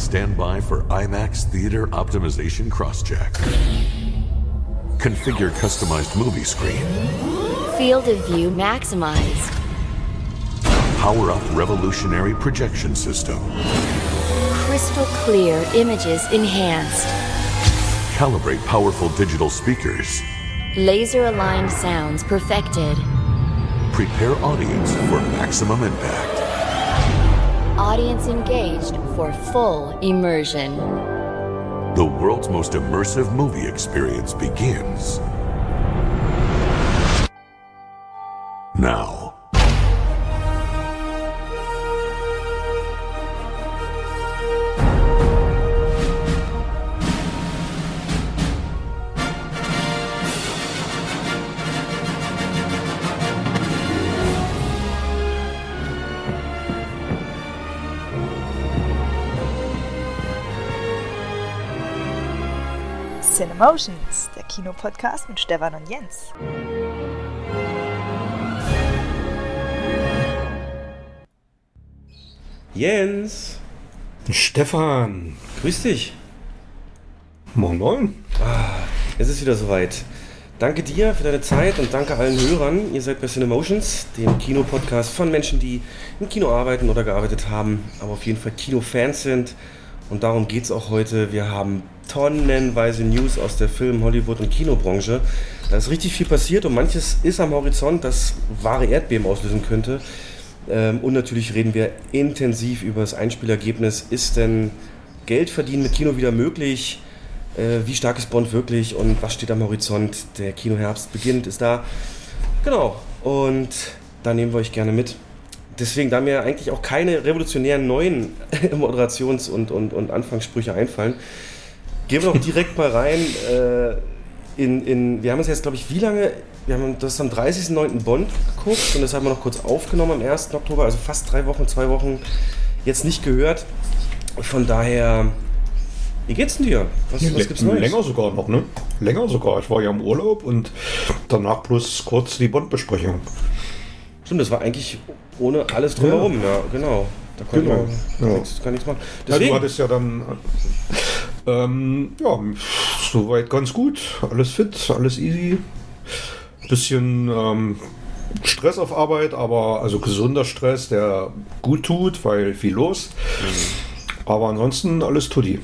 Stand by for IMAX Theater Optimization Crosscheck. Configure customized movie screen. Field of view maximized. Power up revolutionary projection system. Crystal clear images enhanced. Calibrate powerful digital speakers. Laser aligned sounds perfected. Prepare audience for maximum impact. Audience engaged for full immersion. The world's most immersive movie experience begins now. Cinemotions, der Kinopodcast mit Stefan und Jens. Jens, Stefan, grüß dich. moin moin. Es ist wieder soweit. Danke dir für deine Zeit und danke allen Hörern. Ihr seid bei Cinemotions, dem Kinopodcast von Menschen, die im Kino arbeiten oder gearbeitet haben, aber auf jeden Fall Kinofans sind. Und darum geht es auch heute. Wir haben tonnenweise News aus der Film-, Hollywood- und Kinobranche. Da ist richtig viel passiert und manches ist am Horizont, das wahre Erdbeben auslösen könnte. Ähm, und natürlich reden wir intensiv über das Einspielergebnis. Ist denn Geld verdienen mit Kino wieder möglich? Äh, wie stark ist Bond wirklich und was steht am Horizont? Der Kinoherbst beginnt, ist da. Genau. Und da nehmen wir euch gerne mit. Deswegen, da mir eigentlich auch keine revolutionären neuen Moderations- und, und, und Anfangssprüche einfallen, gehen wir doch direkt mal rein. Äh, in, in, wir haben uns jetzt, glaube ich, wie lange? Wir haben das am 30.09. Bond geguckt und das haben wir noch kurz aufgenommen am 1. Oktober, also fast drei Wochen, zwei Wochen jetzt nicht gehört. Von daher, wie geht's denn dir? Was, was gibt's Neues? Länger sogar noch, ne? Länger sogar. Ich war ja im Urlaub und danach bloß kurz die Bond-Besprechung. Stimmt, das war eigentlich ohne alles drumherum, ja, genau. Da konnte Genau, man ja. nichts, gar nichts machen. Ja, du Deswegen, hattest ja dann, ähm, ja, soweit ganz gut. Alles fit, alles easy. Bisschen ähm, Stress auf Arbeit, aber also gesunder Stress, der gut tut, weil viel los. Mhm. Aber ansonsten alles tutti.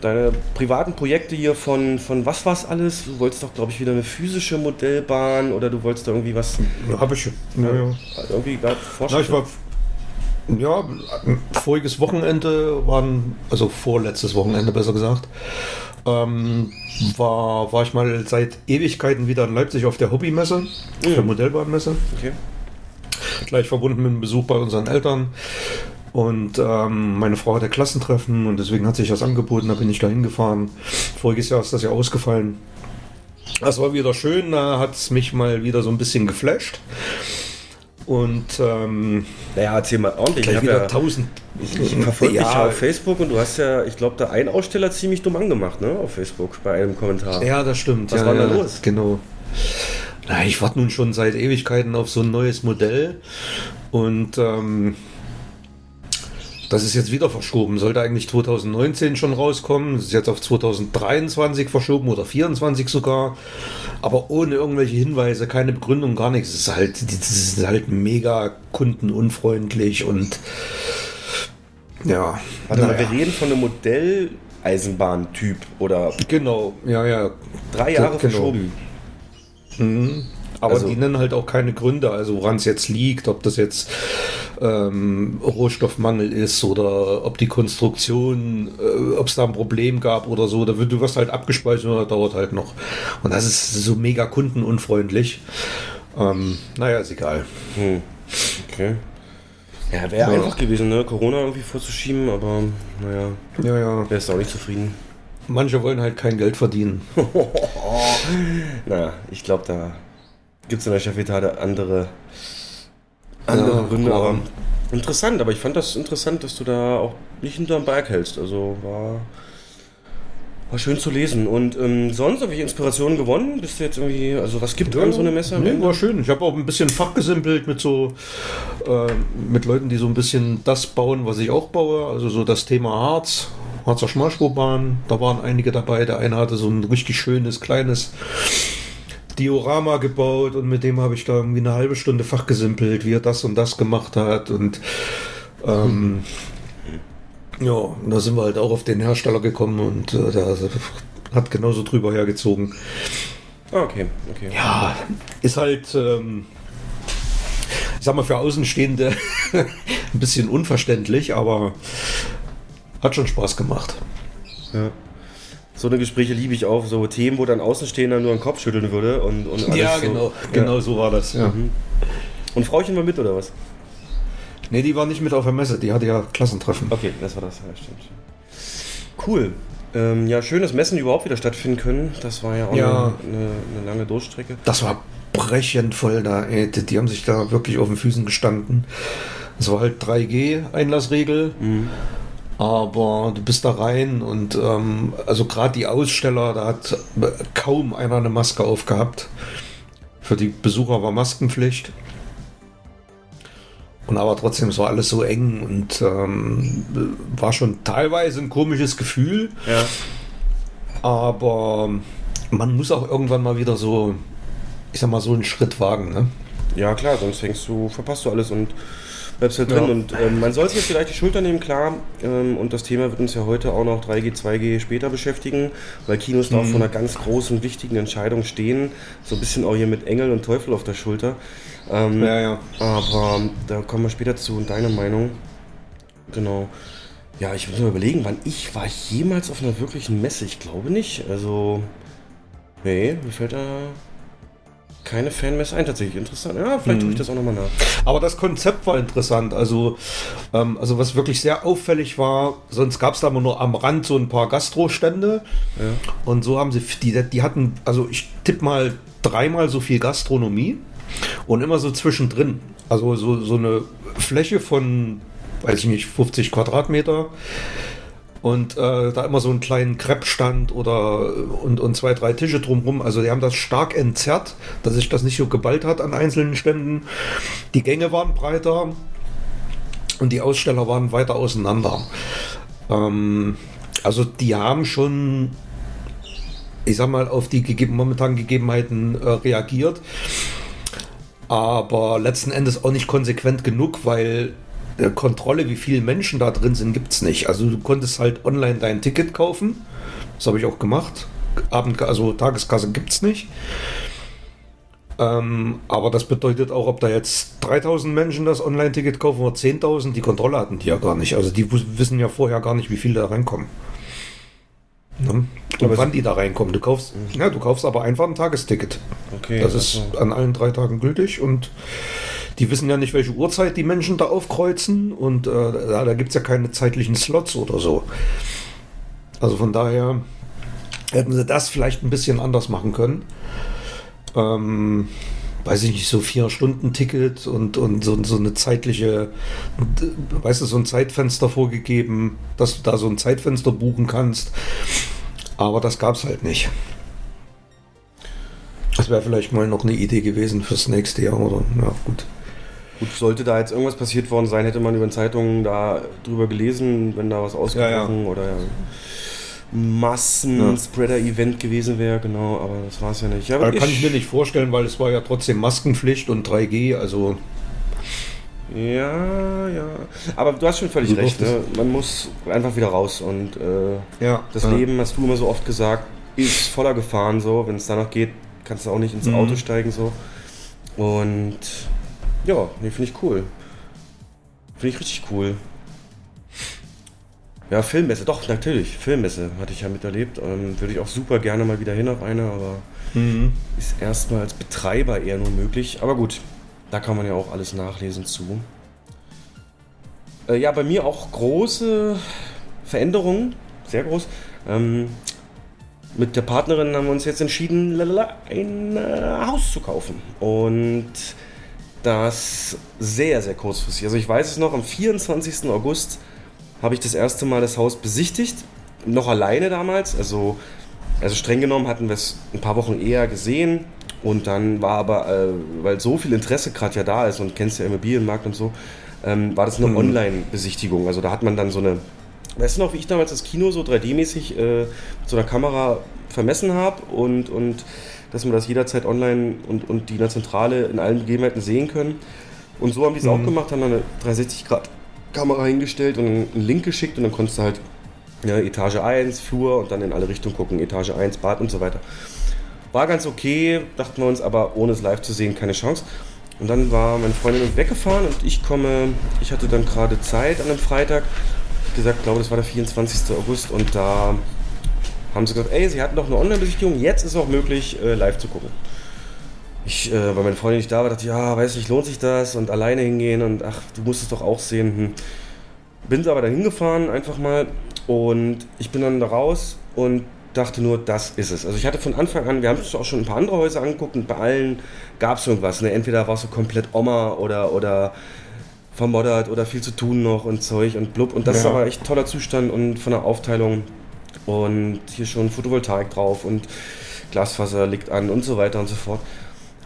Deine privaten Projekte hier von, von was war's alles? Du wolltest doch, glaube ich, wieder eine physische Modellbahn oder du wolltest da irgendwie was, Habe ich. Ja, ja. irgendwie gerade Na, ich war. Ja, voriges Wochenende waren, also vorletztes Wochenende besser gesagt, ähm, war, war ich mal seit Ewigkeiten wieder in Leipzig auf der Hobbymesse, der Modellbahnmesse. Okay. Gleich verbunden mit einem Besuch bei unseren Eltern. Und ähm, meine Frau hatte Klassentreffen und deswegen hat sich das angeboten, da bin ich da hingefahren. Voriges Jahr ist das ja ausgefallen. Das war wieder schön, da hat es mich mal wieder so ein bisschen geflasht. Und ähm, Naja, erzähl mal ordentlich. Ich, gleich wieder ja, tausend. ich, ich verfolge dich Ja. ja auf Facebook und du hast ja, ich glaube, da einen Aussteller ziemlich dumm angemacht, ne? Auf Facebook bei einem Kommentar. Ja, das stimmt. Was ja, war da ja, los? Genau. Na, ich warte nun schon seit Ewigkeiten auf so ein neues Modell und ähm, das ist jetzt wieder verschoben. Sollte eigentlich 2019 schon rauskommen. Das ist jetzt auf 2023 verschoben oder 2024 sogar. Aber ohne irgendwelche Hinweise, keine Begründung, gar nichts. Es ist halt, das ist halt mega kundenunfreundlich und ja. Warte mal, naja. wir reden von einem Modelleisenbahn-Typ oder Genau, ja, ja. drei Jahre Genau. verschoben. Aber Also- die nennen halt auch keine Gründe, also woran es jetzt liegt, ob das jetzt ähm, Rohstoffmangel ist oder ob die Konstruktion, äh, ob es da ein Problem gab oder so. Da wird, du wirst halt abgespeist und das dauert halt noch. Und das ist so mega kundenunfreundlich. Ähm, naja, ist egal. Okay. Ja, wäre Ja. einfach gewesen, ne? Corona irgendwie vorzuschieben, aber naja, Ja, ja. wärst du auch nicht zufrieden. Manche wollen halt kein Geld verdienen. Naja, ich glaube, da gibt es in der Chefetage andere, andere Ja, Gründe, klar. aber interessant, aber ich fand das interessant, dass du da auch nicht hinterm Berg hältst. Also war War schön zu lesen. Und ähm, sonst habe ich Inspirationen gewonnen? Bist du jetzt irgendwie, also was gibt an so eine Messe? Nee, war schön. Ich habe auch ein bisschen fachgesimpelt mit so äh, mit Leuten, die so ein bisschen das bauen, was ich auch baue. Also so das Thema Harz, Harzer Schmalspurbahn. Da waren einige dabei. Der eine hatte so ein richtig schönes kleines Diorama gebaut und mit dem habe ich da irgendwie eine halbe Stunde fachgesimpelt, wie er das und das gemacht hat und ähm, ja, und da sind wir halt auch auf den Hersteller gekommen und äh, der hat genauso drüber hergezogen. Ah, okay, okay. Ja, ist halt, ähm, ich sag mal, für Außenstehende ein bisschen unverständlich, aber hat schon Spaß gemacht. Ja. So eine Gespräche liebe ich auch, so Themen, wo dann Außenstehender nur den Kopf schütteln würde und, und alles so. genau so war das. Ja. Und Frauchen war mit oder was? Nee, die war nicht mit auf der Messe, die hatte ja Klassentreffen. Okay, das war das. Ja, stimmt. Cool. Ähm, ja, schön, dass Messen überhaupt wieder stattfinden können. Das war ja auch Ja. Eine, eine, eine lange Durchstrecke. Das war brechend voll da, ey. Die, die haben sich da wirklich auf den Füßen gestanden. Es war halt 3G-Einlassregel. Aber du bist da rein und ähm, also gerade die Aussteller, da hat kaum einer eine Maske aufgehabt. Für die Besucher war Maskenpflicht. Und aber trotzdem, es war alles so eng und ähm, war schon teilweise ein komisches Gefühl. Ja. Aber man muss auch irgendwann mal wieder so, ich sag mal, so einen Schritt wagen. Ne? Ja, klar, sonst hängst du, verpasst du alles und bleibst halt Ja. drin. Und ähm, man soll sich jetzt vielleicht die Schulter nehmen, klar. Ähm, und das Thema wird uns ja heute auch noch 3G, 2G später beschäftigen, weil Kinos da auch vor einer ganz großen, wichtigen Entscheidung stehen. So ein bisschen auch hier mit Engel und Teufel auf der Schulter. Ähm, Ja, ja. Aber da kommen wir später zu und deine Meinung. Genau. Ja, ich muss mal überlegen, wann ich war jemals auf einer wirklichen Messe? Ich glaube nicht. Also, nee, mir fällt da keine Fanmesse ein. Tatsächlich interessant. Ja, vielleicht tue ich das auch nochmal nach. Aber das Konzept war interessant. Also, ähm, also was wirklich sehr auffällig war, sonst gab es da immer nur am Rand so ein paar Gastrostände. Und so haben sie, die, die hatten, also ich tippe mal dreimal so viel Gastronomie und immer so zwischendrin. Also so, so eine Fläche von, weiß ich nicht, 50 Quadratmeter. Und äh, da immer so einen kleinen Crepe-Stand oder und, und zwei, drei Tische drumherum. Also die haben das stark entzerrt, dass sich das nicht so geballt hat an einzelnen Ständen. Die Gänge waren breiter und die Aussteller waren weiter auseinander. Ähm, also die haben schon, ich sag mal, auf die gegeben, momentanen Gegebenheiten äh, reagiert. Aber letzten Endes auch nicht konsequent genug, weil äh, Kontrolle, wie viele Menschen da drin sind, gibt es nicht. Also du konntest halt online dein Ticket kaufen. Das habe ich auch gemacht. Abend, also Tageskasse gibt es nicht. Ähm, aber das bedeutet auch, ob da jetzt 3000 Menschen das Online-Ticket kaufen oder 10.000, die Kontrolle hatten die ja gar nicht. Also die wissen ja vorher gar nicht, wie viele da reinkommen. Ne? Und Aber wann die da reinkommen. Du kaufst, ja, du kaufst aber einfach ein Tagesticket. Okay. Das ist also- an allen drei Tagen gültig und die wissen ja nicht, welche Uhrzeit die Menschen da aufkreuzen und äh, da, da gibt es ja keine zeitlichen Slots oder so. Also von daher hätten sie das vielleicht ein bisschen anders machen können. Ähm, weiß ich nicht, so vier Stunden Ticket und, und so, so eine zeitliche, weißt du, so ein Zeitfenster vorgegeben, dass du da so ein Zeitfenster buchen kannst. Aber das gab es halt nicht. Das wäre vielleicht mal noch eine Idee gewesen fürs nächste Jahr, oder? Ja, gut. Gut, sollte da jetzt irgendwas passiert worden sein, hätte man über den Zeitungen da drüber gelesen, wenn da was ausgebrochen oder Massen-Spreader-Event gewesen wäre, genau, aber das war es ja nicht. Ja, Aber kann ich mir nicht vorstellen, weil es war ja trotzdem Maskenpflicht und 3G, also Ja, ja. Aber du hast schon völlig Du recht, ne? Man muss einfach wieder raus und äh, ja. das ja. Leben, hast du immer so oft gesagt, ist voller Gefahren so. Wenn es danach geht, kannst du auch nicht ins Mhm. Auto steigen so. Und ja, nee, finde ich cool. Finde ich richtig cool. Ja, Filmmesse, doch, natürlich. Filmmesse hatte ich ja miterlebt. Ähm, Würde ich auch super gerne mal wieder hin auf eine, aber Mhm. ist erstmal als Betreiber eher nur möglich. Aber gut, da kann man ja auch alles nachlesen zu. Äh, ja, bei mir auch große Veränderungen, sehr groß. Ähm, mit der Partnerin haben wir uns jetzt entschieden, lalala, ein äh, Haus zu kaufen. Und das sehr, sehr kurzfristig. Also ich weiß es noch, am 24. August habe ich das erste Mal das Haus besichtigt noch alleine damals. Also, also streng genommen hatten wir es ein paar Wochen eher gesehen. Und dann war aber, äh, weil so viel Interesse gerade ja da ist und kennst ja Immobilienmarkt und so, ähm, war das eine Mhm. Online-Besichtigung. Also da hat man dann so eine, weißt du noch, wie ich damals das Kino so 3D-mäßig äh, mit so einer Kamera vermessen habe und, und dass man das jederzeit online und, und die in der Zentrale in allen Gegebenheiten sehen können. Und so haben die es auch gemacht, haben dann eine 360-Grad-Kamera hingestellt und einen Link geschickt und dann konntest du halt ja, Etage 1, Flur und dann in alle Richtungen gucken, Etage 1, Bad und so weiter. War ganz okay, dachten wir uns, aber ohne es live zu sehen keine Chance. Und dann war meine Freundin weggefahren und ich komme, ich hatte dann gerade Zeit an einem Freitag. Wie gesagt, glaube das war der 24. August und da haben sie gesagt, ey, sie hatten doch eine Online-Besichtigung, jetzt ist auch möglich, äh, live zu gucken. Ich, äh, weil meine Freundin nicht da war, dachte, ja, weiß nicht, lohnt sich das und alleine hingehen und ach, du musst es doch auch sehen. Hm. Bin aber dann hingefahren, einfach mal und ich bin dann da raus und dachte nur, das ist es. Also ich hatte von Anfang an, wir haben uns auch schon ein paar andere Häuser angeguckt und bei allen gab es irgendwas. Ne? Entweder war es so komplett Oma oder, oder vermoddert oder viel zu tun noch und Zeug und blub. Und das Ja. ist aber echt toller Zustand und von der Aufteilung und hier schon Photovoltaik drauf und Glasfaser liegt an und so weiter und so fort.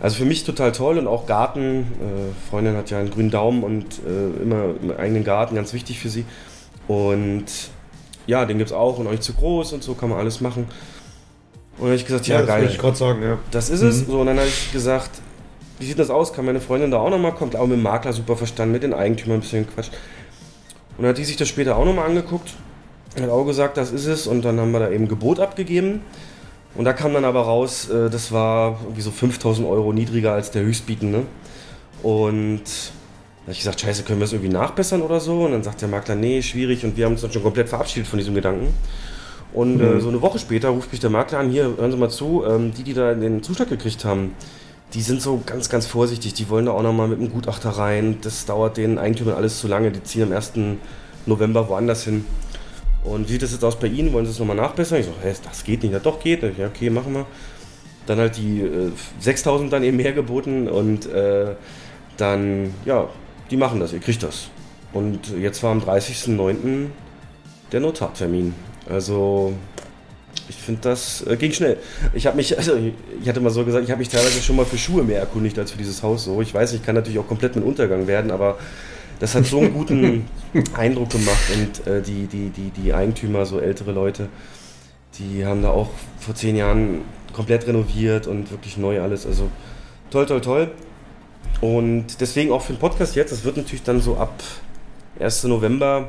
Also für mich total toll und auch Garten. Äh, Freundin hat ja einen grünen Daumen und äh, immer einen eigenen Garten, ganz wichtig für sie. Und ja, den gibt es auch und nicht zu groß und so kann man alles machen. Und dann habe ich gesagt, ja, das geil. ich gerade sagen, ja. Das ist es. So, und dann habe ich gesagt, wie sieht das aus? Kann meine Freundin da auch nochmal? Kommt auch mit dem Makler super verstanden, mit den Eigentümern ein bisschen Quatsch. Und dann hat die sich das später auch nochmal angeguckt. Hat auch gesagt, das ist es. Und dann haben wir da eben ein Gebot abgegeben. Und da kam dann aber raus, äh, das war irgendwie so 5000 Euro niedriger als der Höchstbietende. Und da habe ich gesagt, scheiße, können wir es irgendwie nachbessern oder so? Und dann sagt der Makler, nee, schwierig. Und wir haben uns dann schon komplett verabschiedet von diesem Gedanken. Und äh, so eine Woche später ruft mich der Makler an, hier, hören Sie mal zu, ähm, die, die da den Zuschlag gekriegt haben, die sind so ganz, ganz vorsichtig. Die wollen da auch nochmal mit dem Gutachter rein. Das dauert den Eigentümern alles zu lange. Die ziehen am 1. November woanders hin. Und wie sieht das jetzt aus bei Ihnen? Wollen Sie es nochmal nachbessern? Ich so, hä, das geht nicht. Ja, doch, geht. Ja, okay, machen wir. Dann halt die äh, 6000 dann eben mehr geboten und äh, dann, ja, die machen das, ihr kriegt das. Und jetzt war am 30.09. der Notartermin. Also, ich finde, das äh, ging schnell. Ich habe mich, also ich hatte mal so gesagt, ich habe mich teilweise schon mal für Schuhe mehr erkundigt als für dieses Haus. So, ich weiß, ich kann natürlich auch komplett mit Untergang werden, aber das hat so einen guten Eindruck gemacht und äh, die, die, die, die Eigentümer, so ältere Leute, die haben da auch vor zehn Jahren komplett renoviert und wirklich neu alles. Also toll, toll, toll. Und deswegen auch für den Podcast jetzt, das wird natürlich dann so ab 1. November,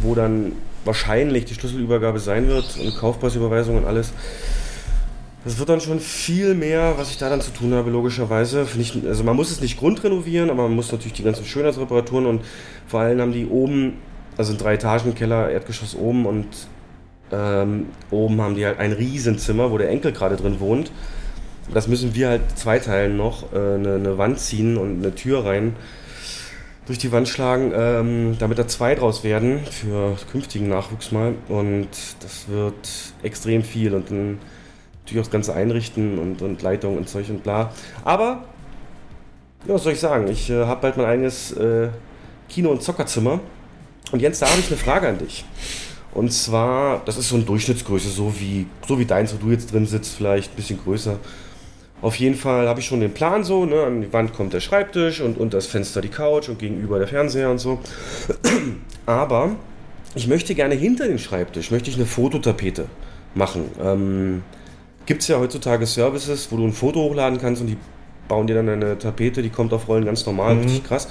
wo dann wahrscheinlich die Schlüsselübergabe sein wird und Kaufpreisüberweisung und alles. Das wird dann schon viel mehr, was ich da dann zu tun habe, logischerweise. Nicht, also man muss es nicht grundrenovieren, aber man muss natürlich die ganzen Schönheitsreparaturen und vor allem haben die oben, also ein drei Etagen Keller, Erdgeschoss oben und ähm, oben haben die halt ein Riesenzimmer, wo der Enkel gerade drin wohnt. Das müssen wir halt zweiteilen noch, äh, eine, eine Wand ziehen und eine Tür rein durch die Wand schlagen, ähm, damit da zwei draus werden für künftigen Nachwuchs mal. Und das wird extrem viel und dann natürlich auch das Ganze einrichten und, und Leitung und Zeug und bla. Aber, ja, was soll ich sagen? Ich äh, habe bald mein eigenes äh, Kino- und Zockerzimmer. Und Jens, da habe ich eine Frage an dich. Und zwar, das ist so eine Durchschnittsgröße, so wie, so wie deins, wo du jetzt drin sitzt, vielleicht ein bisschen größer. Auf jeden Fall habe ich schon den Plan so, ne? an die Wand kommt der Schreibtisch und unter das Fenster die Couch und gegenüber der Fernseher und so. Aber ich möchte gerne hinter den Schreibtisch, möchte ich eine Fototapete machen. Ähm, Gibt es ja heutzutage Services, wo du ein Foto hochladen kannst und die bauen dir dann eine Tapete, die kommt auf Rollen ganz normal, richtig krass.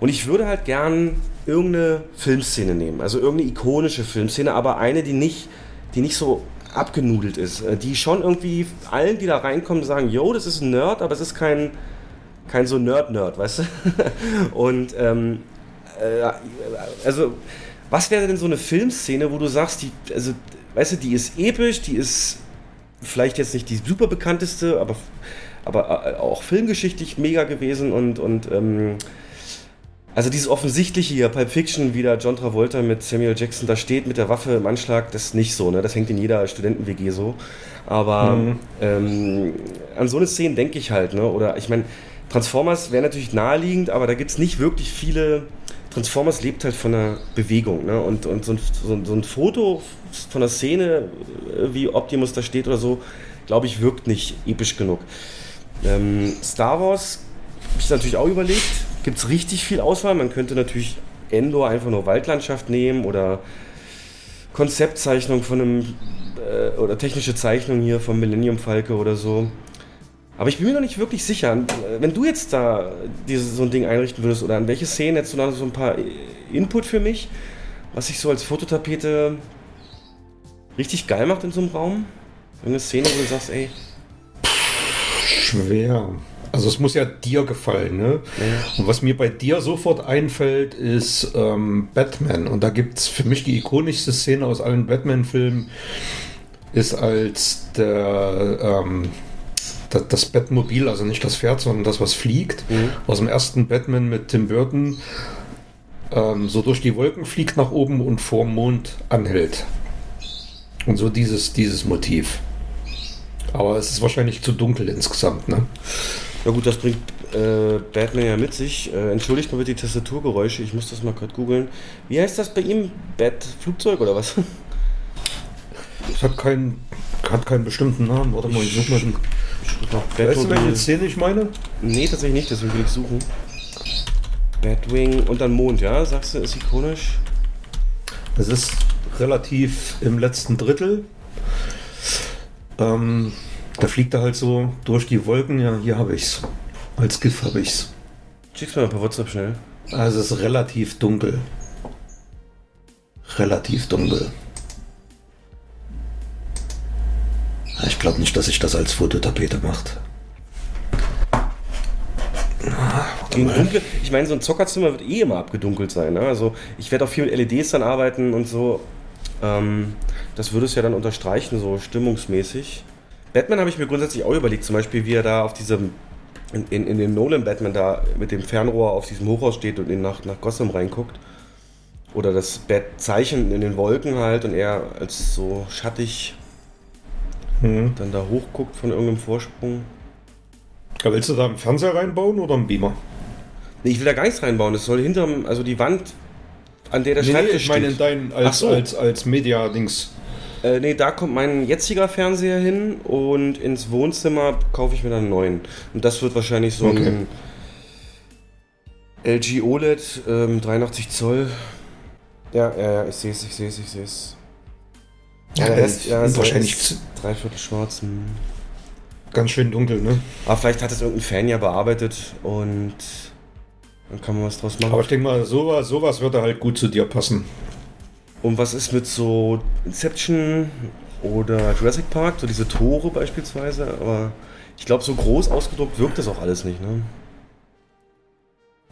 Und ich würde halt gern irgendeine Filmszene nehmen, also irgendeine ikonische Filmszene, aber eine, die nicht, die nicht so abgenudelt ist, äh, die schon irgendwie allen, die da reinkommen, sagen, yo, das ist ein Nerd, aber es ist kein, kein so Nerd-Nerd, weißt du? Und ähm, äh, also, was wäre denn so eine Filmszene, wo du sagst, die, also, weißt du, die ist episch, die ist vielleicht jetzt nicht die super bekannteste, aber, aber äh, auch filmgeschichtlich mega gewesen und, und ähm, also dieses offensichtliche hier, Pulp Fiction, wie da John Travolta mit Samuel Jackson da steht mit der Waffe im Anschlag, das ist nicht so, ne? Das hängt in jeder Studenten-WG so. Aber ähm, an so eine Szene denke ich halt, ne? Oder ich meine, Transformers wäre natürlich naheliegend, aber da gibt es nicht wirklich viele Transformers lebt halt von der Bewegung. Ne? Und, und so, ein, so, ein, so ein Foto von der Szene, äh, wie Optimus da steht oder so, glaube ich, wirkt nicht episch genug. Ähm, Star Wars habe ich natürlich auch überlegt. Gibt es richtig viel Auswahl. Man könnte natürlich Endor einfach nur Waldlandschaft nehmen oder Konzeptzeichnung von einem äh, oder technische Zeichnung hier vom Millennium Falke oder so. Aber ich bin mir noch nicht wirklich sicher. Wenn du jetzt da dieses, so ein Ding einrichten würdest oder an welche Szenen hättest du da so ein paar Input für mich, was sich so als Fototapete richtig geil macht in so einem Raum? Eine Szene, wo du sagst, ey. Schwer. Also es muss ja dir gefallen, ne? Ja. Und was mir bei dir sofort einfällt, ist ähm, Batman. Und da gibt es für mich die ikonischste Szene aus allen Batman-Filmen, ist als der ähm, das, das Batmobil, also nicht das Pferd, sondern das, was fliegt, mhm. aus dem ersten Batman mit Tim Burton, ähm, so durch die Wolken fliegt nach oben und vorm Mond anhält. Und so dieses, dieses Motiv. Aber es ist wahrscheinlich zu dunkel insgesamt, ne? Ja gut, das bringt äh, Batman ja mit sich. Äh, entschuldigt mal bitte die Tastaturgeräusche, ich muss das mal gerade googeln. Wie heißt das bei ihm? Bat-Flugzeug oder was? Es hat keinen, hat keinen bestimmten Namen. Warte mal, ich suche mal den. Weißt du, welche Szene ich meine? Nee, tatsächlich nicht, deswegen will ich suchen. Batwing und dann Mond, ja? Sagst du, ist ikonisch? Es ist relativ im letzten Drittel. Ähm, da fliegt er halt so durch die Wolken. Ja, hier habe ich's. Als GIF habe ich's. Schick's mir ein paar WhatsApp schnell. Also es ist relativ dunkel. Relativ dunkel. Ich glaube nicht, dass sich das als Fototapete macht. Dunkel, ich meine, so ein Zockerzimmer wird eh immer abgedunkelt sein. Ne? Also ich werde auch viel mit LEDs dann arbeiten und so. Ähm, das würde es ja dann unterstreichen, so stimmungsmäßig. Batman habe ich mir grundsätzlich auch überlegt, zum Beispiel, wie er da auf diesem, in, in, in dem Nolan-Batman da mit dem Fernrohr auf diesem Hochhaus steht und in nach, nach Gotham reinguckt. Oder das Bat-Zeichen in den Wolken halt und er als so schattig mhm. dann da hochguckt von irgendeinem Vorsprung. Ja, willst du da einen Fernseher reinbauen oder einen Beamer? Nee, ich will da gar nichts reinbauen. Das soll hinterm, also die Wand, an der der nee, Schreibtisch ich meine in dein, als, so. als, als Media-Dings. Äh, nee, da kommt mein jetziger Fernseher hin und ins Wohnzimmer kaufe ich mir dann einen neuen. Und das wird wahrscheinlich so okay. ein LG OLED, ähm, 83 Zoll. Ja, ja, ja, ich sehe es, ich sehe es, ich sehe es. Ja, der Rest, ja, ist wahrscheinlich dreiviertel schwarz. Hm. Ganz schön dunkel, ne? Aber vielleicht hat es irgendein Fan ja bearbeitet und dann kann man was draus machen. Aber ich denke mal, sowas, sowas würde halt gut zu dir passen. Und was ist mit so Inception oder Jurassic Park, so diese Tore beispielsweise? Aber ich glaube, so groß ausgedruckt wirkt das auch alles nicht, ne?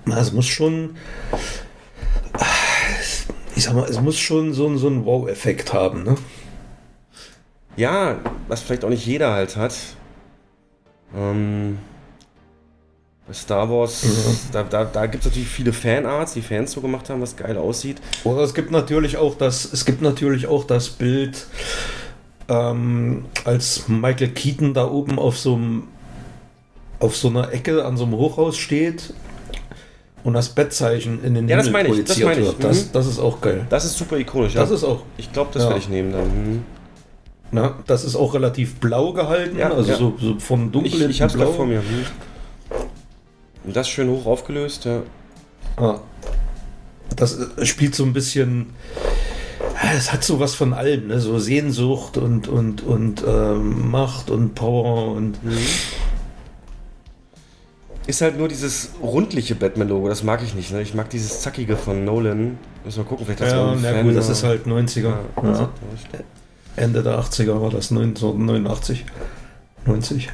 Na, es muss schon. Ich sag mal, es muss schon so, so einen Wow-Effekt haben, ne? Ja, was vielleicht auch nicht jeder halt hat. Ähm, bei Star Wars, mhm. da, da, da gibt es natürlich viele Fanarts, die Fans so gemacht haben, was geil aussieht. Oder es gibt natürlich auch das, es gibt natürlich auch das Bild, ähm, als Michael Keaton da oben auf so einem auf so einer Ecke an so einem Hochhaus steht und das Bettzeichen in den ja, Himmel das meine ich, projiziert das meine ich. wird. Das, mhm. das ist auch geil. Das ist super ikonisch. Das ja. ist auch. Ich glaube, das ja. werde ich nehmen dann. Mhm. Na, das ist auch relativ blau gehalten, ja, also So, so vom Dunkel Ich, ich habe es vor mir. Hm. Das schön hoch aufgelöst, ja. Ah. Das äh, spielt so ein bisschen. Es hat so was von allem, ne? so Sehnsucht und, und, und ähm, Macht und Power und. Mhm. Ist halt nur dieses rundliche Batman-Logo, das mag ich nicht. Ne? Ich mag dieses zackige von Nolan. Müssen wir gucken, vielleicht das ja, na gut, das ist halt 90er. Ja, ja. Ende der 80er war das, 1989. 90.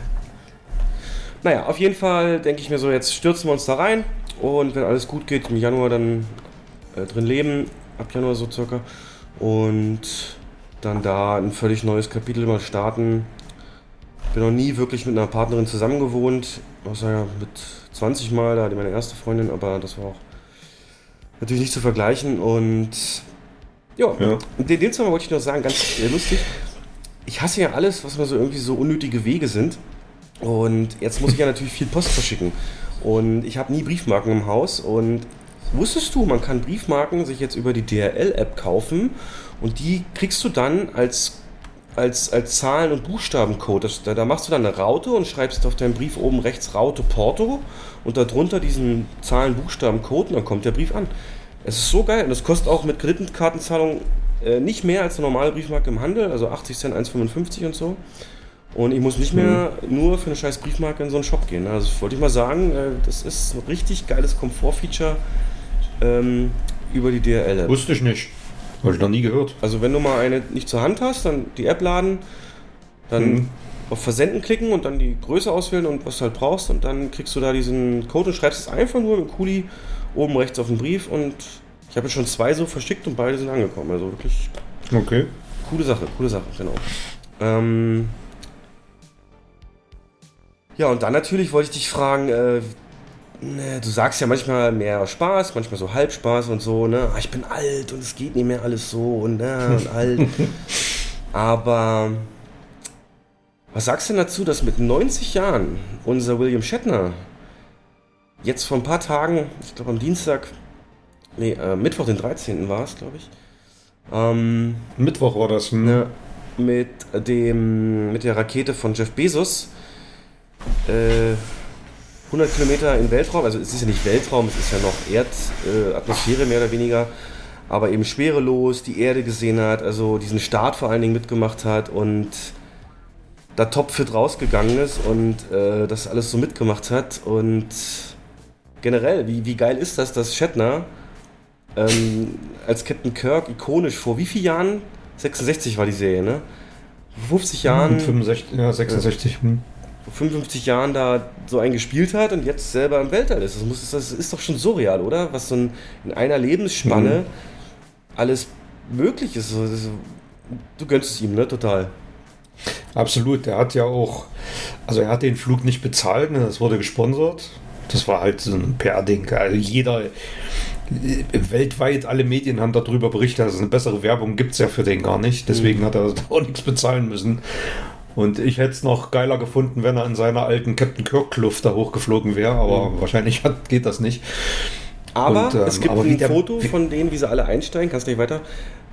Naja, auf jeden Fall denke ich mir so, jetzt stürzen wir uns da rein und wenn alles gut geht, im Januar dann äh, drin leben, ab Januar so circa. Und dann da ein völlig neues Kapitel mal starten. Bin noch nie wirklich mit einer Partnerin zusammen gewohnt, außer mit 20 Mal, da hatte meine erste Freundin, aber das war auch natürlich nicht zu vergleichen. Und Jo, ja, in dem Zusammenhang wollte ich noch sagen, ganz lustig, ich hasse ja alles, was mal so irgendwie so unnötige Wege sind. Und jetzt muss ich ja natürlich viel Post verschicken. Und ich habe nie Briefmarken im Haus und wusstest du, man kann Briefmarken sich jetzt über die DRL-App kaufen und die kriegst du dann als, als, als Zahlen- und Buchstabencode. Das, da, da machst du dann eine Raute und schreibst auf deinem Brief oben rechts Raute Porto und darunter diesen Zahlen-, Buchstabencode und dann kommt der Brief an. Es ist so geil und das kostet auch mit Kreditkartenzahlung äh, nicht mehr als eine normale Briefmarke im Handel, also 80 Cent, 1,55 und so. Und ich muss nicht mehr nur für eine scheiß Briefmarke in so einen Shop gehen. Also das wollte ich mal sagen, äh, das ist ein richtig geiles Komfortfeature ähm, über die DRL-App. Wusste ich nicht. Habe ich noch nie gehört. Also wenn du mal eine nicht zur Hand hast, dann die App laden, dann Mhm. auf Versenden klicken und dann die Größe auswählen und was du halt brauchst und dann kriegst du da diesen Code und schreibst es einfach nur mit dem Kuli oben rechts auf den Brief und ich habe jetzt schon zwei so verschickt und beide sind angekommen. Also wirklich Okay. Coole Sache, coole Sache, genau. Ähm ja, und dann natürlich wollte ich dich fragen, äh, ne, du sagst ja manchmal mehr Spaß, manchmal so Halbspaß und so, ne? Ah, ich bin alt und es geht nicht mehr alles so und, ne, und alt. Aber was sagst du denn dazu, dass mit 90 Jahren unser William Shatner jetzt vor ein paar Tagen, ich glaube am Dienstag, nee, äh, Mittwoch, den 13. war es, glaube ich, ähm, Mittwoch war das. Hm? ne, mit dem mit der Rakete von Jeff Bezos äh, 100 Kilometer in Weltraum, also es ist ja nicht Weltraum, es ist ja noch Erdatmosphäre äh, mehr oder weniger, aber eben schwerelos die Erde gesehen hat, also diesen Start vor allen Dingen mitgemacht hat und da topfit rausgegangen ist und äh, das alles so mitgemacht hat und generell, wie, wie geil ist das, dass Shatner ähm, als Captain Kirk ikonisch vor wie vielen Jahren? 66 war die Serie, ne? Vor 50 Jahren, 65, ja, 66. Hm. vor 55 Jahren da so einen gespielt hat und jetzt selber im Weltall ist. Das, muss, das ist doch schon surreal, oder? Was so ein, in einer Lebensspanne alles möglich ist. Du gönnst es ihm, ne? Total. Absolut, der hat ja auch, also er hat den Flug nicht bezahlt, ne, das wurde gesponsert. Das war halt so ein PR-Ding. Also jeder, äh, weltweit, alle Medien haben darüber berichtet, also eine bessere Werbung gibt es ja für den gar nicht. Deswegen hat er auch nichts bezahlen müssen. Und ich hätte es noch geiler gefunden, wenn er in seiner alten Captain Kirk-Kluft da hochgeflogen wäre, aber wahrscheinlich hat, geht das nicht. Aber Und, ähm, es gibt aber ein der- Foto von denen, wie sie alle einsteigen. Kannst du nicht weiter?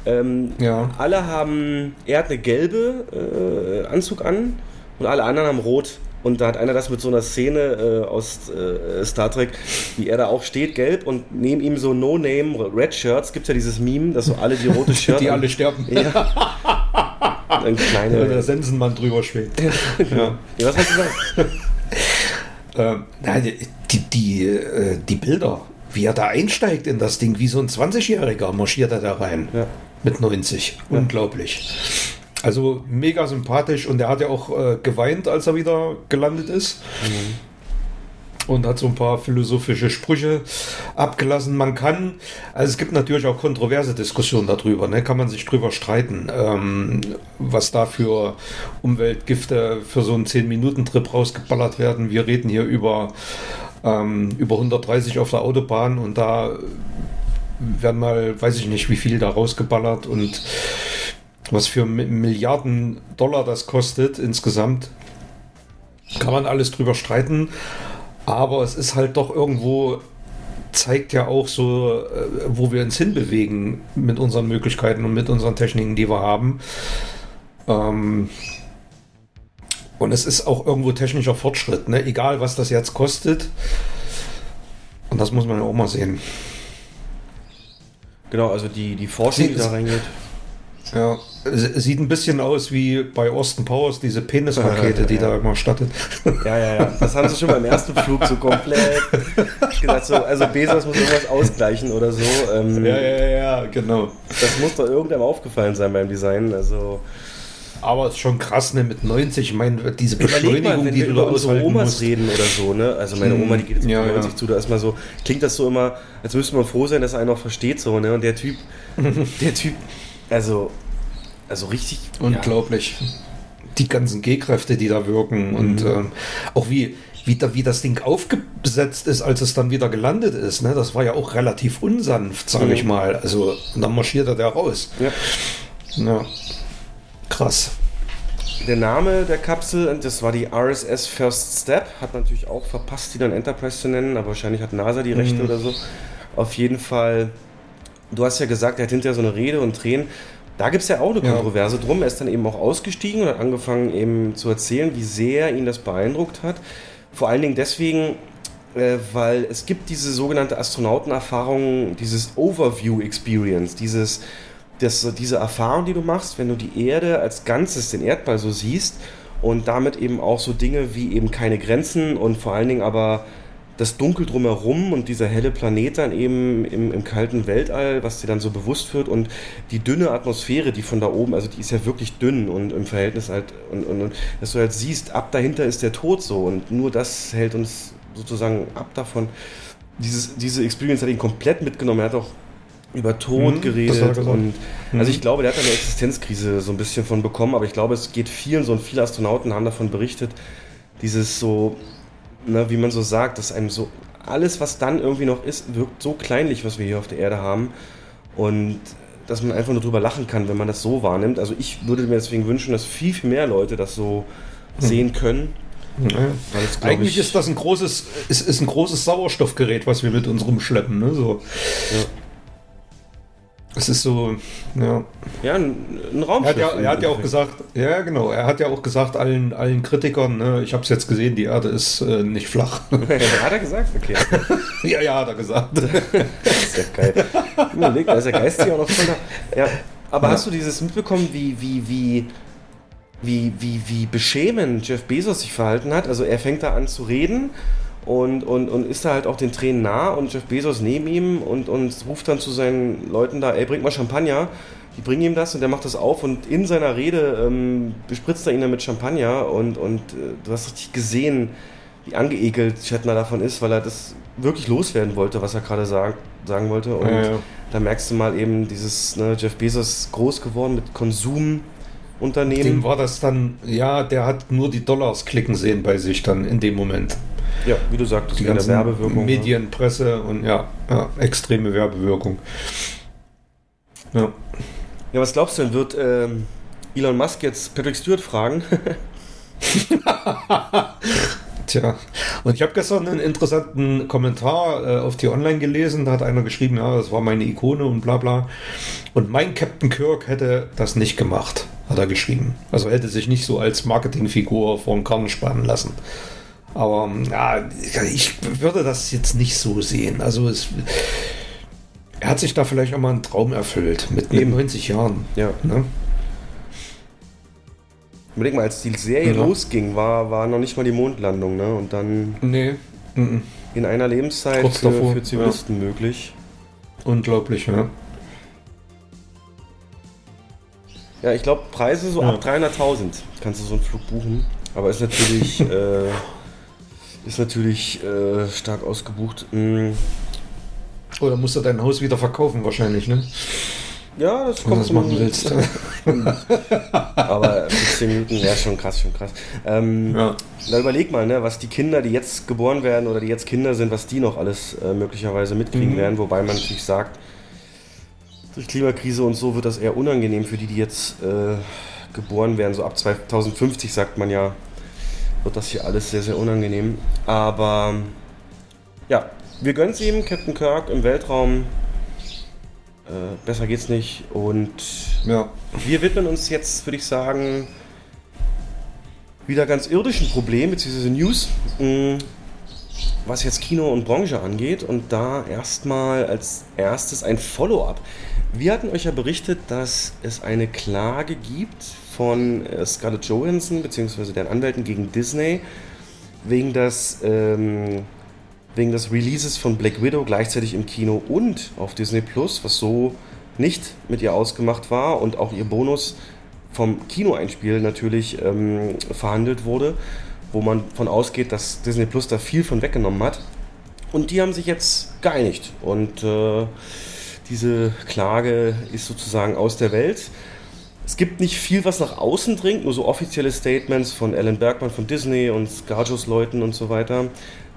Ähm, Ja. Alle haben, er hat eine gelbe äh, Anzug an und alle anderen haben rot. Und da hat einer das mit so einer Szene äh, aus äh, Star Trek, wie er da auch steht, gelb und neben ihm so No-Name Red Shirts. Gibt ja dieses Meme, dass so alle die rote Shirt Die alle sterben. Ja. Ein Weil kleine. der Sensenmann drüber schwebt. ja. ja, was hast du gesagt? Ähm, nein, die, die, äh, die Bilder, wie er da einsteigt in das Ding, wie so ein 20-Jähriger marschiert er da rein. Ja. Mit 90. Unglaublich. Also mega sympathisch und er hat ja auch äh, geweint, als er wieder gelandet ist. Und hat so ein paar philosophische Sprüche abgelassen. Man kann, also es gibt natürlich auch kontroverse Diskussionen darüber, ne? kann man sich drüber streiten, ähm, was da für Umweltgifte für so einen 10-Minuten-Trip rausgeballert werden. Wir reden hier über, ähm, über 130 auf der Autobahn und da werden mal, weiß ich nicht, wie viel da rausgeballert und was für Mi- Milliarden Dollar das kostet insgesamt. Kann man alles drüber streiten, aber es ist halt doch irgendwo, zeigt ja auch so, äh, wo wir uns hinbewegen mit unseren Möglichkeiten und mit unseren Techniken, die wir haben. Ähm, und es ist auch irgendwo technischer Fortschritt, ne? egal was das jetzt kostet. Und das muss man ja auch mal sehen. Genau, also die, die Forschung, Sie- die da reingeht. Ja, sieht ein bisschen aus wie bei Austin Powers, diese Penisrakete, die da immer startet. Ja, ja, ja. Das haben sie schon beim ersten Flug so komplett gesagt. So, also Bezos muss irgendwas ausgleichen oder so. Ähm, ja, ja, genau. Das muss doch irgendeinem aufgefallen sein beim Design. Also Aber es ist schon krass, ne, mit 90, ich meine, diese überleg mal, Beschleunigung, wenn die wir du über unsere Omas musst. reden oder so, ne? Also meine Hm, Oma, die geht jetzt ja, mit 90 ja. zu, da ist mal so, klingt das so immer, als müsste man froh sein, dass er einen noch versteht, so, ne? Und der Typ, der Typ, also, also richtig. Unglaublich. Die ganzen G-Kräfte, die da wirken und Mhm. ähm, auch wie, wie, da, wie das Ding aufgesetzt ist, als es dann wieder gelandet ist. Ne? Das war ja auch relativ unsanft, sage Mhm. ich mal. Also, und dann marschiert er da raus. Ja. Ja. Krass. Der Name der Kapsel, und das war die RSS First Step, hat natürlich auch verpasst, die dann Enterprise zu nennen, aber wahrscheinlich hat NASA die Mhm. Rechte oder so. Auf jeden Fall, du hast ja gesagt, er hat hinterher so eine Rede und Tränen. Da gibt es ja auch eine Ja. Kontroverse drum. Er ist dann eben auch ausgestiegen und hat angefangen eben zu erzählen, wie sehr ihn das beeindruckt hat. Vor allen Dingen deswegen, äh, weil es gibt diese sogenannte Astronautenerfahrung, dieses Overview Experience, dieses, das, diese Erfahrung, die du machst, wenn du die Erde als Ganzes, den Erdball so siehst und damit eben auch so Dinge wie eben keine Grenzen und vor allen Dingen aber das Dunkel drumherum und dieser helle Planet dann eben im, im kalten Weltall, was dir dann so bewusst wird und die dünne Atmosphäre, die von da oben, also die ist ja wirklich dünn und im Verhältnis halt, und, und, und dass du halt siehst, ab dahinter ist der Tod so und nur das hält uns sozusagen ab davon. Dieses, diese Experience hat ihn komplett mitgenommen. Er hat auch über Tod Mhm, er geredet und Mhm. also ich glaube, der hat eine Existenzkrise so ein bisschen von bekommen, aber ich glaube, es geht vielen so und viele Astronauten haben davon berichtet, dieses so, ne, wie man so sagt, dass einem so alles, was dann irgendwie noch ist, wirkt so kleinlich, was wir hier auf der Erde haben und dass man einfach nur drüber lachen kann, wenn man das so wahrnimmt. Also ich würde mir deswegen wünschen, dass viel, viel mehr Leute das so sehen können. Ja. Glaub Eigentlich ich, ist das ein großes, ist, ist ein großes Sauerstoffgerät, was wir mit uns rumschleppen. Ne? So. Ja. Es ist so, ja. ja, ein, ein Er Raumschiff. hat ja, er hat ja auch gesagt, ja genau, er hat ja auch gesagt allen, allen Kritikern, ne, ich habe es jetzt gesehen, die Erde ist äh, nicht flach. Hat er gesagt? Okay. ja, ja, hat er gesagt. Das ist ja geil. Überleg, da ist der Geist hier auch noch voll da. Ja, aber Ja. hast du dieses mitbekommen, wie, wie, wie, wie, wie, wie beschämend Jeff Bezos sich verhalten hat? Also er fängt da an zu reden und, und, und ist da halt auch den Tränen nah und Jeff Bezos neben ihm und, und ruft dann zu seinen Leuten da, ey, bringt mal Champagner. Die bringen ihm das und der macht das auf und in seiner Rede ähm, bespritzt er ihn dann mit Champagner und, und äh, du hast richtig gesehen, wie angeekelt Shatner davon ist, weil er das wirklich loswerden wollte, was er gerade sagt, sagen wollte. Und Ja, ja. da merkst du mal eben dieses, ne, Jeff Bezos groß geworden mit Dem Konsumunternehmen. war das dann, ja, der hat nur die Dollars klicken sehen bei sich dann in dem Moment. Ja, wie du sagtest, Die ganzen Werbewirkung. ne? Medien, Presse und ja, ja, extreme Werbewirkung. Ja. Ja, was glaubst du denn, wird ähm, Elon Musk jetzt Patrick Stewart fragen? Tja, und ich habe gestern einen interessanten Kommentar äh, auf die Online gelesen. Da hat einer geschrieben, ja, das war meine Ikone und bla bla. Und mein Captain Kirk hätte das nicht gemacht, hat er geschrieben. Also hätte sich nicht so als Marketingfigur vor den Karren spannen lassen. Aber ähm, ja, ich würde das jetzt nicht so sehen. Also es, er hat sich da vielleicht auch mal einen Traum erfüllt mit, mit Eben. 90 Jahren. ja. Ne? Überleg mal, als die Serie Ja. losging, war, war noch nicht mal die Mondlandung, ne? Und dann Nee, mhm. in einer Lebenszeit Kurz für, davor, für Zivilisten möglich. unglaublich, ja. Ja, ich glaube, Preise so Ja. ab 300.000 kannst du so einen Flug buchen. Aber ist natürlich, äh, ist natürlich äh, stark ausgebucht. Mm, Oder musst du dein Haus wieder verkaufen wahrscheinlich, ne? Ja, das Wenn du kommt das machen willst. Aber für 10 Minuten, ja, schon krass, schon krass. Ähm, Ja. Da überleg mal, ne, was die Kinder, die jetzt geboren werden oder die jetzt Kinder sind, was die noch alles äh, möglicherweise mitkriegen Mhm. werden. Wobei man natürlich sagt, durch Klimakrise und so wird das eher unangenehm für die, die jetzt äh, geboren werden. So ab 2050 sagt man ja, wird das hier alles sehr, sehr unangenehm. Aber ja, wir gönnen es ihm, Captain Kirk im Weltraum. Äh, besser geht's nicht. Und Ja. wir widmen uns jetzt, würde ich sagen, wieder ganz irdischen Problemen, beziehungsweise News, mh, was jetzt Kino und Branche angeht. Und da erstmal als erstes ein Follow-up. Wir hatten euch ja berichtet, dass es eine Klage gibt von äh, Scarlett Johansson, beziehungsweise deren Anwälten gegen Disney, wegen des, ähm, wegen des Releases von Black Widow gleichzeitig im Kino und auf Disney Plus, was so nicht mit ihr ausgemacht war und auch ihr Bonus vom Kinoeinspiel natürlich ähm, verhandelt wurde, wo man von ausgeht, dass Disney Plus da viel von weggenommen hat. Und die haben sich jetzt geeinigt und äh, diese Klage ist sozusagen aus der Welt. Es gibt nicht viel, was nach außen dringt, nur so offizielle Statements von Alan Bergman von Disney und Scarjos-Leuten und so weiter,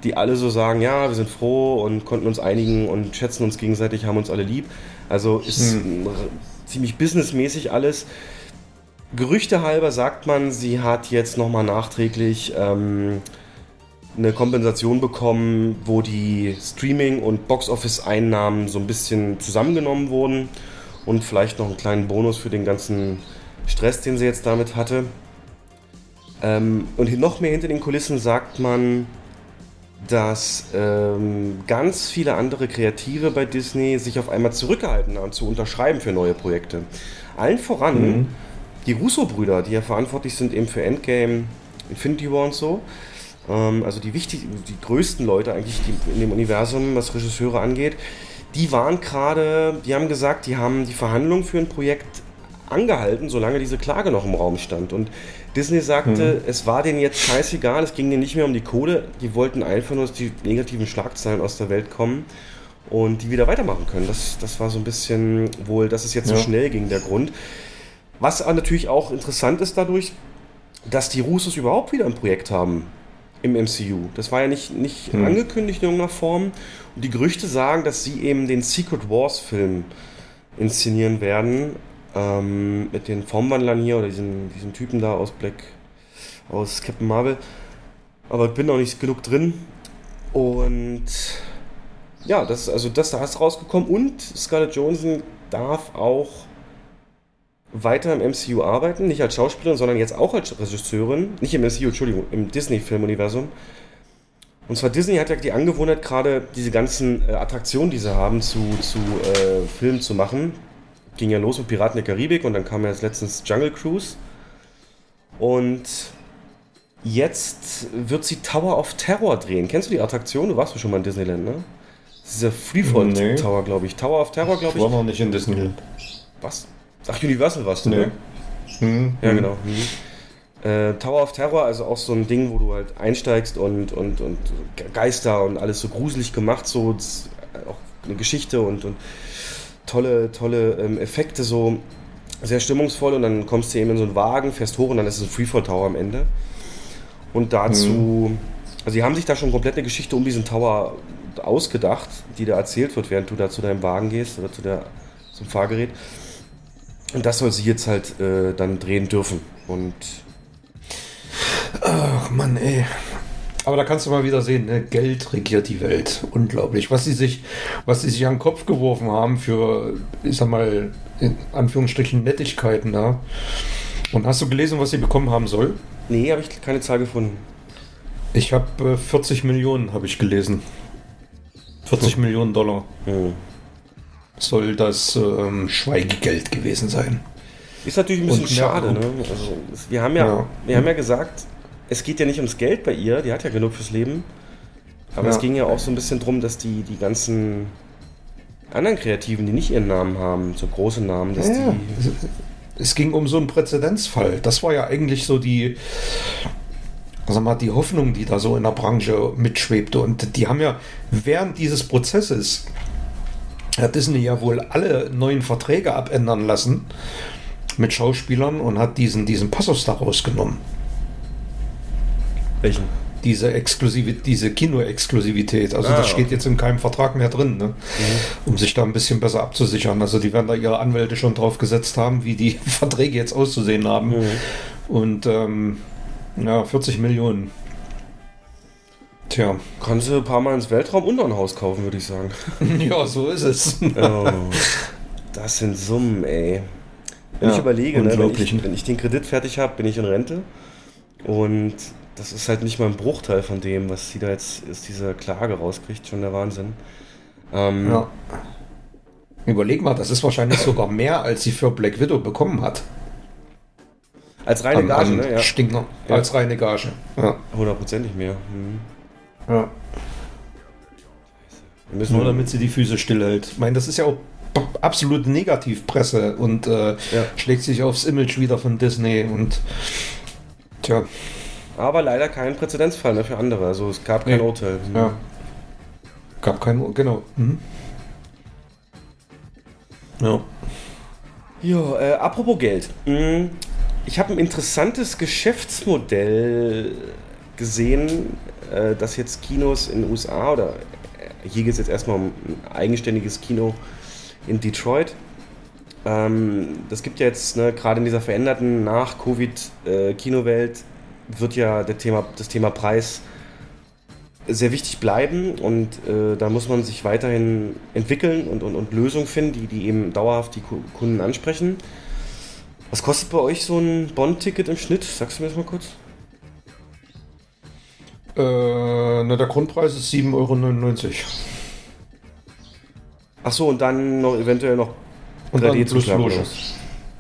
die alle so sagen, ja, wir sind froh und konnten uns einigen und schätzen uns gegenseitig, haben uns alle lieb. Also ist Hm. ziemlich businessmäßig alles. Gerüchte halber sagt man, sie hat jetzt nochmal nachträglich ähm, eine Kompensation bekommen, wo die Streaming- und Box-Office-Einnahmen so ein bisschen zusammengenommen wurden und vielleicht noch einen kleinen Bonus für den ganzen Stress, den sie jetzt damit hatte. Ähm, und noch mehr hinter den Kulissen sagt man, dass ähm, ganz viele andere Kreative bei Disney sich auf einmal zurückgehalten haben, zu unterschreiben für neue Projekte. Allen voran mhm. die Russo-Brüder, die ja verantwortlich sind eben für Endgame, Infinity War und so. Ähm, also die wichtig, die größten Leute eigentlich in dem Universum, was Regisseure angeht. Die waren gerade, die haben gesagt, die haben die Verhandlungen für ein Projekt angehalten, solange diese Klage noch im Raum stand. Und Disney sagte, mhm. es war denen jetzt scheißegal, es ging denen nicht mehr um die Kohle, die wollten einfach nur, dass die negativen Schlagzeilen aus der Welt kommen und die wieder weitermachen können. Das, das war so ein bisschen wohl, dass es jetzt ja. so schnell ging, der Grund. Was natürlich auch interessant ist dadurch, dass die Russos überhaupt wieder ein Projekt haben im MCU. Das war ja nicht, nicht mhm. angekündigt in irgendeiner Form. Und die Gerüchte sagen, dass sie eben den Secret Wars Film inszenieren werden, ähm, mit den Formwandlern hier oder diesen, diesen Typen da aus Black, aus Captain Marvel. Aber ich bin noch nicht genug drin. Und ja, das, also das da ist rausgekommen. Und Scarlett Johansson darf auch weiter im MCU arbeiten, nicht als Schauspielerin, sondern jetzt auch als Regisseurin. Nicht im MCU, Entschuldigung, im Disney-Filmuniversum. Und zwar Disney hat ja die Angewohnheit, gerade diese ganzen äh, Attraktionen, die sie haben, zu, zu äh, Filmen zu machen ging ja los mit Piraten der Karibik und dann kam ja letztens Jungle Cruise. Und jetzt wird sie Tower of Terror drehen. Kennst du die Attraktion? Du warst schon mal in Disneyland, ne? Dieser Freefall nee. Tower, glaube ich. Tower of Terror, glaube ich. Ich war noch nicht in Disneyland. Was? Ach, Universal warst du, nee. ne? Hm, ja, hm. genau. Hm. Äh, Tower of Terror, also auch so ein Ding, wo du halt einsteigst und, und, und Geister und alles so gruselig gemacht, so auch eine Geschichte und, und tolle, tolle ähm, Effekte, so sehr stimmungsvoll und dann kommst du eben in so einen Wagen, fährst hoch und dann ist es ein Freefall Tower am Ende. Und dazu, mhm. also sie haben sich da schon komplett eine Geschichte um diesen Tower ausgedacht, die da erzählt wird, während du da zu deinem Wagen gehst oder zu der, zum Fahrgerät. Und das soll sie jetzt halt äh, dann drehen dürfen. Und. Ach Mann, ey. Aber da kannst du mal wieder sehen, ne? Geld regiert die Welt. Unglaublich. Was sie sich, was sie sich an den Kopf geworfen haben für, ich sag mal, in Anführungsstrichen Nettigkeiten da. Und hast du gelesen, was sie bekommen haben soll? Nee, habe ich keine Zahl gefunden. Ich habe äh, 40 Millionen, habe ich gelesen. 40 hm. Millionen Dollar. Hm. Soll das ähm, Schweigegeld gewesen sein. Ist natürlich ein bisschen schade, ne? Also, wir haben ja, ja, wir haben ja gesagt, es geht ja nicht ums Geld bei ihr, die hat ja genug fürs Leben. Aber ja. es ging ja auch so ein bisschen drum, dass die, die ganzen anderen Kreativen, die nicht ihren Namen haben, so große Namen, dass ja, die. Es ging um so einen Präzedenzfall. Das war ja eigentlich so die, sag mal, die Hoffnung, die da so in der Branche mitschwebte. Und die haben ja während dieses Prozesses hat Disney ja wohl alle neuen Verträge abändern lassen mit Schauspielern und hat diesen, diesen Passus da rausgenommen. Welchen? Diese Exklusivität, diese Kino-Exklusivität. Also ah, das steht okay. jetzt in keinem Vertrag mehr drin, ne? mhm. um sich da ein bisschen besser abzusichern. Also die werden da ihre Anwälte schon drauf gesetzt haben, wie die Verträge jetzt auszusehen haben. Mhm. Und ähm, ja, 40 Millionen. Tja. Kannst du ein paar Mal ins Weltraum und ein Haus kaufen, würde ich sagen. ja, so ist es. oh, das sind Summen, ey. Wenn ja, ich überlege, ne, wenn, ich, wenn ich den Kredit fertig habe, bin ich in Rente. Und das ist halt nicht mal ein Bruchteil von dem, was sie da jetzt aus dieser Klage rauskriegt, schon der Wahnsinn. Ähm, ja. Überleg mal, das ist wahrscheinlich sogar mehr, als sie für Black Widow bekommen hat. Als reine Gage, an, ne? Ja. Stinker. Ja. Als reine Gage. Ja. Hundertprozentig mehr. Mhm. Ja. Nur damit sie die Füße stillhält. Ich meine, das ist ja auch absolute Negativpresse und äh, ja. schlägt sich aufs Image wieder von Disney und tja. Aber leider kein Präzedenzfall mehr für andere. Also es gab kein nee. Urteil. Ja. Gab kein, genau. Mhm. Ja. Jo, äh, apropos Geld. Mhm. Ich habe ein interessantes Geschäftsmodell gesehen, äh, dass jetzt Kinos in den USA oder äh, hier geht es jetzt erstmal um ein eigenständiges Kino in Detroit. Ähm, das gibt ja jetzt ne, gerade in dieser veränderten Nach-Covid-Kinowelt äh, wird ja der Thema, das Thema Preis sehr wichtig bleiben und äh, da muss man sich weiterhin entwickeln und, und, und Lösungen finden, die, die eben dauerhaft die Ku- Kunden ansprechen. Was kostet bei euch so ein Bond-Ticket im Schnitt? Sagst du mir das mal kurz? Äh, na, der Grundpreis ist 7,99 Euro. Ach so, und dann noch eventuell noch Und dann plus was?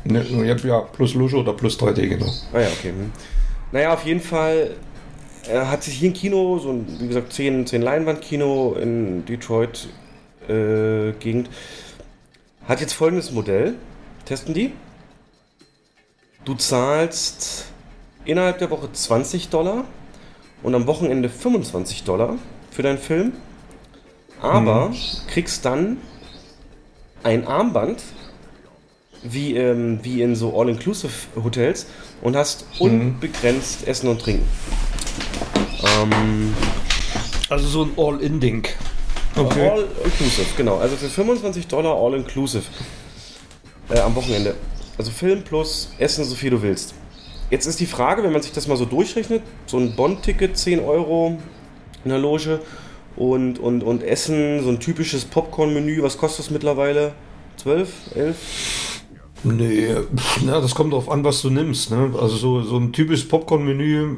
Ne, ja, plus Loge oder plus 3D, genau. Ah ja, okay. hm. Naja, auf jeden Fall hat sich hier ein Kino, so ein, wie gesagt, 10, 10 Leinwandkino in Detroit äh, Gegend, hat jetzt folgendes Modell. Testen die. Du zahlst innerhalb der Woche 20 Dollar und am Wochenende 25 Dollar für deinen Film. Aber kriegst dann ein Armband, wie, ähm, wie in so All-Inclusive-Hotels und hast unbegrenzt Essen und Trinken. Ähm, Also so ein All-In-Ding. Okay. All-Inclusive, genau. Also für 25 Dollar All-Inclusive äh, am Wochenende. Also Film plus Essen, so viel du willst. Jetzt ist die Frage, wenn man sich das mal so durchrechnet, so ein Bond-Ticket 10 Euro in der Loge und, und, und Essen, so ein typisches Popcorn-Menü, was kostet das mittlerweile? 12, 11? Nee, na, das kommt darauf an, was du nimmst. Ne? Also so, so ein typisches Popcorn-Menü,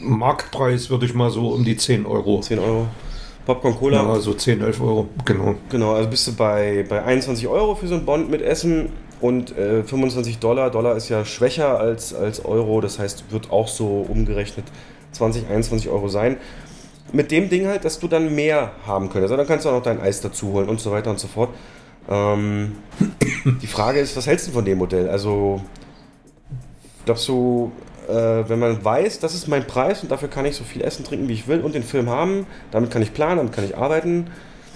Marktpreis würde ich mal so um die 10 Euro. 10 Euro. Popcorn Cola. Ja, so 10, 11 Euro, genau. Genau, also bist du bei, bei 21 Euro für so ein Bond mit Essen und äh, 25 Dollar. Dollar ist ja schwächer als, als Euro, das heißt, wird auch so umgerechnet 20, 21 Euro sein. Mit dem Ding halt, dass du dann mehr haben könntest. Also dann kannst du auch noch dein Eis dazu holen und so weiter und so fort. Ähm, die Frage ist, was hältst du von dem Modell? Also, glaubst du, äh, wenn man weiß, das ist mein Preis und dafür kann ich so viel essen, trinken, wie ich will und den Film haben, damit kann ich planen, damit kann ich arbeiten,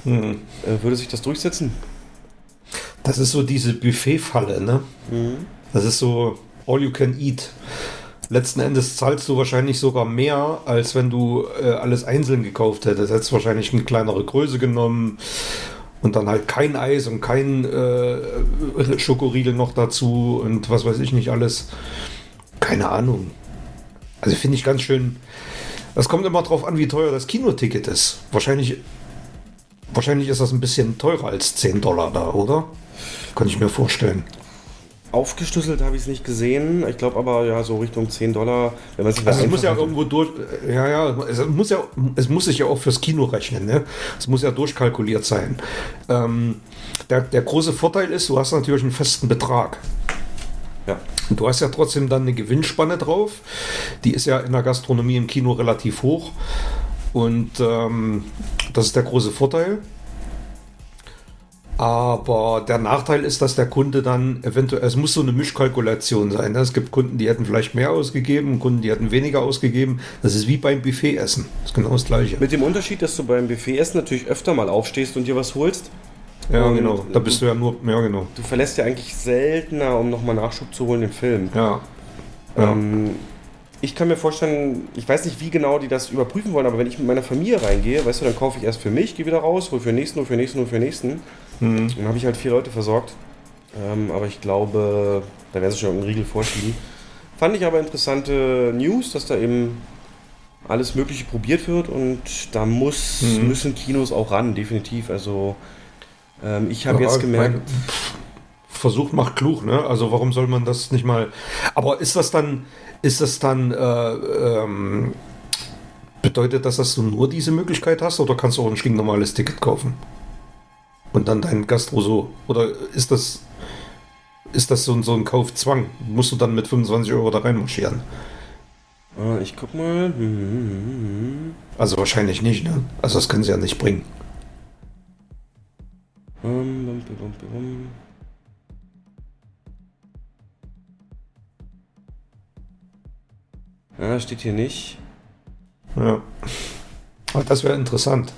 äh, würde sich das durchsetzen? Das ist so diese Buffet-Falle, ne? Das ist so all you can eat. Letzten Endes zahlst du wahrscheinlich sogar mehr, als wenn du äh, alles einzeln gekauft hättest. Hättest wahrscheinlich eine kleinere Größe genommen und dann halt kein Eis und kein äh, Schokoriegel noch dazu und was weiß ich nicht alles. Keine Ahnung. Also finde ich ganz schön. Das kommt immer drauf an, wie teuer das Kinoticket ist. Wahrscheinlich, wahrscheinlich ist das ein bisschen teurer als 10 Dollar da, oder? Kann ich mir vorstellen. Aufgeschlüsselt habe ich es nicht gesehen. Ich glaube aber, ja, so Richtung 10 Dollar. Wenn man sich Also es muss ja irgendwo durch, ja, ja, es muss ja, es muss sich ja auch fürs Kino rechnen, ne? Es muss ja durchkalkuliert sein. Ähm, der, der große Vorteil ist, du hast natürlich einen festen Betrag. Ja. Und du hast ja trotzdem dann eine Gewinnspanne drauf. Die ist ja in der Gastronomie im Kino relativ hoch. Und ähm, das ist der große Vorteil. Aber der Nachteil ist, dass der Kunde dann eventuell, es muss so eine Mischkalkulation sein. ne? Es gibt Kunden, die hätten vielleicht mehr ausgegeben, Kunden, die hätten weniger ausgegeben. Das ist wie beim Buffetessen. Das ist genau das Gleiche. Mit dem Unterschied, dass du beim Buffetessen natürlich öfter mal aufstehst und dir was holst. Ja, Und genau. Da bist du ja nur, ja, genau. Du verlässt ja eigentlich seltener, um nochmal Nachschub zu holen im Film. Ja. Ja. Ähm, ich kann mir vorstellen, ich weiß nicht, wie genau die das überprüfen wollen, aber wenn ich mit meiner Familie reingehe, weißt du, dann kaufe ich erst für mich, gehe wieder raus, hol für den nächsten, hol für den nächsten, hol für den nächsten. Mhm. Dann habe ich halt vier Leute versorgt. Ähm, aber ich glaube, da werden sie schon einen Riegel vorschieben. Fand ich aber interessante News, dass da eben alles Mögliche probiert wird und da muss, Mhm. müssen Kinos auch ran, definitiv. Also ähm, ich habe Ja, jetzt gemerkt, Versuch macht klug, ne? Also warum soll man das nicht mal. Aber ist das dann, ist das dann, äh, ähm, bedeutet das, dass du nur diese Möglichkeit hast oder kannst du auch ein stinknormales Ticket kaufen? Und dann dein Gastro so? Oder ist das, ist das so, ein- so ein Kaufzwang? Musst du dann mit 25 Euro da reinmarschieren? Ah, ich guck mal. Hm, Also wahrscheinlich nicht, ne? Also das können sie ja nicht bringen. Bum. Ah, steht hier nicht. Ja. Aber das wäre interessant.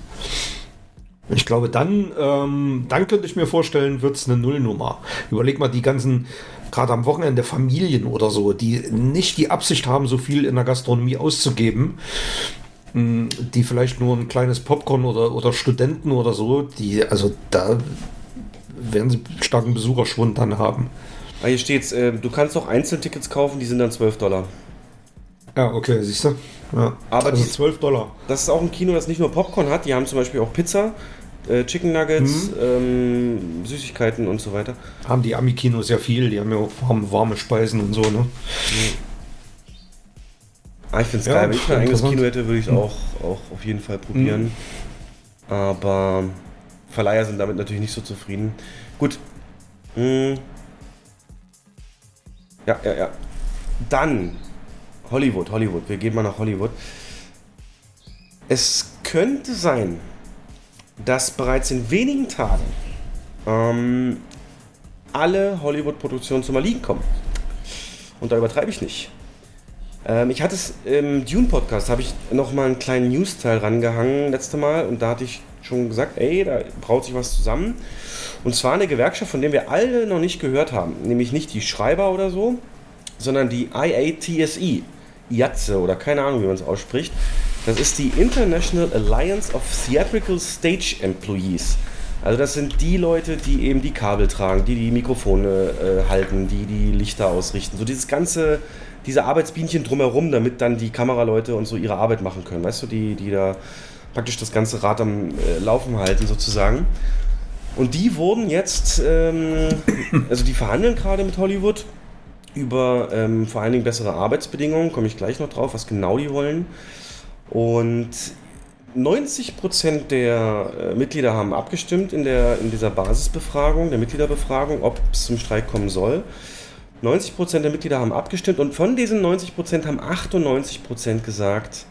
Ich glaube, dann, ähm, dann könnte ich mir vorstellen, wird es eine Nullnummer. Überleg mal die ganzen, gerade am Wochenende Familien oder so, die nicht die Absicht haben, so viel in der Gastronomie auszugeben, mh, die vielleicht nur ein kleines Popcorn oder, oder Studenten oder so, die, also da werden sie starken Besucherschwund dann haben. Ah, hier steht's, äh, du kannst auch Einzeltickets kaufen, die sind dann 12 Dollar. Ja, okay, siehst du? Ja. Aber also die- 12 Dollar. Das ist auch ein Kino, das nicht nur Popcorn hat. Die haben zum Beispiel auch Pizza, äh, Chicken Nuggets, ähm, Süßigkeiten und so weiter. Haben die Ami-Kinos ja viel, die haben ja auch warme, warme Speisen und so, ne? Ah, ich finde es Ja, geil. Wenn ich mein eigenes. Kino hätte, würde ich es auch, auch auf jeden Fall probieren. Aber Verleiher sind damit natürlich nicht so zufrieden. Gut. Hm. Ja, ja, ja. Dann Hollywood, Hollywood. Wir gehen mal nach Hollywood. Es könnte sein, dass bereits in wenigen Tagen ähm, alle Hollywood-Produktionen zum Erliegen kommen. Und da übertreibe ich nicht. Ähm, ich hatte es im Dune-Podcast, habe ich noch mal einen kleinen News-Teil rangehangen letzte Mal und da hatte ich schon gesagt, ey, da braut sich was zusammen. Und zwar eine Gewerkschaft, von der wir alle noch nicht gehört haben. Nämlich nicht die Schreiber oder so, sondern die IATSE, IATSE oder keine Ahnung, wie man es ausspricht. Das ist die International Alliance of Theatrical Stage Employees. Also das sind die Leute, die eben die Kabel tragen, die die Mikrofone äh, halten, die die Lichter ausrichten. So dieses ganze, diese Arbeitsbienchen drumherum, damit dann die Kameraleute und so ihre Arbeit machen können. Weißt du, die, die da praktisch das ganze Rad am äh, Laufen halten sozusagen. Und die wurden jetzt, ähm, also die verhandeln gerade mit Hollywood über ähm, vor allen Dingen bessere Arbeitsbedingungen, komme ich gleich noch drauf, was genau die wollen. Und 90% der äh, Mitglieder haben abgestimmt in, der, in dieser Basisbefragung, der Mitgliederbefragung, ob es zum Streik kommen soll. 90% der Mitglieder haben abgestimmt und von diesen 90% haben 98% gesagt,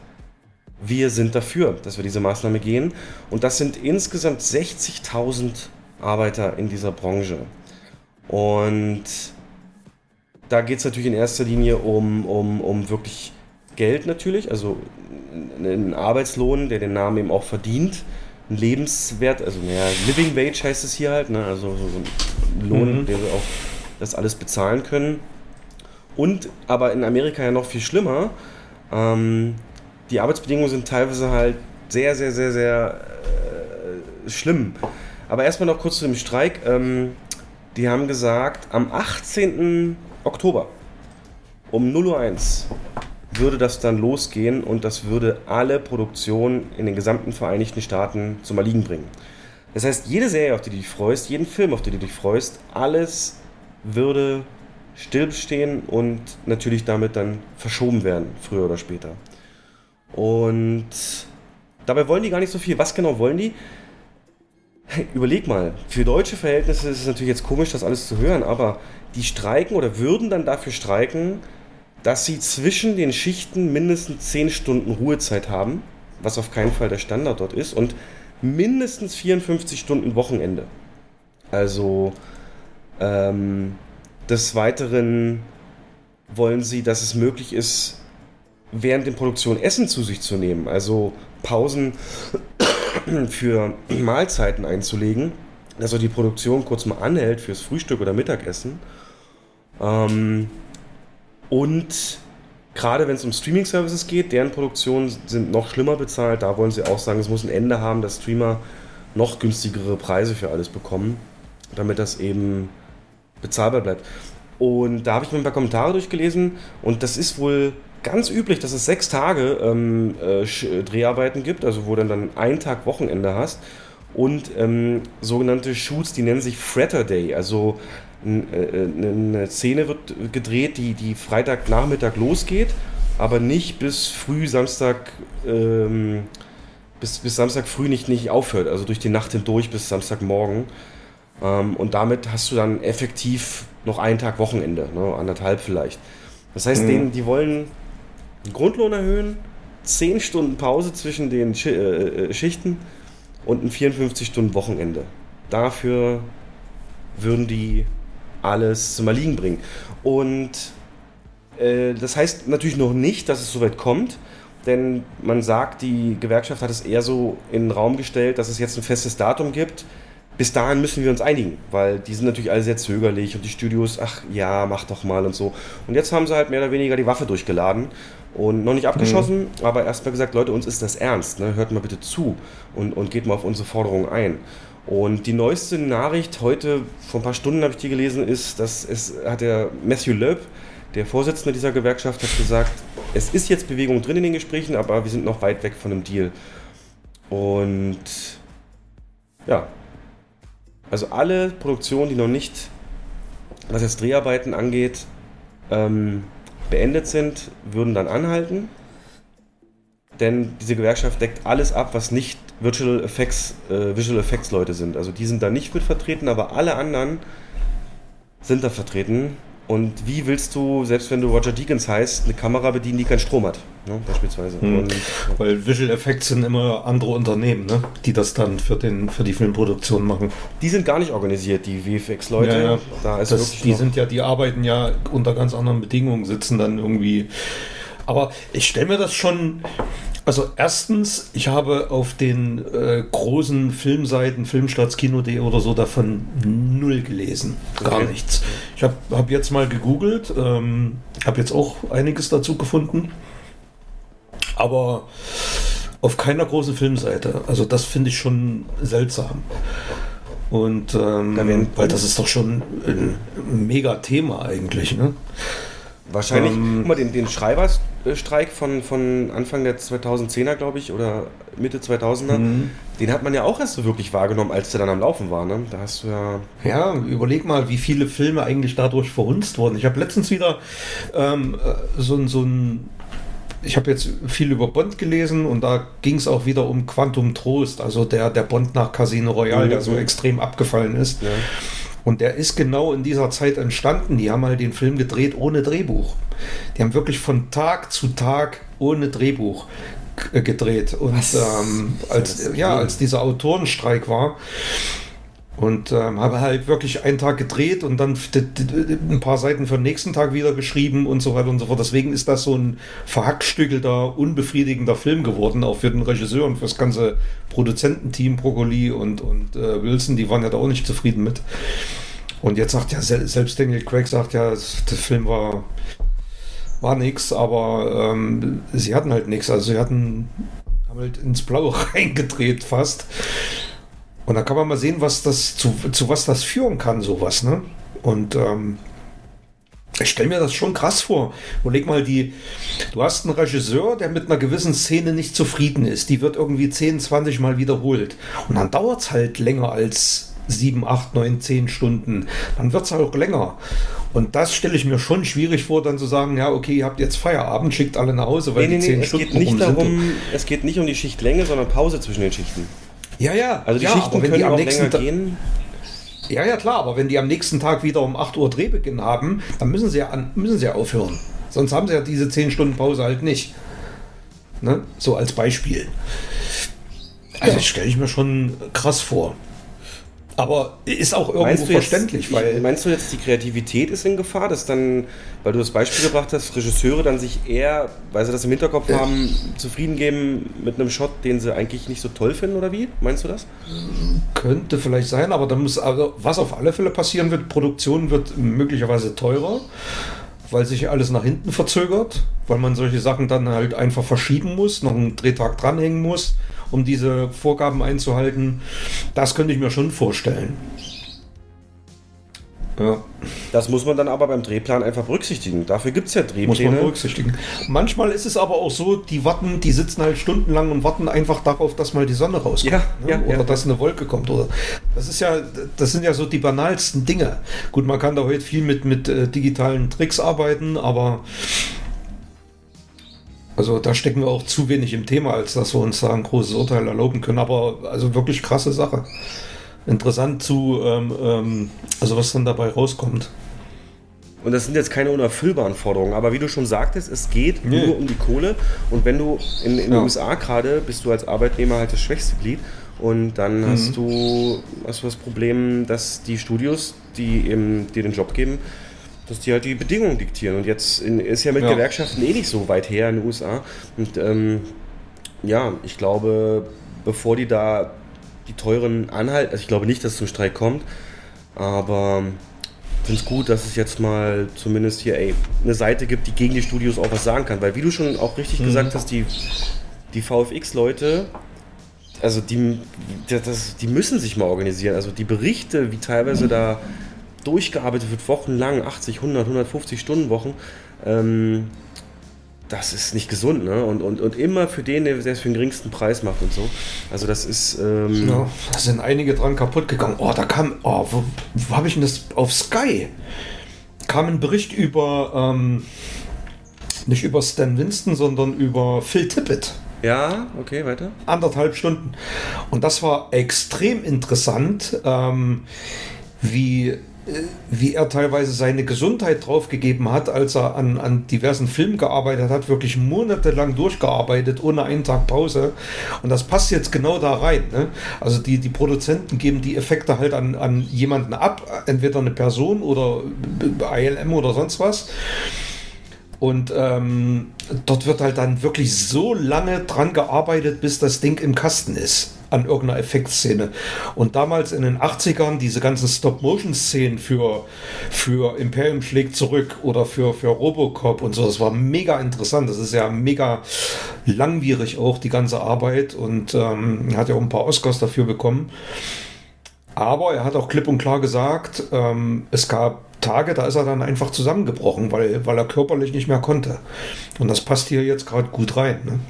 wir sind dafür, dass wir diese Maßnahme gehen. Und das sind insgesamt 60.000 Arbeiter in dieser Branche. Und da geht es natürlich in erster Linie um, um, um wirklich Geld natürlich, also einen Arbeitslohn, der den Namen eben auch verdient. Ein Lebenswert, also naja, Living Wage heißt es hier halt, ne? also so so ein Lohn, Mhm. der wir auch das alles bezahlen können. Und aber in Amerika ja noch viel schlimmer, ähm, die Arbeitsbedingungen sind teilweise halt sehr, sehr, sehr, sehr äh, schlimm. Aber erstmal noch kurz zu dem Streik. Ähm, die haben gesagt, am 18. Oktober um 0.01 Uhr würde das dann losgehen und das würde alle Produktionen in den gesamten Vereinigten Staaten zum Erliegen bringen. Das heißt, jede Serie, auf die du dich freust, jeden Film, auf den du dich freust, alles würde stillstehen und natürlich damit dann verschoben werden, früher oder später. Und dabei wollen die gar nicht so viel. Was genau wollen die? Überleg mal, für deutsche Verhältnisse ist es natürlich jetzt komisch, das alles zu hören, aber die streiken oder würden dann dafür streiken, dass sie zwischen den Schichten mindestens 10 Stunden Ruhezeit haben, was auf keinen Fall der Standard dort ist, und mindestens 54 Stunden Wochenende. Also ähm, des Weiteren wollen sie, dass es möglich ist, während der Produktion Essen zu sich zu nehmen, also Pausen für Mahlzeiten einzulegen, dass auch die Produktion kurz mal anhält fürs Frühstück oder Mittagessen. Ähm, und gerade wenn es um Streaming-Services geht, deren Produktionen sind noch schlimmer bezahlt. Da wollen sie auch sagen, es muss ein Ende haben, dass Streamer noch günstigere Preise für alles bekommen, damit das eben bezahlbar bleibt. Und da habe ich mir ein paar Kommentare durchgelesen und das ist wohl ganz üblich, dass es sechs Tage ähm, äh, Sch- Dreharbeiten gibt, also wo dann dann ein Tag Wochenende hast und ähm, sogenannte Shoots, die nennen sich Fretter Day, also äh, eine Szene wird gedreht, die, die Freitagnachmittag losgeht, aber nicht bis früh Samstag ähm, bis, bis Samstag früh nicht, nicht aufhört, also durch die Nacht hindurch bis Samstagmorgen. Ähm, und damit hast du dann effektiv noch einen Tag Wochenende, ne, anderthalb vielleicht. Das heißt, denen, die wollen den Grundlohn erhöhen, 10 Stunden Pause zwischen den Schi äh, äh, Schichten und ein 54 Stunden Wochenende. Dafür würden die alles zum Erliegen bringen. Und äh, das heißt natürlich noch nicht, dass es soweit kommt, denn man sagt, die Gewerkschaft hat es eher so in den Raum gestellt, dass es jetzt ein festes Datum gibt. Bis dahin müssen wir uns einigen, weil die sind natürlich alle sehr zögerlich und die Studios, ach ja, mach doch mal und so. Und jetzt haben sie halt mehr oder weniger die Waffe durchgeladen und noch nicht abgeschossen, aber erstmal gesagt, Leute, uns ist das ernst, ne? hört mal bitte zu und, und geht mal auf unsere Forderungen ein. Und die neueste Nachricht heute, vor ein paar Stunden habe ich die gelesen, ist, dass es hat der Matthew Loeb, der Vorsitzende dieser Gewerkschaft, hat gesagt, es ist jetzt Bewegung drin in den Gesprächen, aber wir sind noch weit weg von einem Deal. Und ja, also alle Produktionen, die noch nicht, was jetzt Dreharbeiten angeht, ähm, beendet sind, würden dann anhalten. Denn diese Gewerkschaft deckt alles ab, was nicht Virtual Effects, äh, Visual Effects Leute sind. Also die sind da nicht mit vertreten, aber alle anderen sind da vertreten. Und wie willst du, selbst wenn du Roger Deakins heißt, eine Kamera bedienen, die keinen Strom hat, ne, beispielsweise? Hm. Und, Weil Visual Effects sind immer andere Unternehmen, ne? die das dann für, den, für die Filmproduktion machen. die sind gar nicht organisiert, die VFX-Leute. Ja, ja. Da ist Das, die sind ja, die arbeiten ja unter ganz anderen Bedingungen, sitzen dann irgendwie. Aber ich stelle mir das schon. Also erstens, ich habe auf den äh, großen Filmseiten, Filmstarts, Kino.de oder so davon null gelesen. Gar Okay. nichts. Ich habe hab jetzt mal gegoogelt, ähm, habe jetzt auch einiges dazu gefunden. Aber auf keiner großen Filmseite. Also das finde ich schon seltsam. Und ähm, weil das ist doch schon ein mega Thema eigentlich, ne? Wahrscheinlich, Ähm, guck mal, den, den Schreiberstreik von, von Anfang der 2010er, glaube ich, oder Mitte 2000er, Mhm. den hat man ja auch erst so wirklich wahrgenommen, als der dann am Laufen war. Ne? Da hast du ja. Ja, überleg mal, wie viele Filme eigentlich dadurch verhunzt wurden. Ich habe letztens wieder ähm, äh, so, ein- so ein. Ich habe jetzt viel über Bond gelesen und da ging es auch wieder um Quantum Trost, also der, der Bond nach Casino Royale, Mhm. der so extrem abgefallen ist. Ja. Und der ist genau in dieser Zeit entstanden. Die haben halt den Film gedreht ohne Drehbuch. Die haben wirklich von Tag zu Tag ohne Drehbuch äh, gedreht. Und ähm, als, ja, als dieser Autorenstreik war, und ähm, habe halt wirklich einen Tag gedreht und dann ein paar Seiten für den nächsten Tag wieder geschrieben und so weiter und so fort. Deswegen ist das so ein verhackstückelter, unbefriedigender Film geworden, auch für den Regisseur und für das ganze Produzententeam, Broccoli und, und äh, Wilson, die waren ja da auch nicht zufrieden mit. Und jetzt sagt ja, sel- selbst Daniel Craig sagt ja, der Film war, war nix, aber ähm, sie hatten halt nichts. Also sie hatten haben halt ins Blaue reingedreht fast. Und da kann man mal sehen, was das zu, zu was das führen kann, sowas, ne? Und ähm, ich stelle mir das schon krass vor. Überleg mal, die, du hast einen Regisseur, der mit einer gewissen Szene nicht zufrieden ist. Die wird irgendwie 10, 20 Mal wiederholt. Und dann dauert es halt länger als 7, 8, 9, 10 Stunden. Dann wird es halt auch länger. Und das stelle ich mir schon schwierig vor, dann zu sagen, ja, okay, ihr habt jetzt Feierabend, schickt alle nach Hause, weil Nee, nee, die nee, 10 es Stunden geht nicht rum sind. darum, es geht nicht um die Schichtlänge, sondern Pause zwischen den Schichten. Ja, ja. Also die ja, Schichten können die am auch nächsten länger Ta- gehen. Ja, ja, klar, aber wenn die am nächsten Tag wieder um 8 Uhr Drehbeginn haben, dann müssen sie ja, an, müssen sie ja aufhören. Sonst haben sie ja diese 10 Stunden Pause halt nicht. Ne? So als Beispiel. Also das stelle ich mir schon krass vor. Aber ist auch irgendwo Meinst du, jetzt, verständlich, weil. meinst du jetzt, die Kreativität ist in Gefahr, dass dann, weil du das Beispiel gebracht hast, Regisseure dann sich eher, weil sie das im Hinterkopf haben, zufrieden geben mit einem Shot, den sie eigentlich nicht so toll finden, oder wie? Meinst du das? Könnte vielleicht sein, aber da muss, also was auf alle Fälle passieren wird, Produktion wird möglicherweise teurer, weil sich alles nach hinten verzögert, weil man solche Sachen dann halt einfach verschieben muss, noch einen Drehtag dranhängen muss, um diese Vorgaben einzuhalten. Das könnte ich mir schon vorstellen. Ja, Das muss man dann aber beim Drehplan einfach berücksichtigen. Dafür gibt es ja muss man Drehpläne. berücksichtigen. Manchmal ist es aber auch so, die warten, die sitzen halt stundenlang und warten einfach darauf, dass mal die Sonne rauskommt. Ja, ne? ja, oder ja. dass eine Wolke kommt. Oder das ist ja, das sind ja so die banalsten Dinge. Gut, man kann da heute viel mit, mit äh, digitalen Tricks arbeiten, aber also da stecken wir auch zu wenig im Thema, als dass wir uns da ein großes Urteil erlauben können. Aber also wirklich krasse Sache. Interessant zu, ähm, ähm, also was dann dabei rauskommt. Und das sind jetzt keine unerfüllbaren Forderungen, aber wie du schon sagtest, es geht Nee. nur um die Kohle. Und wenn du in, in Ja. den USA gerade bist du als Arbeitnehmer halt das schwächste Glied. Und dann Mhm. hast du hast du das Problem, dass die Studios, die eben dir den Job geben, dass die halt die Bedingungen diktieren. Und jetzt in, ist ja mit Ja. Gewerkschaften eh nicht so weit her in den USA. Und ähm, ja, ich glaube, bevor die da die teuren anhalten, also ich glaube nicht, dass es zum Streik kommt, aber ich finde es gut, dass es jetzt mal zumindest hier ey, eine Seite gibt, die gegen die Studios auch was sagen kann. Weil wie du schon auch richtig gesagt hast, die, die VFX-Leute, also die, das, die müssen sich mal organisieren. Also die Berichte, wie teilweise da durchgearbeitet wird, wochenlang, 80, 100, 150 Stunden Wochen, ähm, das ist nicht gesund, ne? Und, und, und immer für den, der es für den geringsten Preis macht und so. Also das ist. Ähm, Ja, da sind einige dran kaputt gegangen. Oh, da kam, oh, wo, wo habe ich denn das? Auf Sky kam ein Bericht über, ähm, nicht über Stan Winston, sondern über Phil Tippett. ja, okay, weiter. Anderthalb Stunden. Und das war extrem interessant, ähm, wie, wie er teilweise seine Gesundheit draufgegeben hat, als er an, an diversen Filmen gearbeitet hat, wirklich monatelang durchgearbeitet, ohne einen Tag Pause. Und das passt jetzt genau da rein. Ne? Also die, die Produzenten geben die Effekte halt an, an jemanden ab, entweder eine Person oder ILM oder sonst was. Und ähm, dort wird halt dann wirklich so lange dran gearbeitet, bis das Ding im Kasten ist an irgendeiner Effektszene. Und damals in den 80ern diese ganzen Stop-Motion-Szenen für, für Imperium schlägt zurück oder für, für Robocop und so, das war mega interessant. Das ist ja mega langwierig auch, die ganze Arbeit. Und ähm, hat ja auch ein paar Oscars dafür bekommen. Aber er hat auch klipp und klar gesagt, ähm, es gab Tage, da ist er dann einfach zusammengebrochen, weil, weil er körperlich nicht mehr konnte. Und das passt hier jetzt gerade gut rein. Ne?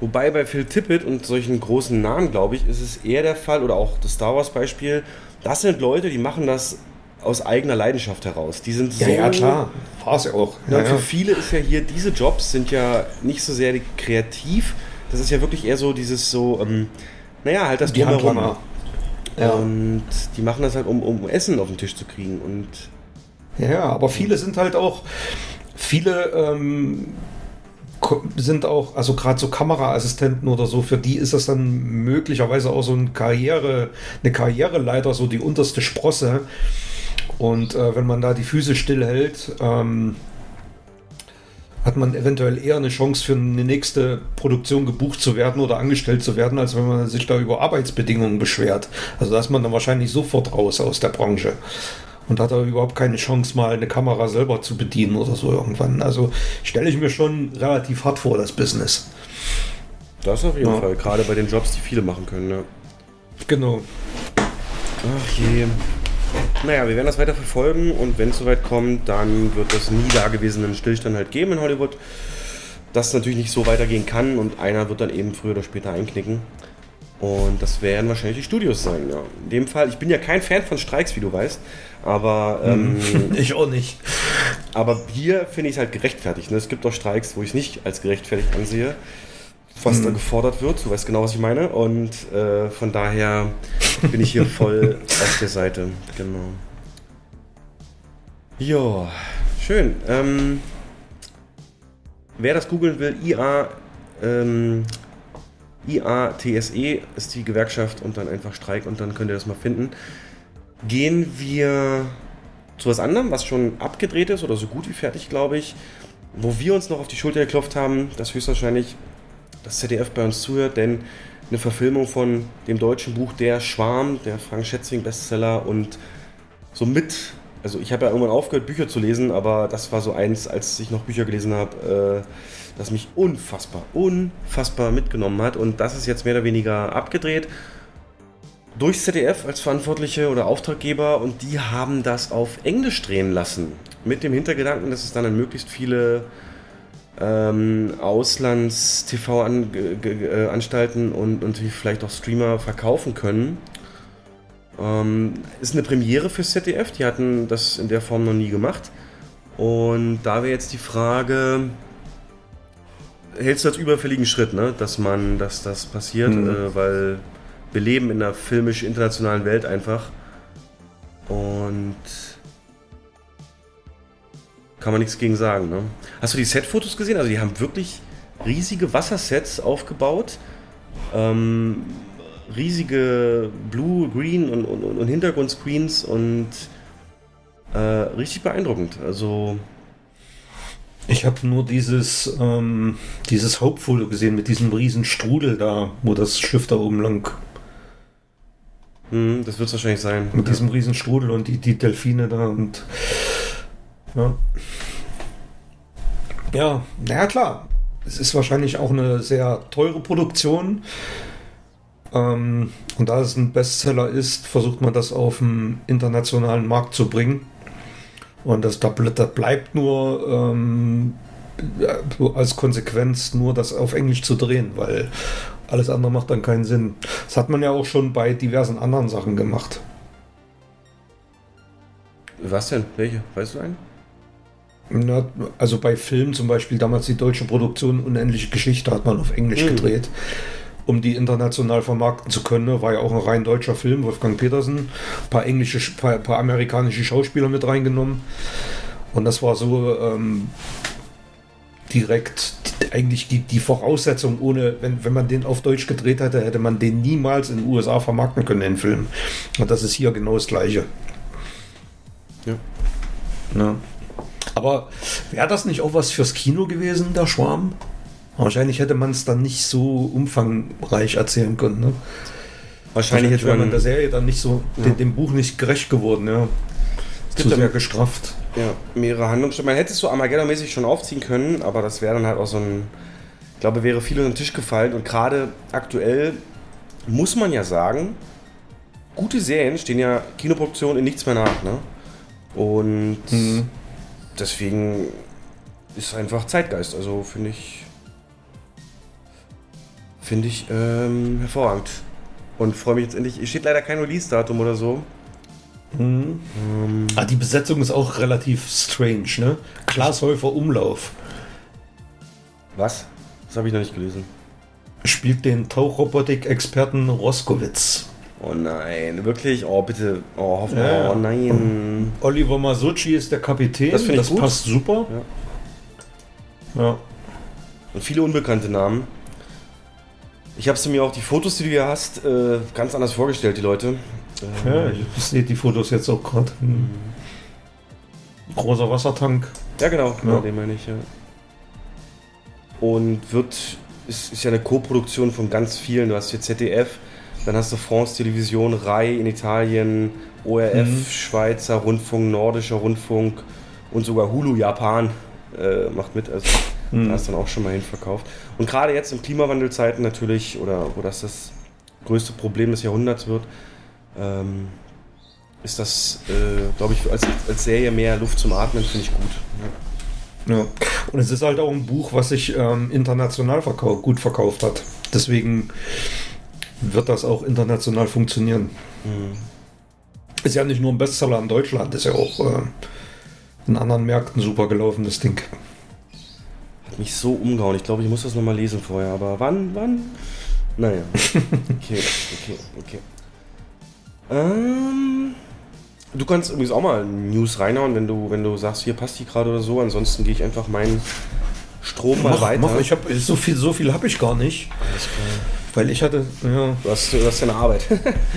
Wobei bei Phil Tippett und solchen großen Namen, glaube ich, ist es eher der Fall, oder auch das Star Wars Beispiel, das sind Leute, die machen das aus eigener Leidenschaft heraus. Die sind Ja, so. ja, klar. War es ja auch. Ja, Ja, für viele ist ja hier, diese Jobs sind ja nicht so sehr kreativ. Das ist ja wirklich eher so dieses so, ähm, naja, halt das Die Drumherum. Ja. Und die machen das halt, um, um Essen auf den Tisch zu kriegen. Und Ja, ja, aber viele sind halt auch, viele ähm, sind auch, also gerade so Kameraassistenten oder so, für die ist das dann möglicherweise auch so ein Karriere, eine Karriereleiter, so die unterste Sprosse. Und äh, wenn man da die Füße stillhält, ähm, hat man eventuell eher eine Chance für eine nächste Produktion gebucht zu werden oder angestellt zu werden, als wenn man sich da über Arbeitsbedingungen beschwert. Also da ist man dann wahrscheinlich sofort raus aus der Branche und hat aber überhaupt keine Chance, mal eine Kamera selber zu bedienen oder so irgendwann. Also stelle ich mir schon relativ hart vor, das Business. das auf jeden Ja. Fall, gerade bei den Jobs, die viele machen können. Ja. Genau. Ach je. Naja, wir werden das weiter verfolgen und wenn es soweit kommt, dann wird es nie dagewesenen Stillstand halt geben in Hollywood. Das natürlich nicht so weitergehen kann und einer wird dann eben früher oder später einknicken. Und das werden wahrscheinlich die Studios sein, ja. In dem Fall, ich bin ja kein Fan von Streiks, wie du weißt, aber, ähm, Ich auch nicht. aber hier finde ich es halt gerechtfertigt. Ne? Es gibt auch Streiks, wo ich es nicht als gerechtfertigt ansehe, was da gefordert wird. Du weißt genau, was ich meine. Und äh, von daher bin ich hier voll auf der Seite. Genau. Ja, schön. Ähm, wer das googeln will, IA, ähm, IATSE ist die Gewerkschaft und dann einfach Streik und dann könnt ihr das mal finden. Gehen wir zu was anderem, was schon abgedreht ist oder so gut wie fertig, glaube ich, wo wir uns noch auf die Schulter geklopft haben, dass höchstwahrscheinlich das ZDF bei uns zuhört, denn eine Verfilmung von dem deutschen Buch Der Schwarm, der Frank Schätzing Bestseller und somit, also ich habe ja irgendwann aufgehört, Bücher zu lesen, aber das war so eins, als ich noch Bücher gelesen habe, äh, das mich unfassbar, unfassbar mitgenommen hat und das ist jetzt mehr oder weniger abgedreht durchs ZDF als Verantwortliche oder Auftraggeber und die haben das auf Englisch drehen lassen. Mit dem Hintergedanken, dass es dann an möglichst viele ähm, Auslands-TV-Anstalten und, und vielleicht auch Streamer verkaufen können. Ähm, ist eine Premiere fürs ZDF, die hatten das in der Form noch nie gemacht. Und da wäre jetzt die Frage, hältst du als überfälligen Schritt, ne? dass man, dass das passiert, äh, weil wir leben in einer filmisch internationalen Welt einfach. Und kann man nichts gegen sagen. Ne? Hast du die Set-Fotos gesehen? Also die haben wirklich riesige Wassersets aufgebaut. Ähm, riesige Blue, Green und, und, und Hintergrundscreens und äh, richtig beeindruckend. Also Ich habe nur dieses, ähm, dieses Hauptfoto gesehen mit diesem riesen Strudel da, wo das Schiff da oben lang, hm, das wird es wahrscheinlich sein. mit diesem riesen Strudel und die, die Delfine da und ja. Ja, naja klar. Es ist wahrscheinlich auch eine sehr teure Produktion. Ähm, und da es ein Bestseller ist, versucht man das auf den internationalen Markt zu bringen. Und das, da ble- da bleibt nur ähm, äh, als Konsequenz nur das auf Englisch zu drehen, weil alles andere macht dann keinen Sinn. Das hat man ja auch schon bei diversen anderen Sachen gemacht. Was denn? Welche? Weißt du einen? Na, also bei Filmen zum Beispiel, damals die deutsche Produktion Unendliche Geschichte hat man auf Englisch Mhm. gedreht, um die international vermarkten zu können. ne? War ja auch ein rein deutscher Film, Wolfgang Petersen, ein paar englische, paar, paar amerikanische Schauspieler mit reingenommen. Und das war so ähm, direkt eigentlich die, die Voraussetzung, ohne, wenn, wenn man den auf Deutsch gedreht hätte, hätte man den niemals in den USA vermarkten können, den Film. Und das ist hier genau das Gleiche. Ja. Ja. Aber wäre das nicht auch was fürs Kino gewesen, der Schwarm? Wahrscheinlich hätte man es dann nicht so umfangreich erzählen können. Ne? Wahrscheinlich hätte wäre man der Serie dann nicht so, dem, dem Buch nicht gerecht geworden. Ja. Es Zu gibt sehr aber- gestrafft. Ja, mehrere Handlungsstränge. Man hätte es so Armageddon-mäßig schon aufziehen können, aber das wäre dann halt auch so ein. Ich glaube, wäre viel unter den Tisch gefallen. Und gerade aktuell muss man ja sagen, gute Serien stehen ja Kinoproduktionen in nichts mehr nach. Ne? Und Mhm. deswegen ist einfach Zeitgeist. Also finde ich. Finde ich ähm, hervorragend. Und freue mich jetzt endlich. Hier steht leider kein Release-Datum oder so. Ah, die Besetzung ist auch relativ strange. Ne? Klaas Häufer Umlauf Was? Das habe ich noch nicht gelesen. spielt den Tauchrobotik-Experten Roskowitz. Oh nein, wirklich? Oh, bitte. Oh, hoffen. Ja. Oh nein. Oliver Masucci ist der Kapitän. Das finde ich gut. passt super. Ja. Und viele unbekannte Namen. Ich habe mir auch die Fotos, die du hier hast, äh, ganz anders vorgestellt, die Leute. Äh, Ja, ich sehe die Fotos jetzt auch gerade. Hm. Großer Wassertank. ja, genau, genau Ja. den meine ich, ja. Und wird, ist, ist ja eine Co-Produktion von ganz vielen. Du hast hier ZDF, dann hast du France Television, RAI in Italien, ORF, Mhm. Schweizer Rundfunk, Nordischer Rundfunk und sogar Hulu Japan äh, macht mit. Also Mhm. da ist dann auch schon mal hin verkauft. Und gerade jetzt im Klimawandelzeiten natürlich, oder wo das das größte Problem des Jahrhunderts wird, ähm, ist das, äh, glaube ich, als, als Serie mehr Luft zum Atmen, finde ich gut. Ja. Ja. Und es ist halt auch ein Buch, was sich ähm, international verkau gut verkauft hat. Deswegen wird das auch international funktionieren. Ist ja nicht nur ein Bestseller in Deutschland, ist ja auch äh, in anderen Märkten super gelaufen, das Ding. Hat mich so umgehauen. Ich glaube, ich muss das nochmal lesen vorher. Aber wann? Wann? Naja. Okay, okay, okay. Ähm, du kannst übrigens auch mal News reinhauen, wenn du, wenn du sagst, hier passt die gerade oder so. Ansonsten gehe ich einfach meinen Strom mal Mach, weiter. mach, ich hab, so viel, so viel habe ich gar nicht. Weil ich hatte, ja, Du hast, du hast deine Arbeit.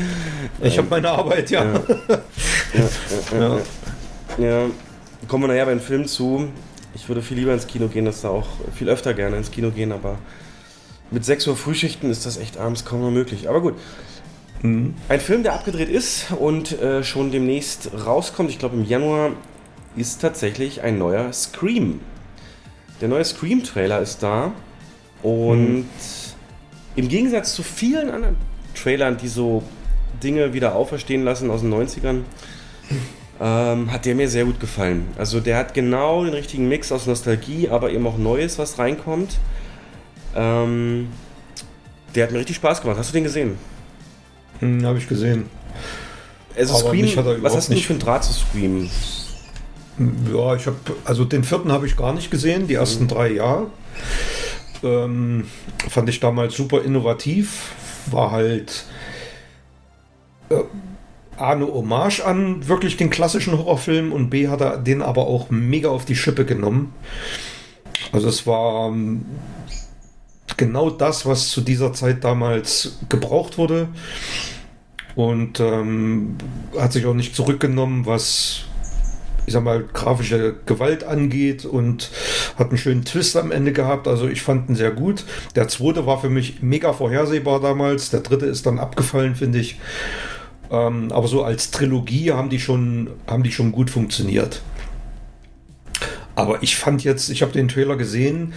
ich habe meine Arbeit, ja. ja. ja, kommen wir nachher bei den Filmen zu. Ich würde viel lieber ins Kino gehen, das da auch viel öfter gerne ins Kino gehen, aber mit 6 Uhr Frühschichten ist das echt abends kaum noch möglich. Aber gut. Ein Film, der abgedreht ist und äh, schon demnächst rauskommt, ich glaube im Januar, ist tatsächlich ein neuer Scream. Der neue Scream-Trailer ist da und im Gegensatz zu vielen anderen Trailern, die so Dinge wieder auferstehen lassen aus den 90ern, ähm, hat der mir sehr gut gefallen. Also der hat genau den richtigen Mix aus Nostalgie, aber eben auch Neues, was reinkommt. Ähm, der hat mir richtig Spaß gemacht. Hast du den gesehen? Hm, habe ich gesehen. Also Aber Scream, was hast du nicht- für ein Draht zu Scream? Ja, ich habe, also den vierten habe ich gar nicht gesehen, die ersten Mhm. drei Jahre. Ähm, fand ich damals super innovativ, war halt äh, A, eine Hommage an wirklich den klassischen Horrorfilm und B, hat er den aber auch mega auf die Schippe genommen. Also es war genau das, was zu dieser Zeit damals gebraucht wurde und ähm, hat sich auch nicht zurückgenommen, was ich sag mal, grafische Gewalt angeht und hat einen schönen Twist am Ende gehabt. Also ich fand ihn sehr gut. Der zweite war für mich mega vorhersehbar damals. Der dritte ist dann abgefallen, finde ich. Ähm, aber so als Trilogie haben die schon, haben die schon gut funktioniert. Aber ich fand jetzt, ich habe den Trailer gesehen,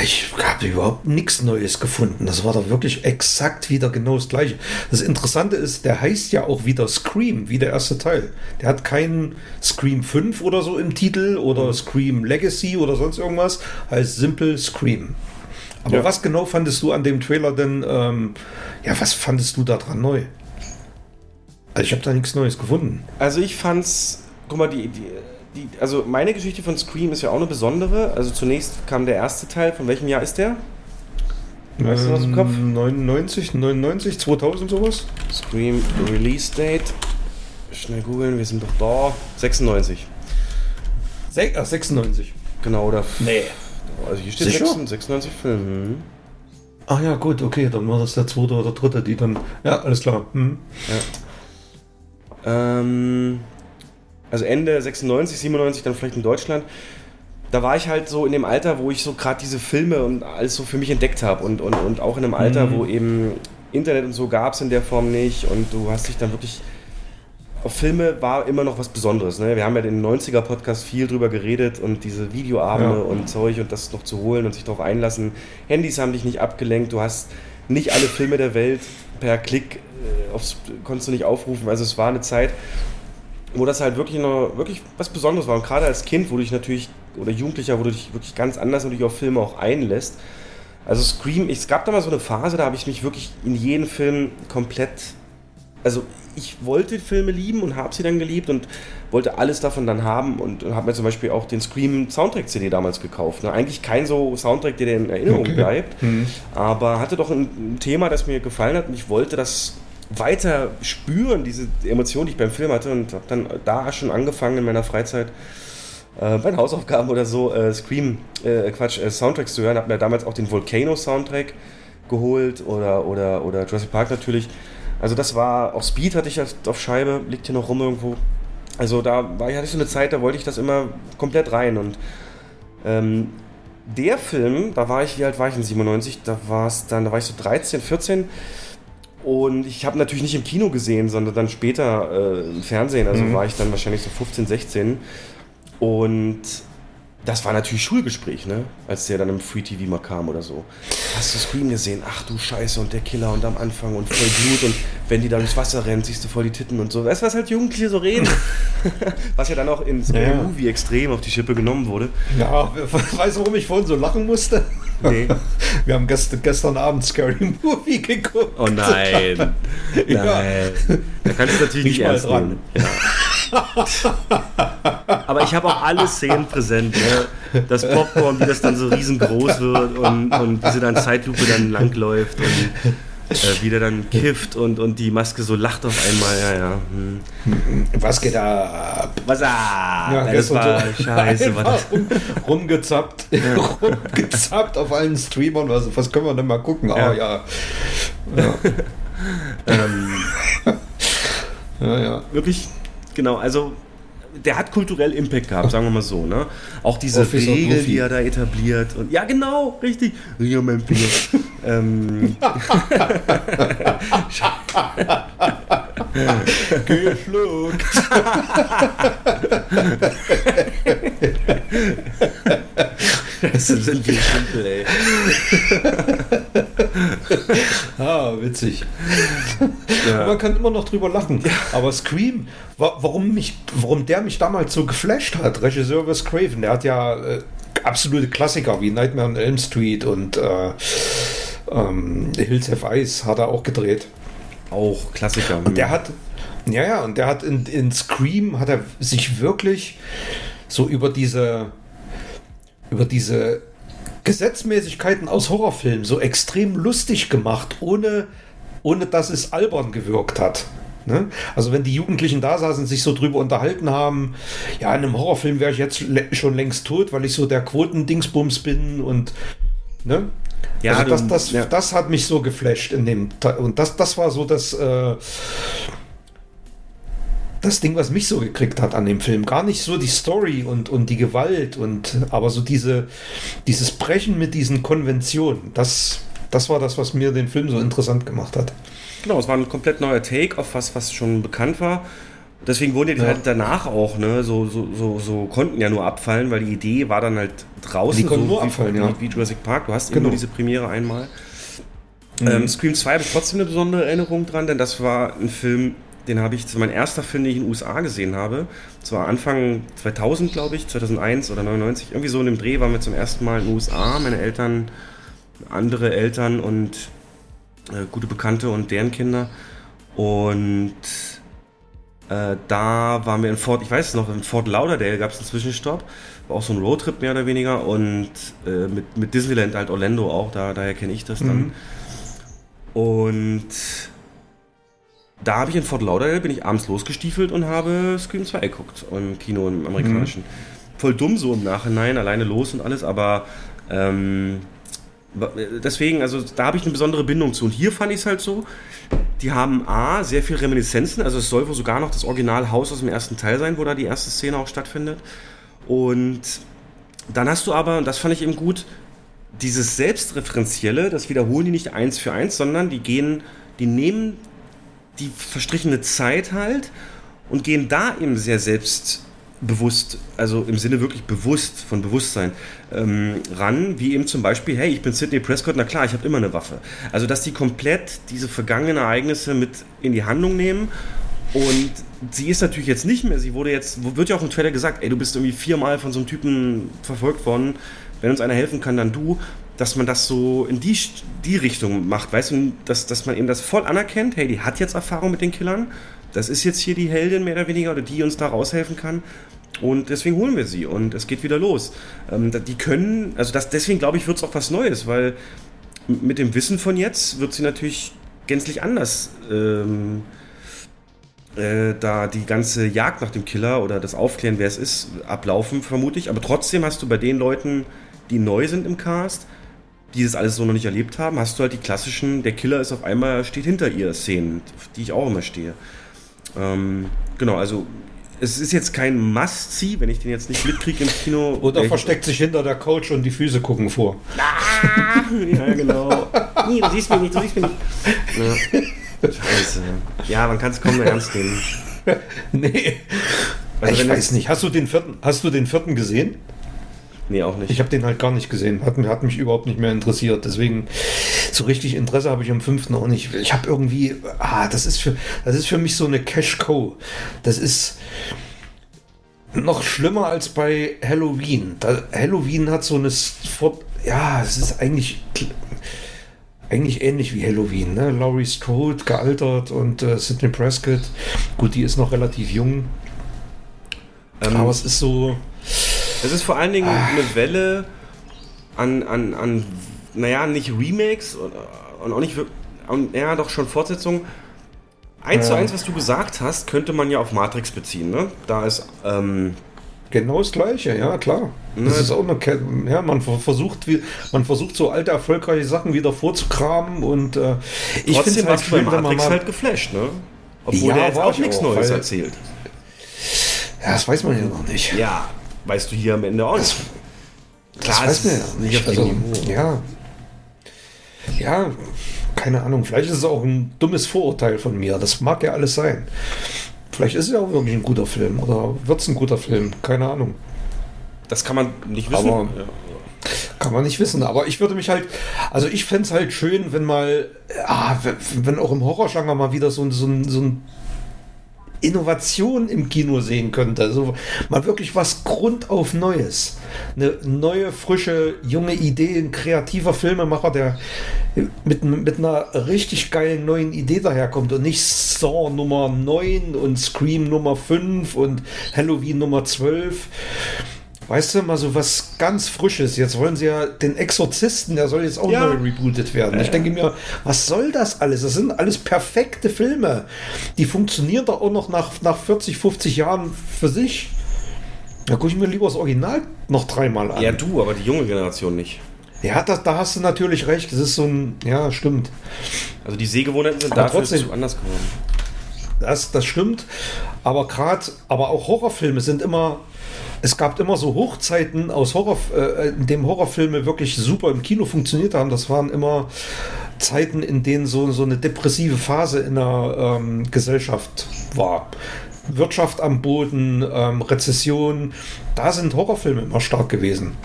ich habe überhaupt nichts Neues gefunden. Das war doch wirklich exakt wieder genau das gleiche. Das Interessante ist, der heißt ja auch wieder Scream, wie der erste Teil. Der hat keinen Scream 5 oder so im Titel oder Scream Legacy oder sonst irgendwas, heißt simpel Scream. Aber Ja. was genau fandest du an dem Trailer denn, ähm, ja, was fandest du da dran neu? Also ich habe da nichts Neues gefunden. Also ich fand's, guck mal, die, die, die, also meine Geschichte von Scream ist ja auch eine besondere. Also zunächst kam der erste Teil, von welchem Jahr ist der? Weißt du was im Kopf? Ähm, 99, 99, 2000 sowas? Scream Release Date. Schnell googeln, wir sind doch da. 96. Se ah, 96. Genau, oder? Nee. Also hier steht Sicher? 96, 96 Film. Hm. Ach ja, gut, okay, dann war das der zweite oder dritte, die dann. Ja, alles klar. Hm. Ähm, also Ende 96, 97 dann vielleicht in Deutschland. Da war ich halt so in dem Alter, wo ich so gerade diese Filme und alles so für mich entdeckt habe und, und, und auch in einem Alter, wo eben Internet und so gab es in der Form nicht und du hast dich dann wirklich auf Filme war immer noch was Besonderes. Ne? Wir haben ja in den 90er-Podcast viel drüber geredet und diese Videoabende Ja. und Zeug und das noch zu holen und sich darauf einlassen. Handys haben dich nicht abgelenkt, du hast nicht alle Filme der Welt per Klick äh, aufs, konntest du nicht aufrufen. Also es war eine Zeit, wo das halt wirklich noch wirklich was Besonderes war. Und gerade als Kind, wo du dich natürlich, oder Jugendlicher, wo du dich wirklich ganz anders natürlich auf Filme auch einlässt. Also Scream, es gab da mal so eine Phase, da habe ich mich wirklich in jeden Film komplett also ich wollte Filme lieben und habe sie dann geliebt und wollte alles davon dann haben und, habe mir zum Beispiel auch den Scream Soundtrack CD damals gekauft. Ne? Eigentlich kein so Soundtrack, der dir in Erinnerung Okay. bleibt, aber hatte doch ein Thema, das mir gefallen hat und ich wollte das weiter spüren, diese Emotion, die ich beim Film hatte und habe dann da schon angefangen in meiner Freizeit äh, bei den Hausaufgaben oder so äh, Scream, äh, Quatsch, äh, Soundtracks zu hören. Habe mir damals auch den Volcano Soundtrack geholt oder, oder, oder Jurassic Park natürlich. Also das war, auch Speed hatte ich auf, auf Scheibe, liegt hier noch rum irgendwo. Also da war, hatte ich so eine Zeit, da wollte ich das immer komplett rein und ähm, der Film, da war ich, wie alt war ich in 97? Da war es dann, da war ich so 13, 14 und ich habe natürlich nicht im Kino gesehen, sondern dann später äh, im Fernsehen. Also war ich dann wahrscheinlich so 15, 16 und das war natürlich Schulgespräch, ne? Als der dann im Free TV mal kam oder so. Hast du Scream gesehen? Ach du Scheiße und der Killer und am Anfang und voll Blut und wenn die da durchs Wasser rennen, siehst du voll die Titten und so. Weißt du, was halt Jugendliche so reden? was ja dann auch in Scary Ja. Movie extrem auf die Schippe genommen wurde. Ja, weißt du, warum ich vorhin so lachen musste? Nee. Wir haben gest gestern Abend Scary Movie geguckt. Oh nein. Ja. Nein. Da kannst du natürlich Nicht nicht ernst dran. nehmen. Ja. Aber ich habe auch alle Szenen präsent. Ne? Das Popcorn, wie das dann so riesengroß wird und, und diese dann Zeitlupe dann langläuft und äh, wie der dann kifft und, und die Maske so lacht auf einmal. Ja, ja. Hm. Was geht ab? Was ah, Ja, das war so scheiße. War das. rum, rumgezappt, rumgezappt auf allen Streamern. Was, was können wir denn mal gucken? Ah, ja. Ja. Ähm, ja, ja. wirklich, genau, also der hat kulturell Impact gehabt, sagen wir mal so, ne? Auch diese Officer Regeln, Goofy. die er da etabliert und ja, genau, richtig. Mein Finger. ähm, Geschluckt. das sind wir simpel, ey. Ah, witzig. Ja. Man kann immer noch drüber lachen. Aber Scream, wa warum, mich, warum der mich damals so geflasht hat, Regisseur Wes Craven, der hat ja äh, absolute Klassiker wie Nightmare on Elm Street und äh, ähm, Hills Have Eyes hat er auch gedreht. Auch Klassiker. Und der hat, ja, ja, und der hat in, in Scream hat er sich wirklich so über diese, über diese Gesetzmäßigkeiten aus Horrorfilmen so extrem lustig gemacht, ohne, ohne dass es albern gewirkt hat. Ne? Also wenn die Jugendlichen da saßen, sich so drüber unterhalten haben, ja, in einem Horrorfilm wäre ich jetzt schon längst tot, weil ich so der Quotendingsbums bin und ne? Ja, also das, das, ja. das hat mich so geflasht in dem und das, das war so das äh, das Ding, was mich so gekriegt hat an dem Film. Gar nicht so die Story und, und die Gewalt und aber so diese dieses Brechen mit diesen Konventionen. Das das war das, was mir den Film so interessant gemacht hat. Genau, es war ein komplett neuer Take auf was, was schon bekannt war. Deswegen wurden die Ja. halt danach auch, ne, so, so, so, so konnten ja nur abfallen, weil die Idee war dann halt draußen. Die konnten so nur abfallen, wie, ja. wie Jurassic Park. Du hast eben Genau. nur diese Premiere einmal. Mhm. Ähm, Scream 2 habe ich trotzdem eine besondere Erinnerung dran, denn das war ein Film, den habe ich, das mein erster Film, den ich in den USA gesehen habe. Das war Anfang 2000, glaube ich, 2001 oder 99. Irgendwie so in dem Dreh waren wir zum ersten Mal in den USA. Meine Eltern, andere Eltern und äh, gute Bekannte und deren Kinder. Und äh, da waren wir in Fort, ich weiß es noch, in Fort Lauderdale gab es einen Zwischenstopp. War auch so ein Roadtrip mehr oder weniger. Und äh, mit, mit Disneyland halt Orlando auch, da, daher kenne ich das dann. Und da habe ich in Fort Lauderdale, bin ich abends losgestiefelt und habe Scream 2 geguckt im Kino, im amerikanischen. Voll dumm so im Nachhinein, alleine los und alles, aber ähm, wa- deswegen, also da habe ich eine besondere Bindung zu. Und hier fand ich es halt so, die haben A, sehr viel Reminiszenzen, also es soll wohl sogar noch das Originalhaus aus dem ersten Teil sein, wo da die erste Szene auch stattfindet. Und dann hast du aber, und das fand ich eben gut, dieses Selbstreferenzielle, das wiederholen die nicht eins für eins, sondern die gehen, die nehmen die verstrichene Zeit halt und gehen da eben sehr selbstbewusst, also im Sinne wirklich bewusst, von Bewusstsein, ähm, ran, wie eben zum Beispiel, hey, ich bin Sidney Prescott, na klar, ich habe immer eine Waffe. Also, dass die komplett diese vergangenen Ereignisse mit in die Handlung nehmen und sie ist natürlich jetzt nicht mehr, sie wurde jetzt, wird ja auch im Trailer gesagt, ey, du bist irgendwie viermal von so einem Typen verfolgt worden, wenn uns einer helfen kann, dann du, dass man das so in die, die Richtung macht, weißt du, dass, dass man eben das voll anerkennt, hey, die hat jetzt Erfahrung mit den Killern, das ist jetzt hier die Heldin mehr oder weniger, oder die uns da raushelfen kann. Und deswegen holen wir sie und es geht wieder los. Ähm, die können, also das, deswegen glaube ich, wird es auch was Neues, weil mit dem Wissen von jetzt wird sie natürlich gänzlich anders ähm, äh, da die ganze Jagd nach dem Killer oder das Aufklären, wer es ist, ablaufen, vermute ich. Aber trotzdem hast du bei den Leuten, die neu sind im Cast, die das alles so noch nicht erlebt haben, hast du halt die klassischen, der Killer ist auf einmal, steht hinter ihr Szenen, auf die ich auch immer stehe. Ähm, genau, also es ist jetzt kein Must-See, wenn ich den jetzt nicht mitkriege im Kino. Oder versteckt sich hinter der Couch und die Füße gucken vor. Ja, genau. Nee, du siehst mich nicht, du siehst mich nicht. Ja. Scheiße. Ja, man kann es kaum mehr ernst nehmen. Nee. Also ich weiß nicht. Hast du den vierten, hast du den vierten gesehen? Nee, auch nicht. Ich habe den halt gar nicht gesehen. Hat, hat mich überhaupt nicht mehr interessiert. Deswegen so richtig Interesse habe ich am fünften auch nicht. Ich habe irgendwie, ah, das ist für, das ist für mich so eine Cash Co. Das ist noch schlimmer als bei Halloween. Da, Halloween hat so eine ja, es ist eigentlich eigentlich ähnlich wie Halloween. Ne? Laurie Strode gealtert und äh, Sidney Prescott. Gut, die ist noch relativ jung. Ähm, Aber es ist so. Es ist vor allen Dingen eine Welle an, an, an naja, nicht Remakes und, und auch nicht und, ja, doch schon Fortsetzungen. Eins zu Ja. eins, was du gesagt hast, könnte man ja auf Matrix beziehen. Ne? Da ist, ähm, Genau das Gleiche, ja klar. Das Ne. ist auch eine Ke ja, man ver- versucht, wie, man versucht so alte erfolgreiche Sachen wieder vorzukramen und äh, ich finde warst halt schön, wenn man mal, halt geflasht, ne? Obwohl Ja, der jetzt auch ich nichts auch, Neues erzählt. ja, das weiß man ja noch nicht. Ja, weißt du hier am Ende auch nicht. das Klar, weiß es man nicht Also, ja, ja, keine Ahnung. Vielleicht ist es auch ein dummes Vorurteil von mir. Das mag ja alles sein. Vielleicht ist es ja auch wirklich ein guter Film oder wird es ein guter Film. Keine Ahnung. Das kann man nicht wissen. Aber-. Kann man nicht wissen, aber ich würde mich halt, also ich fände es halt schön, wenn mal, ah, wenn, auch im Horrorgenre mal wieder so, so, so ein Innovation im Kino sehen könnte. Also mal wirklich was grundauf Neues. Eine neue, frische, junge Idee, ein kreativer Filmemacher, der mit, mit einer richtig geilen neuen Idee daherkommt und nicht Saw Nummer 9 und Scream Nummer 5 und Halloween Nummer 12. Weißt du, mal so was ganz Frisches. Jetzt wollen sie ja den Exorzisten, der soll jetzt auch Ja. neu rebootet werden. Ich denke mir, was soll das alles? Das sind alles perfekte Filme. Die funktionieren doch auch noch nach, nach 40, 50 Jahren für sich. Da gucke ich mir lieber das Original noch dreimal an. ja, du, aber die junge Generation nicht. Ja, da, da hast du natürlich recht. Das ist so ein, ja, stimmt. Also die Sehgewohnheiten sind Aber dafür trotzdem- anders geworden. Das, das stimmt. Aber gerade, aber auch Horrorfilme sind immer. Es gab immer so Hochzeiten aus Horror, äh, in dem Horrorfilme wirklich super im Kino funktioniert haben. Das waren immer Zeiten, in denen so, so eine depressive Phase in der ähm, Gesellschaft war. Wirtschaft am Boden, ähm, Rezession, da sind Horrorfilme immer stark gewesen.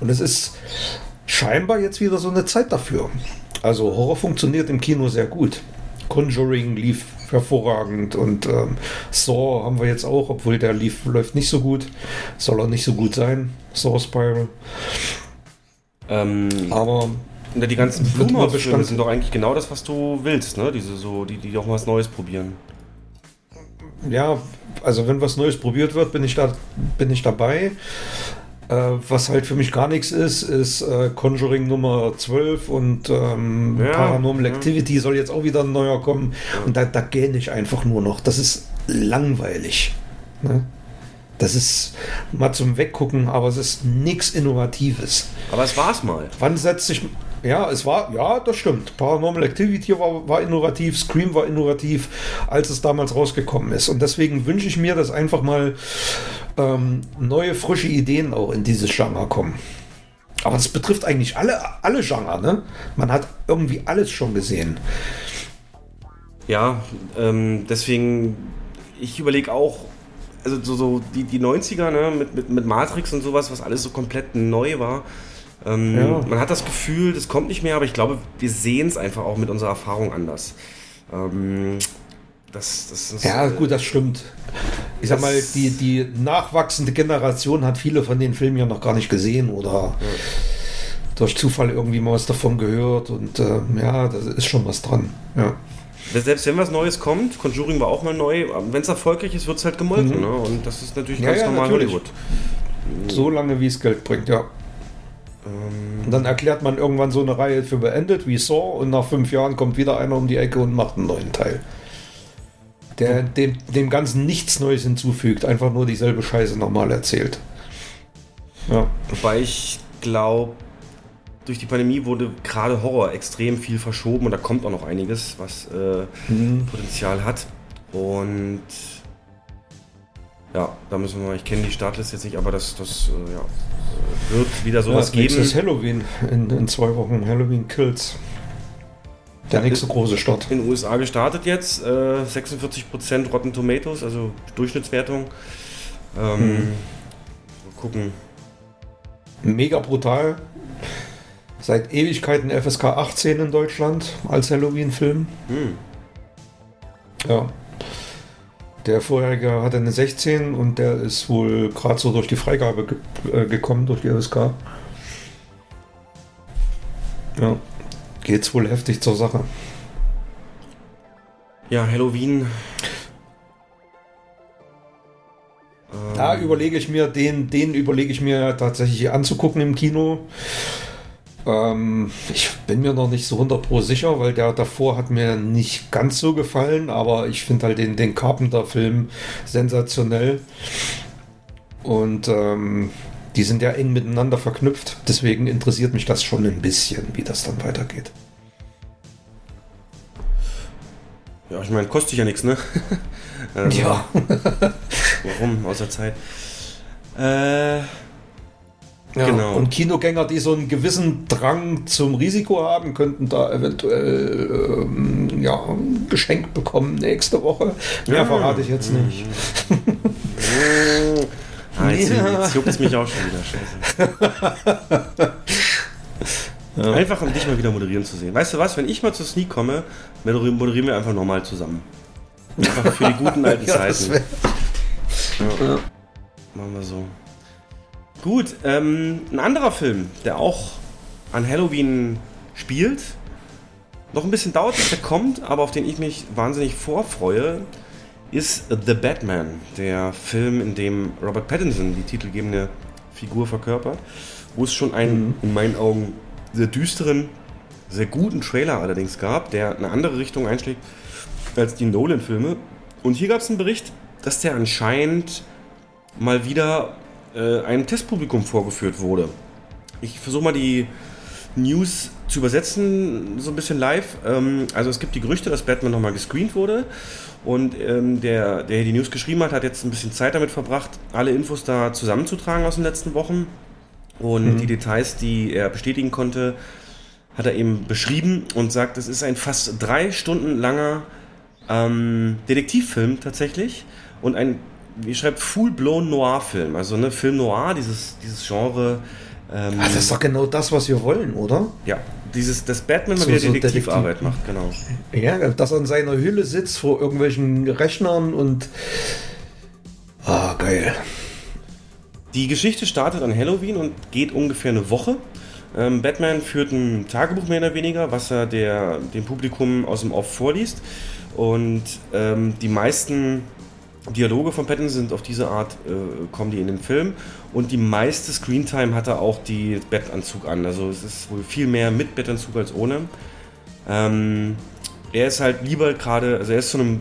Und es ist scheinbar jetzt wieder so eine Zeit dafür. Also Horror funktioniert im Kino sehr gut. Conjuring lief hervorragend und ähm, Saw haben wir jetzt auch, obwohl der lief, läuft nicht so gut. Soll auch nicht so gut sein. Saw Spiral. Ähm, Aber die ganzen Bestand- sind doch eigentlich genau das, was du willst, ne? Diese so, die, die auch mal was Neues probieren. ja, also wenn was Neues probiert wird, bin ich da, bin ich dabei. Äh, was halt für mich gar nichts ist, ist äh, Conjuring Nummer 12 und ähm, Ja, Paranormal ja. Activity soll jetzt auch wieder ein neuer kommen. Und da, da gähne ich einfach nur noch. Das ist langweilig. Ne? Das ist mal zum Weggucken, aber es ist nichts Innovatives. Aber es war's mal. Wann setzt sich. Ja, es war, ja, das stimmt. Paranormal Activity war, war innovativ, Scream war innovativ, als es damals rausgekommen ist. Und deswegen wünsche ich mir, dass einfach mal ähm, neue, frische Ideen auch in dieses Genre kommen. Aber das betrifft eigentlich alle, alle Genre, ne? Man hat irgendwie alles schon gesehen. Ja, ähm, deswegen, ich überlege auch, also so, so die, die 90er, ne, mit, mit, mit Matrix und sowas, was alles so komplett neu war. Ähm, Ja. Man hat das Gefühl, das kommt nicht mehr, aber ich glaube, wir sehen es einfach auch mit unserer Erfahrung anders. Ähm, das, das ist, Ja, gut, das stimmt. Ich sag mal, die, die nachwachsende Generation hat viele von den Filmen ja noch gar nicht gesehen oder durch Zufall irgendwie mal was davon gehört und äh, ja, da ist schon was dran. Ja. Selbst wenn was Neues kommt, Conjuring war auch mal neu, wenn es erfolgreich ist, wird es halt gemolken. Ne? Und das ist natürlich Mhm. Ja, ganz ja, normal natürlich. Hollywood. So lange, wie es Geld bringt, ja. Und dann erklärt man irgendwann so eine Reihe für beendet, wie Saw, und nach fünf Jahren kommt wieder einer um die Ecke und macht einen neuen Teil. Der dem, dem Ganzen nichts Neues hinzufügt, einfach nur dieselbe Scheiße nochmal erzählt. Ja. Wobei ich glaube, durch die Pandemie wurde gerade Horror extrem viel verschoben und da kommt auch noch einiges, was äh, Mhm. Potenzial hat. Und ja, da müssen wir mal, ich kenne die Startliste jetzt nicht, aber das, das äh, ja, wird wieder sowas ja, nächstes geben. Halloween in, in zwei Wochen. Halloween Kills. Der Ja, nächste große Start. In den USA gestartet jetzt, äh, 46% Rotten Tomatoes, also Durchschnittswertung. Ähm, Mhm. Mal gucken. Mega brutal. Seit Ewigkeiten FSK 18 in Deutschland als Halloween-Film. Hm. Ja. Der vorherige hatte eine 16 und der ist wohl gerade so durch die Freigabe ge äh, gekommen, durch die FSK. Ja. Geht's wohl heftig zur Sache. Ja, Halloween. Da überlege ich mir, den, den überlege ich mir tatsächlich anzugucken im Kino. Ähm, ich bin mir noch nicht so 100 pro sicher, weil der davor hat mir nicht ganz so gefallen, aber ich finde halt den, den Carpenter-Film sensationell. Und ähm, die sind ja eng miteinander verknüpft, deswegen interessiert mich das schon ein bisschen, wie das dann weitergeht. Ja, ich meine, kostet ja nichts, ne? also, Ja. Warum? Außer Zeit. Äh, Ja, Genau. Und Kinogänger, die so einen gewissen Drang zum Risiko haben, könnten da eventuell ähm, ja, ein Geschenk bekommen nächste Woche. Mehr Ja. verrate ich jetzt nicht. ah, jetzt, jetzt juckt es mich auch schon wieder. Scheiße. Einfach um dich mal wieder moderieren zu sehen. Weißt du was, wenn ich mal zu Sneak komme, moderieren wir einfach nochmal zusammen. Einfach für die guten alten Zeiten. wär-. Machen wir so. Gut, ähm, ein anderer Film, der auch an Halloween spielt. Noch ein bisschen dauert, bis der kommt, aber auf den ich mich wahnsinnig vorfreue, ist The Batman, der Film, in dem Robert Pattinson die titelgebende Figur verkörpert, wo es schon einen, in meinen Augen, sehr düsteren, sehr guten Trailer allerdings gab, der eine andere Richtung einschlägt als die Nolan-Filme. Und hier gab es einen Bericht, dass der anscheinend mal wieder äh, einem Testpublikum vorgeführt wurde. Ich versuche mal die News zu übersetzen, so ein bisschen live. Ähm, also es gibt die Gerüchte, dass Batman nochmal gescreent wurde. Und ähm, der, der hier die News geschrieben hat, hat jetzt ein bisschen Zeit damit verbracht, alle Infos da zusammenzutragen aus den letzten Wochen. Und die Details, die er bestätigen konnte, hat er eben beschrieben und sagt, es ist ein fast drei Stunden langer ähm, Detektivfilm tatsächlich. und ein, wie schreibt, full-blown Noir-Film. Also ne, Film Noir, dieses, dieses Genre. Ähm, Ah, das ist doch genau das, was wir wollen, oder? ja, dieses, das Batman mal So- wieder so Detektivarbeit macht, genau. Ja, dass er in seiner Hülle sitzt vor irgendwelchen Rechnern und. Ah, geil. Die Geschichte startet an Halloween und geht ungefähr eine Woche. Ähm, Batman führt ein Tagebuch mehr oder weniger, was er der, dem Publikum aus dem Off vorliest. Und ähm, die meisten Dialoge von Pattinson sind auf diese Art, äh, kommen die in den Film. Und die meiste Screentime hat er auch die Bettanzug an. Also es ist wohl viel mehr mit Bettanzug als ohne. Ähm, er ist halt lieber gerade, also er ist zu einem,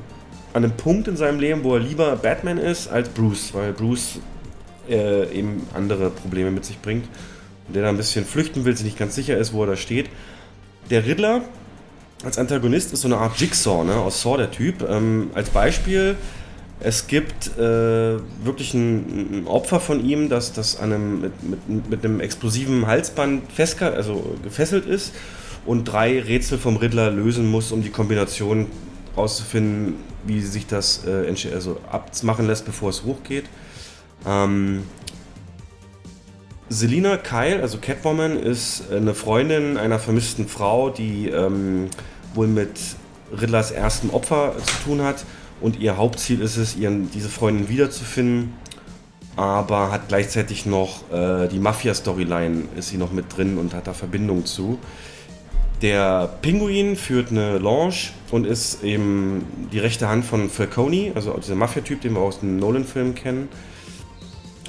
an einem Punkt in seinem Leben, wo er lieber Batman ist als Bruce, weil Bruce äh, eben andere Probleme mit sich bringt. Und der da ein bisschen flüchten will, sich nicht ganz sicher ist, wo er da steht. Der Riddler als Antagonist ist so eine Art Jigsaw, ne, aus Saw der Typ. Ähm, als Beispiel, es gibt äh, wirklich ein, ein Opfer von ihm, das, das an einem, mit, mit, mit einem explosiven Halsband festge also gefesselt ist und drei Rätsel vom Riddler lösen muss, um die Kombination rauszufinden, wie sich das äh, also abmachen lässt, bevor es hochgeht. Ähm, Selina Kyle, also Catwoman, ist eine Freundin einer vermissten Frau, die ähm, wohl mit Riddlers erstem Opfer zu tun hat. Und ihr Hauptziel ist es, ihren, diese Freundin wiederzufinden. Aber hat gleichzeitig noch äh, die Mafia-Storyline, ist sie noch mit drin und hat da Verbindung zu. Der Pinguin führt eine Lounge und ist eben die rechte Hand von Falcone, also dieser Mafia-Typ, den wir aus dem Nolan-Film kennen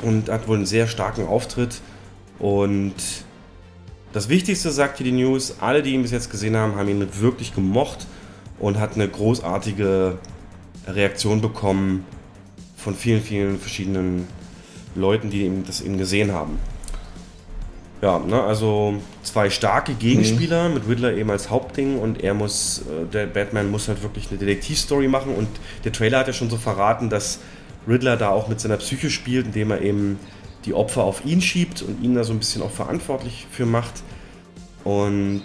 und hat wohl einen sehr starken Auftritt. Und das Wichtigste, sagt hier die News, alle, die ihn bis jetzt gesehen haben, haben ihn wirklich gemocht und hat eine großartige Reaktion bekommen von vielen, vielen verschiedenen Leuten, die ihm das eben gesehen haben. Ja, ne, also zwei starke Gegenspieler mit Riddler eben als Hauptding und er muss, äh, der Batman muss halt wirklich eine Detektivstory machen und der Trailer hat ja schon so verraten, dass Riddler da auch mit seiner Psyche spielt, indem er eben die Opfer auf ihn schiebt und ihn da so ein bisschen auch verantwortlich für macht. Und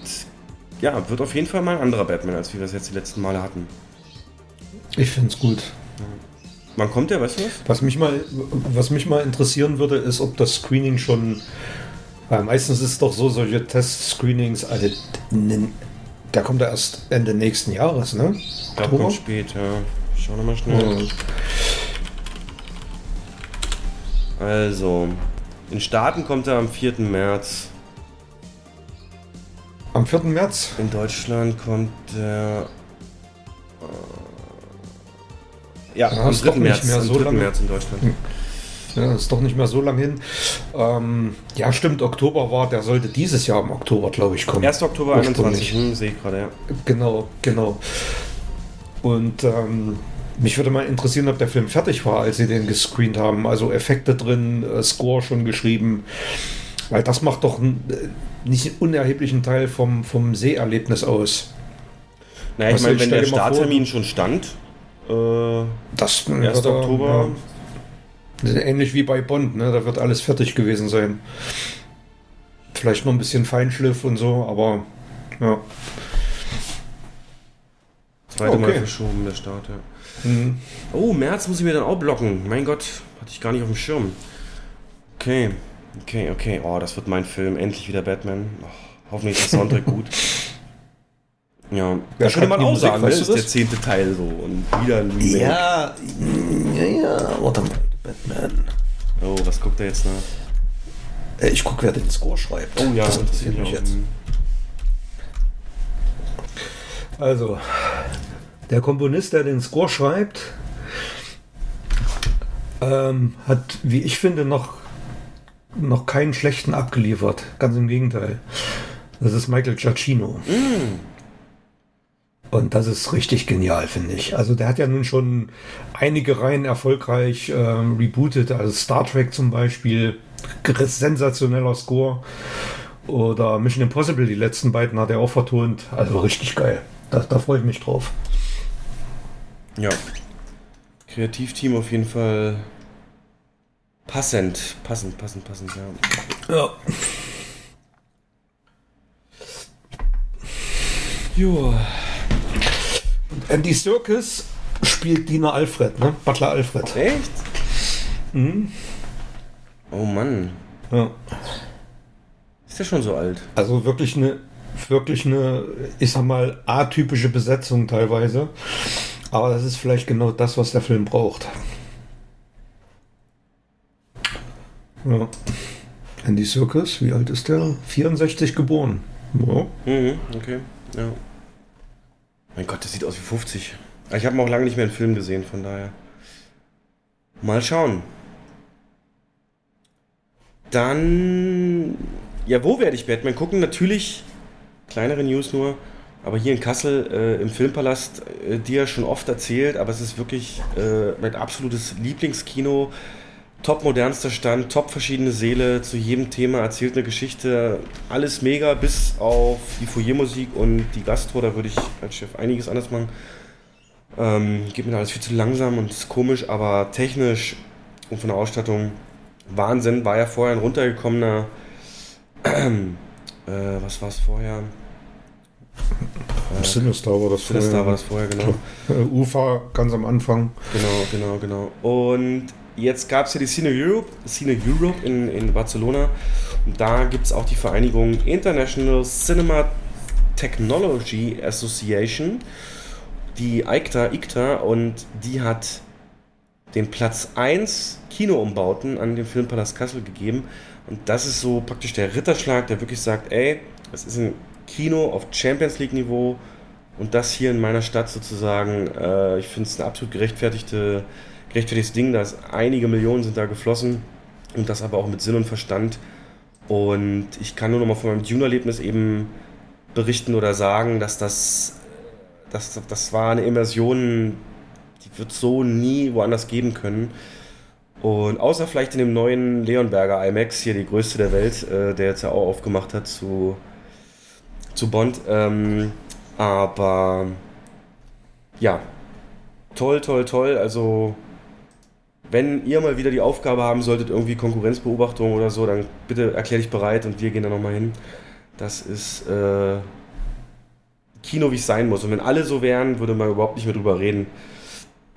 ja, wird auf jeden Fall mal ein anderer Batman, als wir das jetzt die letzten Male hatten. Ich finde es gut. Wann kommt der, weißt du was? Was mich, mal, was mich mal interessieren würde, ist, ob das Screening schon. Weil meistens ist es doch so, solche Test-Screenings, also, der kommt ja erst Ende nächsten Jahres, ne? Glaube, kommt spät, ja. Schauen wir mal schnell. Ja. Also, in Staaten kommt er am 4. März. Am 4. März. In Deutschland kommt er. äh, Ja, Ja, am ist 3. doch nicht März, mehr am so 3. lange. März in Deutschland. Ja, ist doch nicht mehr so lang hin. Ähm, ja, stimmt, Oktober war, der sollte dieses Jahr im Oktober, glaube ich, kommen. 1. Oktober Ursprünglich. 21, hm, sehe ich gerade, ja. Genau, genau. Und ähm, mich würde mal interessieren, ob der Film fertig war, als sie den gescreent haben. Also Effekte drin, äh, Score schon geschrieben. Weil das macht doch einen, äh, nicht einen unerheblichen Teil vom, vom Seherlebnis aus. Naja, ich Also, meine, wenn der mal vor, Starttermin schon stand, äh, Das 1. wird er- Oktober, Ja, ähnlich wie bei Bond, ne? Da wird alles fertig gewesen sein. Vielleicht noch ein bisschen Feinschliff und so, aber ja. zweite Mal Okay. verschoben, der Start, ja. Mhm. Oh, März muss ich mir dann auch blocken. Mein Gott, hatte ich gar nicht auf dem Schirm. Okay, okay, okay. Oh, das wird mein Film. Endlich wieder Batman. Oh, hoffentlich ist der Soundtrack gut. Ja, da könnte man auch sagen, ne? weißt ist der das? zehnte Teil so und wieder ein Remake. Ja, ja, ja, warte mal, Batman. Oh, was guckt er jetzt nach? Äh, Ich gucke, wer den Score schreibt. Oh ja, das interessiert mich auch. jetzt. Also, der Komponist, der den Score schreibt, ähm, hat, wie ich finde, noch, noch keinen schlechten abgeliefert. Ganz im Gegenteil. Das ist Michael Giacchino. Und das ist richtig genial, finde ich. Also der hat ja nun schon einige Reihen erfolgreich ähm, rebootet, also Star Trek zum Beispiel, sensationeller Score. Oder Mission Impossible, die letzten beiden hat er auch vertont. Also richtig geil. Da, da freue ich mich drauf. Ja. Kreativteam auf jeden Fall passend. Passend, passend, passend, ja. Ja. Jo. Andy Serkis spielt Diener Alfred, ne? Butler Alfred. Echt? Oh Mann. Ja. Ist der schon so alt? Also wirklich eine, wirklich eine, ich sag mal, atypische Besetzung teilweise. Aber das ist vielleicht genau das, was der Film braucht. Ja. Andy Serkis, wie alt ist der? 64 geboren. Ja. Mhm, okay. Ja. Mein Gott, das sieht aus wie 50. Ich habe auch lange nicht mehr einen Film gesehen, von daher. Mal schauen. Dann. Ja, wo werde ich Batman gucken? Natürlich kleinere News nur. Aber hier in Kassel äh, im Filmpalast, äh, dir schon oft erzählt, aber es ist wirklich äh, mein absolutes Lieblingskino. Top modernster Stand, top verschiedene Säle, zu jedem Thema erzählt eine Geschichte. Alles mega, bis auf die Foyermusik und die Gastro, da würde ich als Chef einiges anders machen. Ähm, geht mir da alles viel zu langsam und ist komisch, aber technisch und von der Ausstattung Wahnsinn. War ja vorher ein runtergekommener, äh, was war es vorher? Sinister war das Sinister war das vorher, genau. Äh, Ufa ganz am Anfang. Genau, genau, genau. Und jetzt gab es ja die Cine Europe, Cine Europe in, in Barcelona. Und da gibt es auch die Vereinigung International Cinema Technology Association, die ICTA, ICTA, und die hat den Platz 1 Kinoumbauten an den Filmpalast Kassel gegeben. Und das ist so praktisch der Ritterschlag, der wirklich sagt, ey, das ist ein Kino auf Champions League Niveau und das hier in meiner Stadt sozusagen, äh, ich finde es ein absolut gerechtfertigte, gerechtfertigtes Ding, da ist einige Millionen sind da geflossen und das aber auch mit Sinn und Verstand. Und ich kann nur noch mal von meinem Dune-Erlebnis eben berichten oder sagen, dass das, das, das war eine Immersion, die wird so nie woanders geben können. Und außer vielleicht in dem neuen Leonberger IMAX, hier die größte der Welt, äh, der jetzt ja auch aufgemacht hat zu, zu Bond. Ähm, aber ja, toll, toll, toll. Also, wenn ihr mal wieder die Aufgabe haben solltet, irgendwie Konkurrenzbeobachtung oder so, dann bitte erklär dich bereit und wir gehen da nochmal hin. Das ist äh, Kino, wie es sein muss. Und wenn alle so wären, würde man überhaupt nicht mehr drüber reden,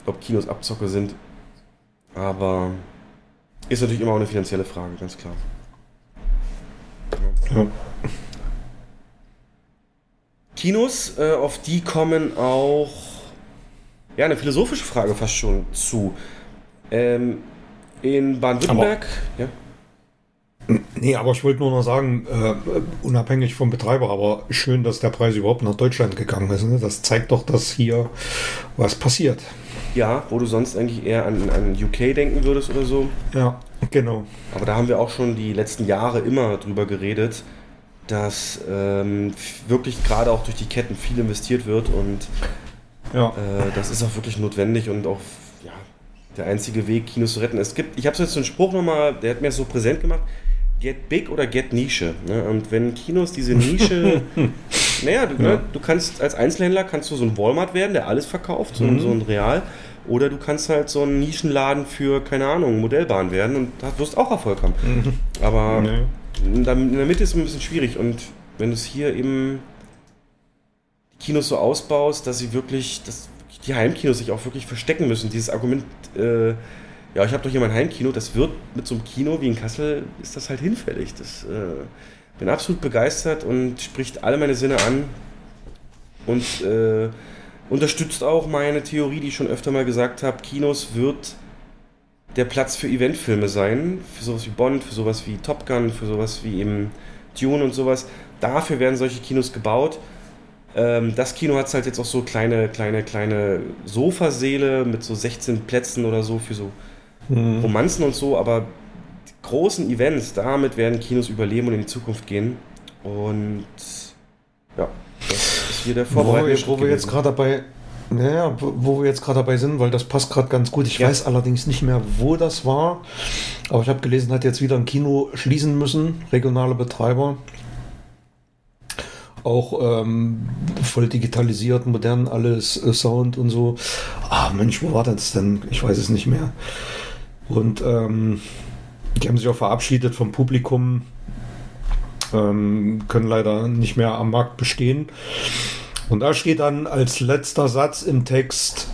ob Kinos Abzocke sind. Aber ist natürlich immer auch eine finanzielle Frage, ganz klar. Ja. Kinos, äh, auf die kommen auch ja, eine philosophische Frage fast schon zu. Ähm, in Baden-Württemberg, ja. Nee, aber ich wollte nur noch sagen, äh, unabhängig vom Betreiber, aber schön, dass der Preis überhaupt nach Deutschland gegangen ist. Ne? Das zeigt doch, dass hier was passiert. Ja, wo du sonst eigentlich eher an, an UK denken würdest oder so. Ja, genau. Aber da haben wir auch schon die letzten Jahre immer drüber geredet, dass ähm, wirklich gerade auch durch die Ketten viel investiert wird und Ja. äh, das ist auch wirklich notwendig und auch der einzige Weg, Kinos zu retten. Es gibt, ich habe jetzt so einen Spruch nochmal, der hat mir so präsent gemacht, get big oder get Nische. Ne? Und wenn Kinos diese Nische, naja, du, ne, du kannst als Einzelhändler kannst du so ein Walmart werden, der alles verkauft, so, ein- so ein Real. Oder du kannst halt so ein Nischenladen für, keine Ahnung, Modellbahn werden und da wirst auch Erfolg haben. Aber Nee. in der Mitte ist es ein bisschen schwierig und wenn du es hier eben Kinos so ausbaust, dass sie wirklich, dass die Heimkinos sich auch wirklich verstecken müssen. Dieses Argument, äh, ja, ich habe doch hier mein Heimkino, das wird mit so einem Kino wie in Kassel, ist das halt hinfällig. Das äh, bin absolut begeistert und spricht alle meine Sinne an und äh, unterstützt auch meine Theorie, die ich schon öfter mal gesagt habe, Kinos wird der Platz für Eventfilme sein, für sowas wie Bond, für sowas wie Top Gun, für sowas wie eben Dune und sowas. Dafür werden solche Kinos gebaut. Ähm, das Kino hat halt jetzt auch so kleine, kleine, kleine Sofasäle mit so 16 Plätzen oder so für so Romanzen und so, aber die großen Events, damit werden Kinos überleben und in die Zukunft gehen. Und ja, das ist hier der Wo Vorbereitung. wir, wo wir jetzt gerade dabei, naja, wo wo wir jetzt gerade dabei sind, weil das passt gerade ganz gut. Ich Ja. weiß allerdings nicht mehr, wo das war, aber ich habe gelesen, hat jetzt wieder ein Kino schließen müssen, regionale Betreiber. Auch ähm, voll digitalisiert, modern alles, äh, Sound und so. Ah, Mensch, wo war das denn? Ich weiß es nicht mehr. Und ähm, die haben sich auch verabschiedet vom Publikum, ähm, können leider nicht mehr am Markt bestehen. Und da steht dann als letzter Satz im Text,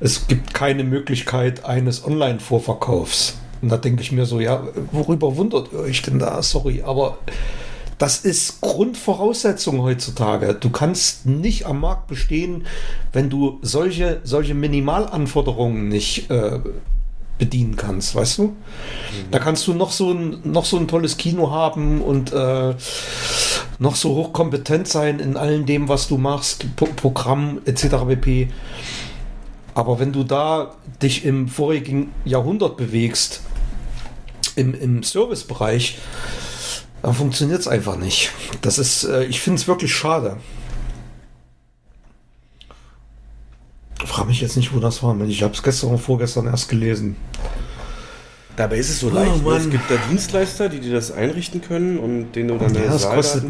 es gibt keine Möglichkeit eines Online-Vorverkaufs. Und da denke ich mir so, ja, worüber wundert ihr euch denn da? Sorry, aber das ist Grundvoraussetzung heutzutage. Du kannst nicht am Markt bestehen, wenn du solche, solche Minimalanforderungen nicht äh, bedienen kannst, weißt du? Mhm. Da kannst du noch so ein, noch so ein tolles Kino haben und äh, noch so hochkompetent sein in allem dem, was du machst, P Programm etc. pp. Aber wenn du da dich im vorigen Jahrhundert bewegst, im, im Servicebereich, dann funktioniert es einfach nicht. Das ist, äh, ich finde es wirklich schade. Frage mich jetzt nicht, wo das war. Ich habe es gestern oder vorgestern erst gelesen. Dabei ist es so oh, leicht. Ne? es gibt da Dienstleister, die dir das einrichten können und denen du dann ja, das kostet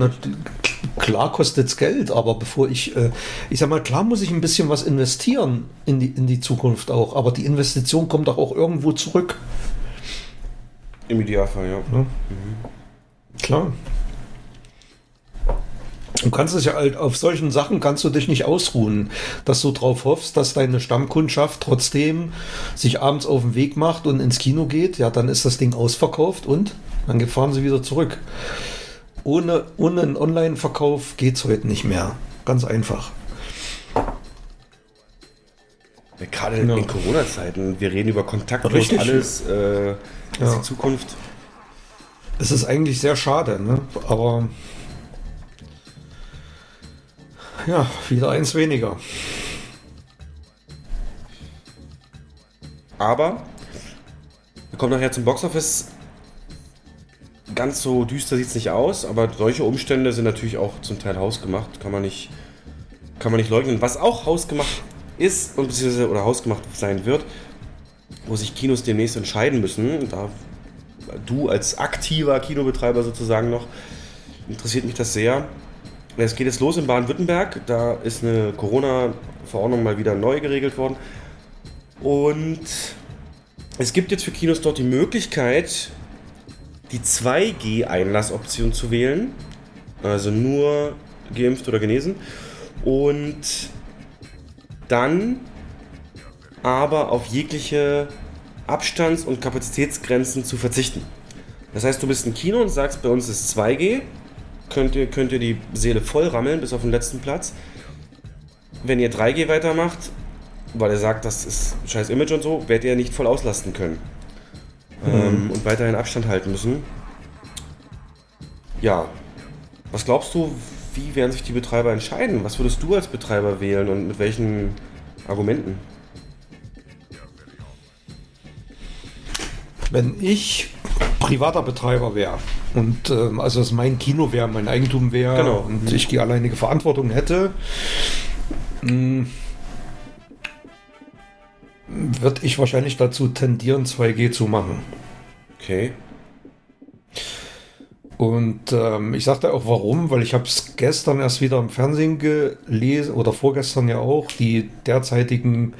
klar kostet es Geld, aber bevor ich, äh, ich sag mal, klar muss ich ein bisschen was investieren in die, in die Zukunft auch, aber die Investition kommt doch auch irgendwo zurück. Im Idealfall, ja. ja. Mhm. Klar. Du kannst es ja halt auf solchen Sachen kannst du dich nicht ausruhen, dass du drauf hoffst, dass deine Stammkundschaft trotzdem sich abends auf den Weg macht und ins Kino geht. Ja, dann ist das Ding ausverkauft und dann fahren sie wieder zurück. Ohne, ohne einen Online-Verkauf geht es heute nicht mehr. Ganz einfach. Gerade in, ja. in Corona-Zeiten, wir reden über kontaktlos Richtig. alles, äh, ja. die Zukunft. Es ist eigentlich sehr schade, ne? aber ja, wieder eins weniger. Aber wir kommen nachher zum Boxoffice. Ganz so düster sieht es nicht aus, aber solche Umstände sind natürlich auch zum Teil hausgemacht. Kann man nicht, kann man nicht leugnen. Was auch hausgemacht ist und oder hausgemacht sein wird, wo sich Kinos demnächst entscheiden müssen, da du als aktiver Kinobetreiber sozusagen noch, interessiert mich das sehr. Es geht jetzt los in Baden-Württemberg. Da ist eine Corona-Verordnung mal wieder neu geregelt worden. Und es gibt jetzt für Kinos dort die Möglichkeit, die 2G-Einlassoption zu wählen. Also nur geimpft oder genesen. Und dann aber auf jegliche Abstands- und Kapazitätsgrenzen zu verzichten. Das heißt, du bist ein Kino und sagst, bei uns ist 2G, könnt ihr, könnt ihr die Seele voll rammeln bis auf den letzten Platz. Wenn ihr 3G weitermacht, weil ihr sagt, das ist scheiß Image und so, werdet ihr nicht voll auslasten können. Mhm. Ähm, und weiterhin Abstand halten müssen. Ja, was glaubst du, wie werden sich die Betreiber entscheiden? Was würdest du als Betreiber wählen und mit welchen Argumenten? Wenn ich privater Betreiber wäre und ähm, also es mein Kino wäre, mein Eigentum wäre genau. und ich die alleinige Verantwortung hätte, hm, würde ich wahrscheinlich dazu tendieren, 2G zu machen. Okay. Und ähm, ich sagte auch warum, weil ich habe es gestern erst wieder im Fernsehen gelesen oder vorgestern ja auch, die derzeitigen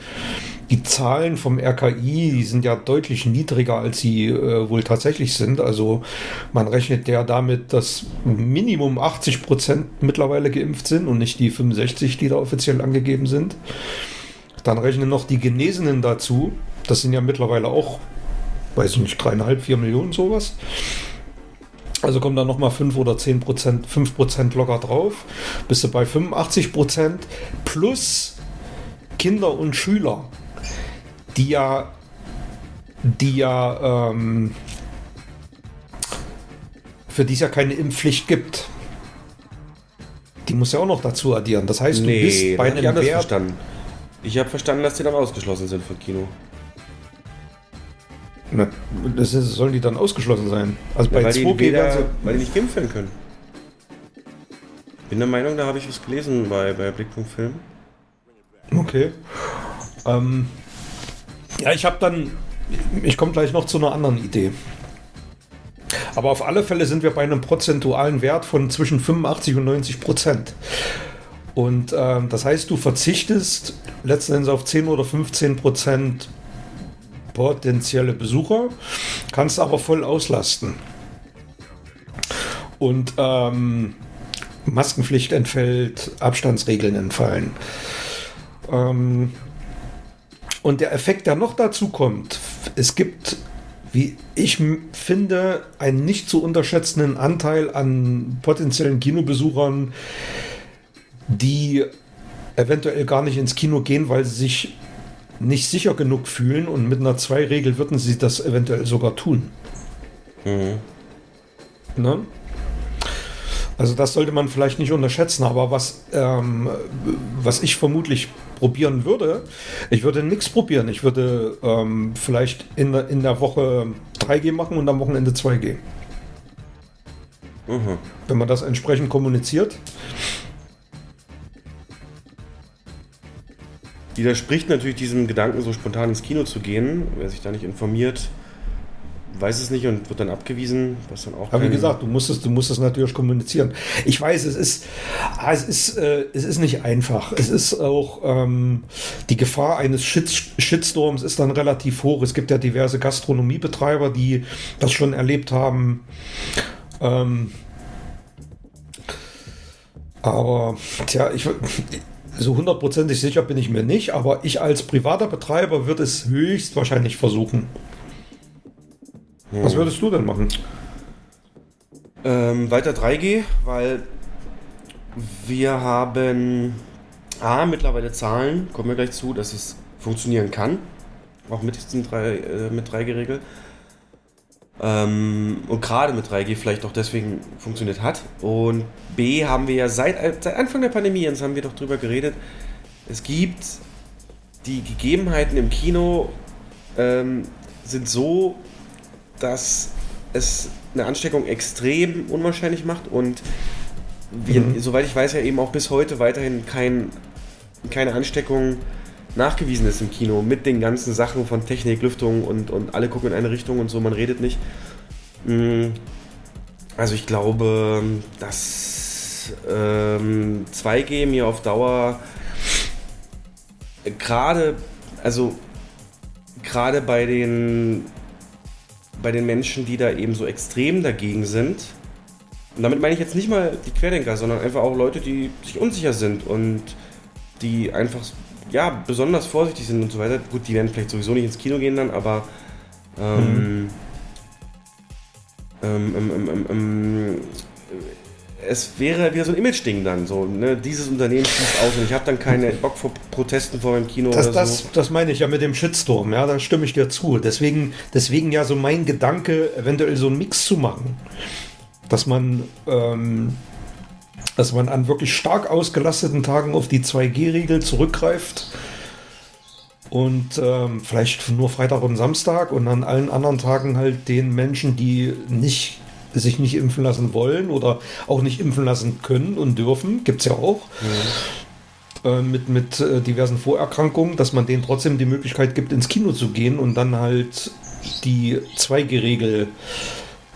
die Zahlen vom RKI, die sind ja deutlich niedriger, als sie äh, wohl tatsächlich sind. Also man rechnet ja damit, dass Minimum 80 Prozent mittlerweile geimpft sind und nicht die 65, die da offiziell angegeben sind. Dann rechnen noch die Genesenen dazu. Das sind ja mittlerweile auch, weiß ich nicht, dreieinhalb, vier Millionen sowas. Also kommen da nochmal 5 oder 10 Prozent, 5 Prozent locker drauf. Bist du bei 85 Prozent plus Kinder und Schüler die ja, die ja, ähm, für die es ja keine Impfpflicht gibt. Die muss ja auch noch dazu addieren. Das heißt, nee, du bist bei einem ich Wert. Verstanden. Ich habe verstanden, dass die dann ausgeschlossen sind von Kino. Na, das ist, sollen die dann ausgeschlossen sein? Also ja, bei weil, die weder, weil die nicht impfen können. Bin der Meinung, da habe ich was gelesen bei, bei Blickpunkt Film. Okay. Ähm, ja, ich habe dann, ich komme gleich noch zu einer anderen Idee. Aber auf alle Fälle sind wir bei einem prozentualen Wert von zwischen 85 und 90 Prozent. Und äh, das heißt, du verzichtest letzten Endes auf 10 oder 15 Prozent potenzielle Besucher, kannst aber voll auslasten. Und ähm, Maskenpflicht entfällt, Abstandsregeln entfallen. Ähm, Und der Effekt, der noch dazu kommt, es gibt, wie ich finde, einen nicht zu unterschätzenden Anteil an potenziellen Kinobesuchern, die eventuell gar nicht ins Kino gehen, weil sie sich nicht sicher genug fühlen und mit einer Zwei-Regel würden sie das eventuell sogar tun. Ne? Also das sollte man vielleicht nicht unterschätzen, aber was, ähm, was ich vermutlich probieren würde, ich würde nichts probieren. Ich würde ähm, vielleicht in, der- in der Woche 3G machen und am Wochenende 2G. Wenn man das entsprechend kommuniziert. Widerspricht natürlich diesem Gedanken, so spontan ins Kino zu gehen. Wer sich da nicht informiert, weiß es nicht und wird dann abgewiesen, was dann auch Aber wie gesagt, du musst es, du musst es natürlich kommunizieren. Ich weiß, es ist, ah, es ist, äh, es ist nicht einfach. Es ist auch ähm, die Gefahr eines Shit Shitstorms ist dann relativ hoch. Es gibt ja diverse Gastronomiebetreiber, die das schon erlebt haben. Ähm, aber tja, ich so hundertprozentig sicher bin ich mir nicht, aber ich als privater Betreiber würde es höchstwahrscheinlich versuchen. Was würdest du denn machen? Ähm, weiter 3G, weil wir haben A, mittlerweile Zahlen, kommen wir gleich zu, dass es funktionieren kann. Auch mit diesen drei, äh, mit 3G-Regel. Ähm, und gerade mit 3G vielleicht auch deswegen funktioniert hat. Und B haben wir ja seit, seit Anfang der Pandemie, jetzt haben wir doch drüber geredet, es gibt die Gegebenheiten im Kino ähm, sind so, dass es eine Ansteckung extrem unwahrscheinlich macht und wir, soweit ich weiß, ja eben auch bis heute weiterhin kein, keine Ansteckung nachgewiesen ist im Kino mit den ganzen Sachen von Technik, Lüftung und, und alle gucken in eine Richtung und so, man redet nicht. Mm, Also ich glaube, dass ähm, 2G mir auf Dauer gerade, also gerade bei den bei den Menschen, die da eben so extrem dagegen sind. Und damit meine ich jetzt nicht mal die Querdenker, sondern einfach auch Leute, die sich unsicher sind und die einfach ja, besonders vorsichtig sind und so weiter. Gut, die werden vielleicht sowieso nicht ins Kino gehen dann, aber ähm, ähm, ähm, ähm, es wäre wieder so ein Image-Ding dann. So, ne? Dieses Unternehmen schließt aus und ich habe dann keinen Bock vor Protesten vor meinem Kino Das, oder das, so. das meine ich ja mit dem Shitstorm, ja, da stimme ich dir zu. Deswegen, deswegen ja so mein Gedanke, eventuell so einen Mix zu machen. Dass man, ähm, dass man an wirklich stark ausgelasteten Tagen auf die 2G-Regel zurückgreift und ähm, vielleicht nur Freitag und Samstag und an allen anderen Tagen halt den Menschen, die nicht sich nicht impfen lassen wollen oder auch nicht impfen lassen können und dürfen, gibt es ja auch äh, mit, mit äh, diversen Vorerkrankungen, dass man denen trotzdem die Möglichkeit gibt, ins Kino zu gehen und dann halt die 2G-Regel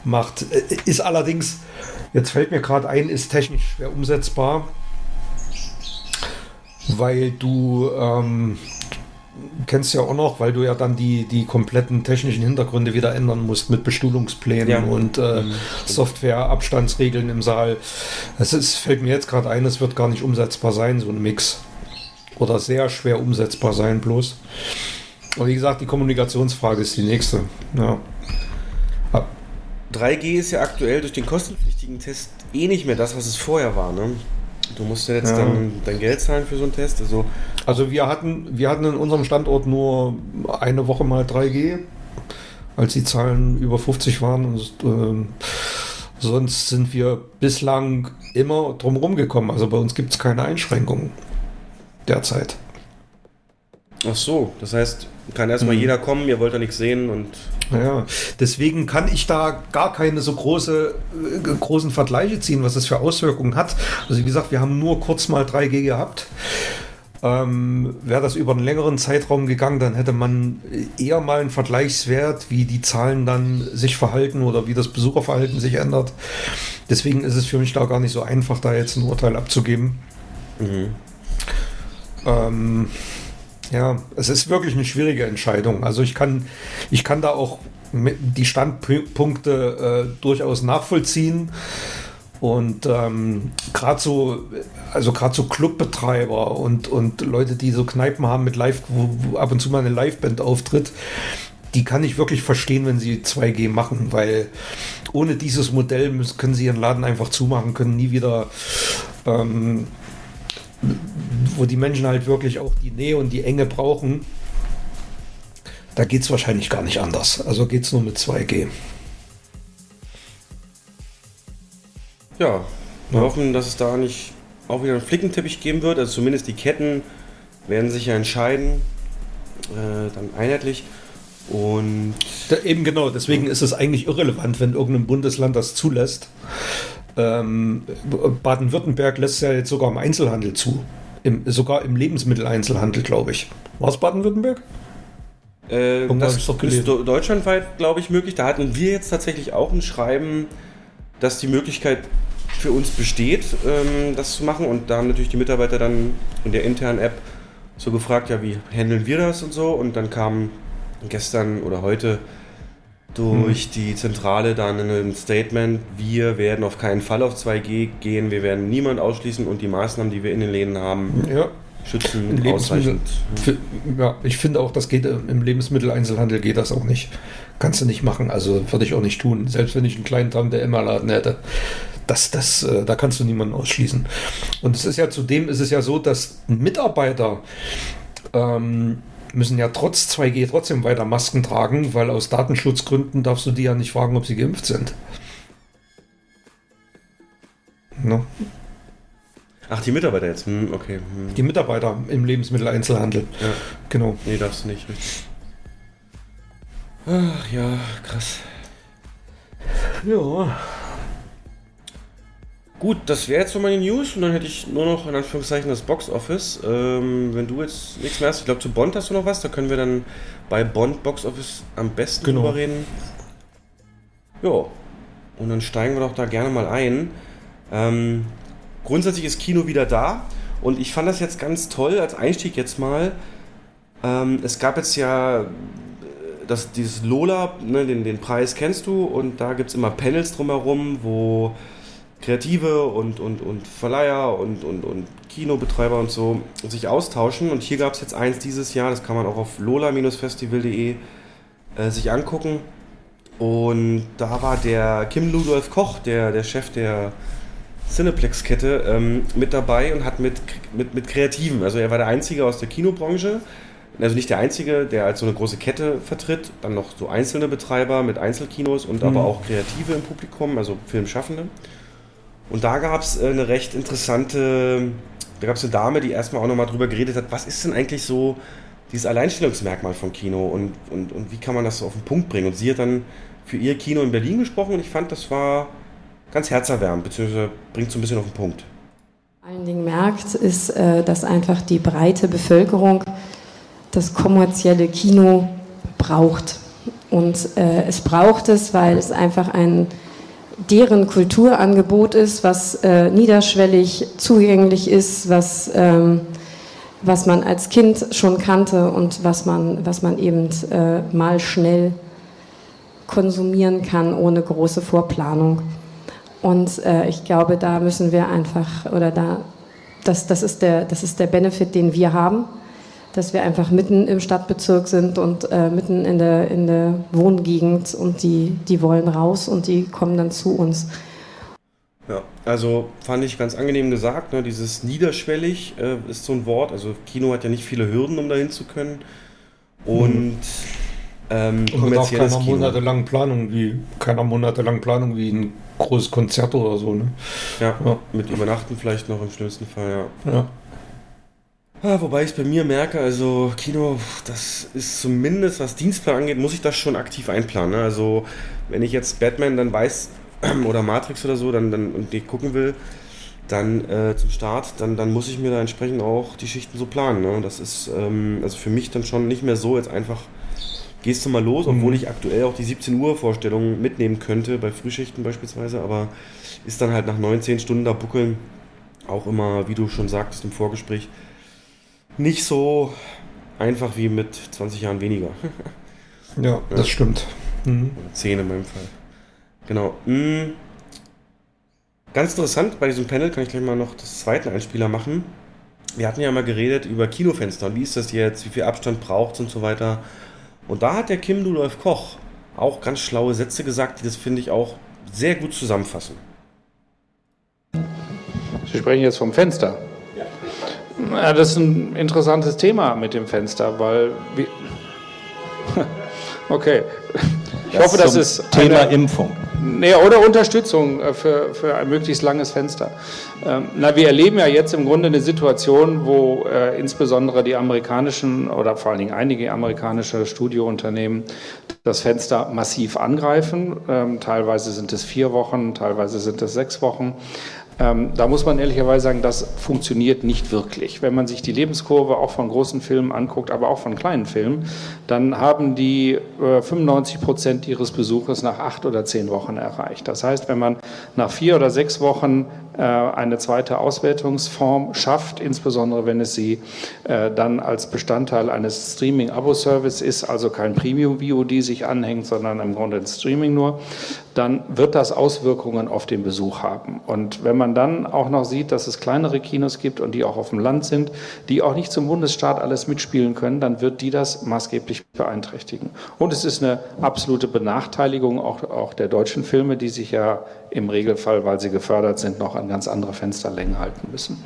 macht. Äh, Ist allerdings, jetzt fällt mir gerade ein, ist technisch schwer umsetzbar, weil du ähm, kennst ja auch noch, weil du ja dann die, die kompletten technischen Hintergründe wieder ändern musst mit Bestuhlungsplänen Ja. und äh, Software-Abstandsregeln im Saal. Es ist, fällt mir jetzt gerade ein, es wird gar nicht umsetzbar sein, so ein Mix. Oder sehr schwer umsetzbar sein bloß. Aber wie gesagt, die Kommunikationsfrage ist die nächste. Ja. 3G ist ja aktuell durch den kostenpflichtigen Test eh nicht mehr das, was es vorher war. Ne? Du musst ja jetzt Ja. dann dein Geld zahlen für so einen Test. Also, Also wir hatten, wir hatten in unserem Standort nur eine Woche mal 3G, als die Zahlen über 50 waren. Und, ähm, sonst sind wir bislang immer drumherum gekommen. Also bei uns gibt es keine Einschränkungen derzeit. Ach so, das heißt, kann erstmal jeder kommen, ihr wollt da nichts sehen und. Ja, deswegen kann ich da gar keine so große, äh, großen Vergleiche ziehen, was das für Auswirkungen hat. Also wie gesagt, wir haben nur kurz mal 3G gehabt. Ähm, Wäre das über einen längeren Zeitraum gegangen, dann hätte man eher mal einen Vergleichswert, wie die Zahlen dann sich verhalten oder wie das Besucherverhalten sich ändert. Deswegen ist es für mich da gar nicht so einfach, da jetzt ein Urteil abzugeben. Ähm, ja, es ist wirklich eine schwierige Entscheidung. Also ich kann, ich kann da auch die Standpunkte äh, durchaus nachvollziehen. Und ähm, gerade so, also gerade so Clubbetreiber und, und Leute, die so Kneipen haben mit Live, wo, wo ab und zu mal eine Liveband auftritt, die kann ich wirklich verstehen, wenn sie 2G machen, weil ohne dieses Modell müssen, können sie ihren Laden einfach zumachen, können nie wieder, ähm, wo die Menschen halt wirklich auch die Nähe und die Enge brauchen. Da geht es wahrscheinlich gar nicht anders. Also geht es nur mit 2G. Ja, wir Ja. hoffen, dass es da nicht auch wieder einen Flickenteppich geben wird. Also zumindest die Ketten werden sich ja entscheiden, äh, dann einheitlich. Und Da, eben genau, deswegen ist es eigentlich irrelevant, wenn irgendein Bundesland das zulässt. Ähm, Baden-Württemberg lässt ja jetzt sogar im Einzelhandel zu. Im, sogar im Lebensmitteleinzelhandel, glaube ich. War es Baden-Württemberg? äh, das ist do- deutschlandweit, glaube ich, möglich. Da hatten wir jetzt tatsächlich auch ein Schreiben, dass die Möglichkeit für uns besteht, ähm, das zu machen. Und da haben natürlich die Mitarbeiter dann in der internen App so gefragt, ja, wie handeln wir das und so. Und dann kam gestern oder heute durch die Zentrale dann ein Statement, wir werden auf keinen Fall auf 2G gehen, wir werden niemand ausschließen und die Maßnahmen, die wir in den Läden haben, Ja. schützen Lebensmittel, ausreichend. Ja, ich finde auch, das geht im Lebensmitteleinzelhandel geht das auch nicht. Kannst du nicht machen. Also würde ich auch nicht tun. Selbst wenn ich einen kleinen Tante Emma Laden hätte. Das, das, äh, da kannst du niemanden ausschließen. Und es ist ja zudem ist es ja so, dass Mitarbeiter ähm, müssen ja trotz 2G trotzdem weiter Masken tragen, weil aus Datenschutzgründen darfst du die ja nicht fragen, ob sie geimpft sind. Ne? Ach, die Mitarbeiter jetzt, hm, okay. Hm. Die Mitarbeiter im Lebensmitteleinzelhandel. Ja. Genau. Nee, darfst du nicht, richtig. Ach ja, krass. Ja. Gut, das wäre jetzt so meine News und dann hätte ich nur noch in Anführungszeichen das Box Office. Ähm, wenn du jetzt nichts mehr hast, ich glaube zu Bond hast du noch was, da können wir dann bei Bond Box Office am besten Genau. drüber reden. Ja, und dann steigen wir doch da gerne mal ein. Ähm, grundsätzlich ist Kino wieder da und ich fand das jetzt ganz toll als Einstieg jetzt mal. Ähm, es gab jetzt ja äh, das, dieses Lola, ne, den, den Preis kennst du und da gibt es immer Panels drumherum, wo Kreative und, und, und Verleiher und, und, und Kinobetreiber und so sich austauschen. Und hier gab es jetzt eins dieses Jahr, das kann man auch auf lola-festival.de äh, sich angucken. Und da war der Kim Ludolf Koch, der, der Chef der Cineplex-Kette, ähm, mit dabei und hat mit, mit, mit Kreativen, also er war der Einzige aus der Kinobranche, also nicht der Einzige, der als so eine große Kette vertritt, dann noch so einzelne Betreiber mit Einzelkinos und aber auch Kreative im Publikum, also Filmschaffende. Und da gab es eine recht interessante, da gab es eine Dame, die erstmal auch nochmal drüber geredet hat, was ist denn eigentlich so dieses Alleinstellungsmerkmal von Kino und, und, und wie kann man das so auf den Punkt bringen? Und sie hat dann für ihr Kino in Berlin gesprochen und ich fand, das war ganz herzerwärmend, beziehungsweise bringt so ein bisschen auf den Punkt. Allen Dingen merkt, ist, äh, dass einfach die breite Bevölkerung das kommerzielle Kino braucht. Und äh, es braucht es, weil es einfach ein deren Kulturangebot ist, was äh, niederschwellig zugänglich ist, was, ähm, was man als Kind schon kannte und was man, was man eben äh, mal schnell konsumieren kann ohne große Vorplanung. Und äh, ich glaube, da müssen wir einfach, oder da, das, das, ist der, das ist der Benefit, den wir haben, dass wir einfach mitten im Stadtbezirk sind und äh, mitten in der, in der Wohngegend und die, die wollen raus und die kommen dann zu uns. Ja, also fand ich ganz angenehm gesagt, ne, dieses niederschwellig äh, ist so ein Wort, also Kino hat ja nicht viele Hürden, um dahin zu können. Und ähm, Und mit auch keiner Kino. monatelangen Planung wie keiner monatelangen Planung wie ein großes Konzert oder so, ne? Ja, Ja. mit Übernachten vielleicht noch im schlimmsten Fall, ja. Ja. Ah, wobei ich es bei mir merke, also Kino, das ist zumindest, was Dienstplan angeht, muss ich das schon aktiv einplanen. Ne? Also wenn ich jetzt Batman dann weiß, oder Matrix oder so, dann, dann und die gucken will, dann äh, zum Start, dann, dann muss ich mir da entsprechend auch die Schichten so planen. Ne? Das ist ähm, also für mich dann schon nicht mehr so jetzt einfach, gehst du mal los, obwohl ich aktuell auch die 17 Uhr Vorstellung mitnehmen könnte, bei Frühschichten beispielsweise, aber ist dann halt nach 19 Stunden da buckeln auch immer, wie du schon sagtest im Vorgespräch, nicht so einfach wie mit 20 Jahren weniger. ja, das stimmt. Mhm. Oder 10 in meinem Fall. Genau. Mm. Ganz interessant, bei diesem Panel kann ich gleich mal noch das zweite Einspieler machen. Wir hatten ja mal geredet über Kinofenster und wie ist das jetzt, wie viel Abstand braucht es und so weiter. Und da hat der Kim Dudolf Koch auch ganz schlaue Sätze gesagt, die das finde ich auch sehr gut zusammenfassen. Sie sprechen jetzt vom Fenster. Ja. Das ist ein interessantes Thema mit dem Fenster, weil. Okay. Ich das hoffe, das ist. Thema eine, Impfung. Nee, oder Unterstützung äh, für, für ein möglichst langes Fenster. Ähm, na, wir erleben ja jetzt im Grunde eine Situation, wo äh, insbesondere die amerikanischen oder vor allen Dingen einige amerikanische Studiounternehmen das Fenster massiv angreifen. Ähm, teilweise sind es vier Wochen, teilweise sind es sechs Wochen. Ähm, da muss man ehrlicherweise sagen, das funktioniert nicht wirklich. Wenn man sich die Lebenskurve auch von großen Filmen anguckt, aber auch von kleinen Filmen, dann haben die äh, 95 Prozent ihres Besuches nach acht oder zehn Wochen erreicht. Das heißt, wenn man nach vier oder sechs Wochen eine zweite Auswertungsform schafft, insbesondere wenn es sie äh, dann als Bestandteil eines Streaming-Abo-Service ist, also kein Premium-VOD sich anhängt, sondern im Grunde ein Streaming nur, dann wird das Auswirkungen auf den Besuch haben. Und wenn man dann auch noch sieht, dass es kleinere Kinos gibt und die auch auf dem Land sind, die auch nicht zum Bundesstaat alles mitspielen können, dann wird die das maßgeblich beeinträchtigen. Und es ist eine absolute Benachteiligung auch, auch der deutschen Filme, die sich ja im Regelfall, weil sie gefördert sind, noch an ganz andere Fensterlängen halten müssen.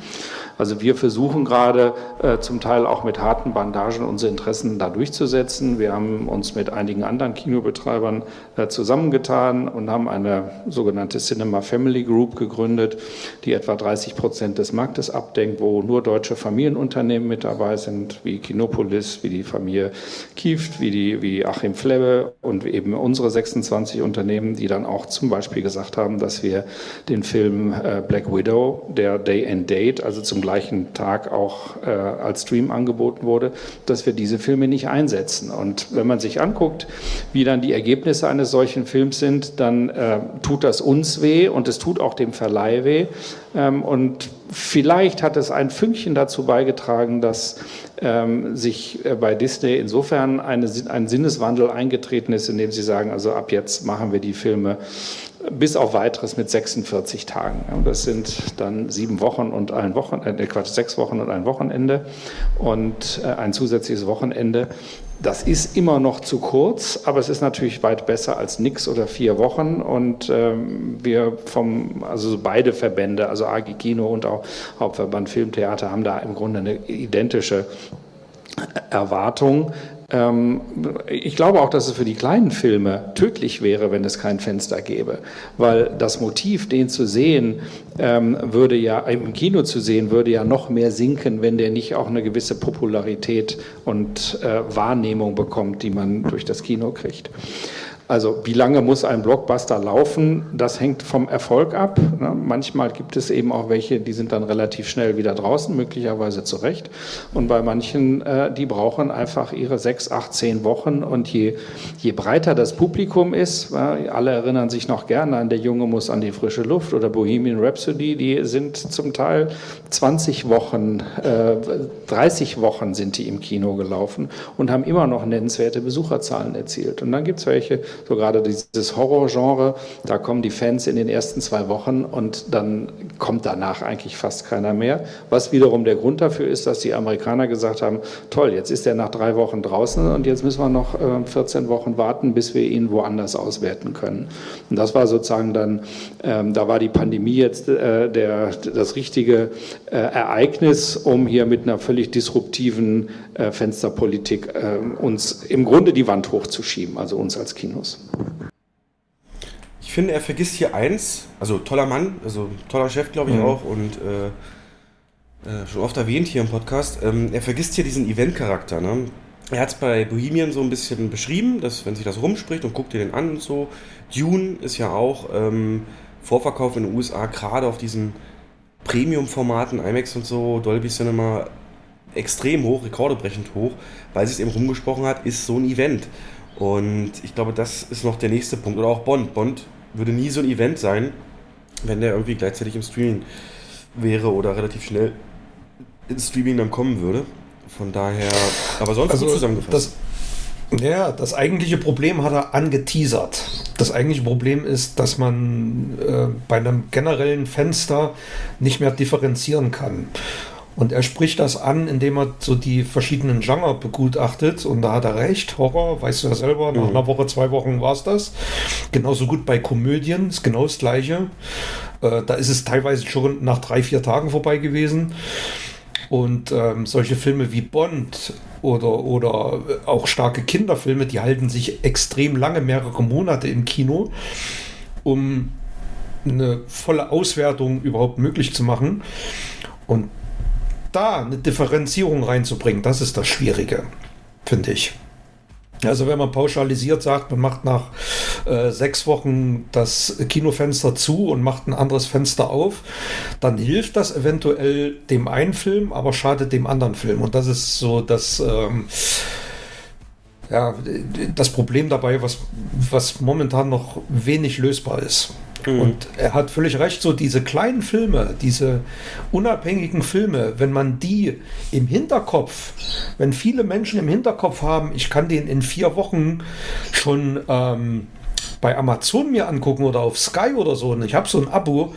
Also wir versuchen gerade äh, zum Teil auch mit harten Bandagen unsere Interessen da durchzusetzen. Wir haben uns mit einigen anderen Kinobetreibern äh, zusammengetan und haben eine sogenannte Cinema Family Group gegründet, die etwa 30 Prozent des Marktes abdenkt, wo nur deutsche Familienunternehmen mit dabei sind, wie Kinopolis, wie die Familie Kieft, wie, die, wie Achim Flebbe und eben unsere 26 Unternehmen, die dann auch zum Beispiel gesagt haben, dass wir den Film äh, Black Widow, der Day and Date, also zum gleichen Tag auch äh, als Stream angeboten wurde, dass wir diese Filme nicht einsetzen. Und wenn man sich anguckt, wie dann die Ergebnisse eines solchen Films sind, dann äh, tut das uns weh und es tut auch dem Verleih weh. Ähm, und vielleicht hat es ein Fünkchen dazu beigetragen, dass ähm, sich äh, bei Disney insofern eine, ein Sinneswandel eingetreten ist, indem sie sagen, also ab jetzt machen wir die Filme bis auf weiteres mit 46 Tagen. Das sind dann sieben Wochen und ein Wochenende, äh, Quatsch, sechs Wochen und ein Wochenende und äh, ein zusätzliches Wochenende. Das ist immer noch zu kurz, aber es ist natürlich weit besser als nix oder vier Wochen. Und ähm, wir vom, also beide Verbände, also AG Kino und auch Hauptverband Filmtheater, haben da im Grunde eine identische Erwartung, ähm, ich glaube auch, dass es für die kleinen Filme tödlich wäre, wenn es kein Fenster gäbe, weil das Motiv, den zu sehen, ähm, würde ja im Kino zu sehen, würde ja noch mehr sinken, wenn der nicht auch eine gewisse Popularität und äh, Wahrnehmung bekommt, die man durch das Kino kriegt. Also wie lange muss ein Blockbuster laufen? Das hängt vom Erfolg ab. Ne? Manchmal gibt es eben auch welche, die sind dann relativ schnell wieder draußen, möglicherweise zurecht. Und bei manchen, äh, die brauchen einfach ihre sechs, acht, zehn Wochen. Und je, je breiter das Publikum ist, äh, alle erinnern sich noch gerne an Der Junge muss an die frische Luft oder Bohemian Rhapsody, die sind zum Teil 20 Wochen, äh, 30 Wochen sind die im Kino gelaufen und haben immer noch nennenswerte Besucherzahlen erzielt. Und dann gibt es welche, so gerade dieses Horrorgenre, da kommen die Fans in den ersten zwei Wochen und dann kommt danach eigentlich fast keiner mehr. Was wiederum der Grund dafür ist, dass die Amerikaner gesagt haben, toll, jetzt ist er nach drei Wochen draußen und jetzt müssen wir noch 14 äh, Wochen warten, bis wir ihn woanders auswerten können. Und das war sozusagen dann, ähm, da war die Pandemie jetzt äh, der, das richtige äh, Ereignis, um hier mit einer völlig disruptiven Fensterpolitik äh, uns im Grunde die Wand hochzuschieben, also uns als Kinos. Ich finde, er vergisst hier eins, also toller Mann, also toller Chef, glaube ich mhm. auch und äh, äh, schon oft erwähnt hier im Podcast. Ähm, er vergisst hier diesen Event-Charakter. Ne? Er hat es bei Bohemian so ein bisschen beschrieben, dass wenn sich das rumspricht und guckt ihr den an und so. Dune ist ja auch ähm, Vorverkauf in den USA, gerade auf diesen Premium-Formaten, IMAX und so, Dolby Cinema, extrem hoch, rekordebrechend hoch, weil es eben rumgesprochen hat, ist so ein Event. Und ich glaube, das ist noch der nächste Punkt. Oder auch Bond. Bond würde nie so ein Event sein, wenn der irgendwie gleichzeitig im Streaming wäre oder relativ schnell ins Streaming dann kommen würde. Von daher, aber sonst also gut zusammengefasst. Das, Ja, das eigentliche Problem hat er angeteasert. Das eigentliche Problem ist, dass man äh, bei einem generellen Fenster nicht mehr differenzieren kann. Und er spricht das an, indem er so die verschiedenen Genre begutachtet. Und da hat er recht. Horror, weißt du ja selber, nach mhm. einer Woche, zwei Wochen war es das. Genauso gut bei Komödien, ist genau das Gleiche. Äh, da ist es teilweise schon nach drei, vier Tagen vorbei gewesen. Und ähm, solche Filme wie Bond oder, oder auch starke Kinderfilme, die halten sich extrem lange, mehrere Monate im Kino, um eine volle Auswertung überhaupt möglich zu machen. Und da eine Differenzierung reinzubringen, das ist das Schwierige, finde ich. Also wenn man pauschalisiert sagt, man macht nach äh, sechs Wochen das Kinofenster zu und macht ein anderes Fenster auf, dann hilft das eventuell dem einen Film, aber schadet dem anderen Film. Und das ist so das, ähm, ja, das Problem dabei, was, was momentan noch wenig lösbar ist. Mhm. Und er hat völlig recht, so diese kleinen Filme, diese unabhängigen Filme, wenn man die im Hinterkopf, wenn viele Menschen im Hinterkopf haben, ich kann den in vier Wochen schon ähm, bei Amazon mir angucken oder auf Sky oder so und ich habe so ein Abo,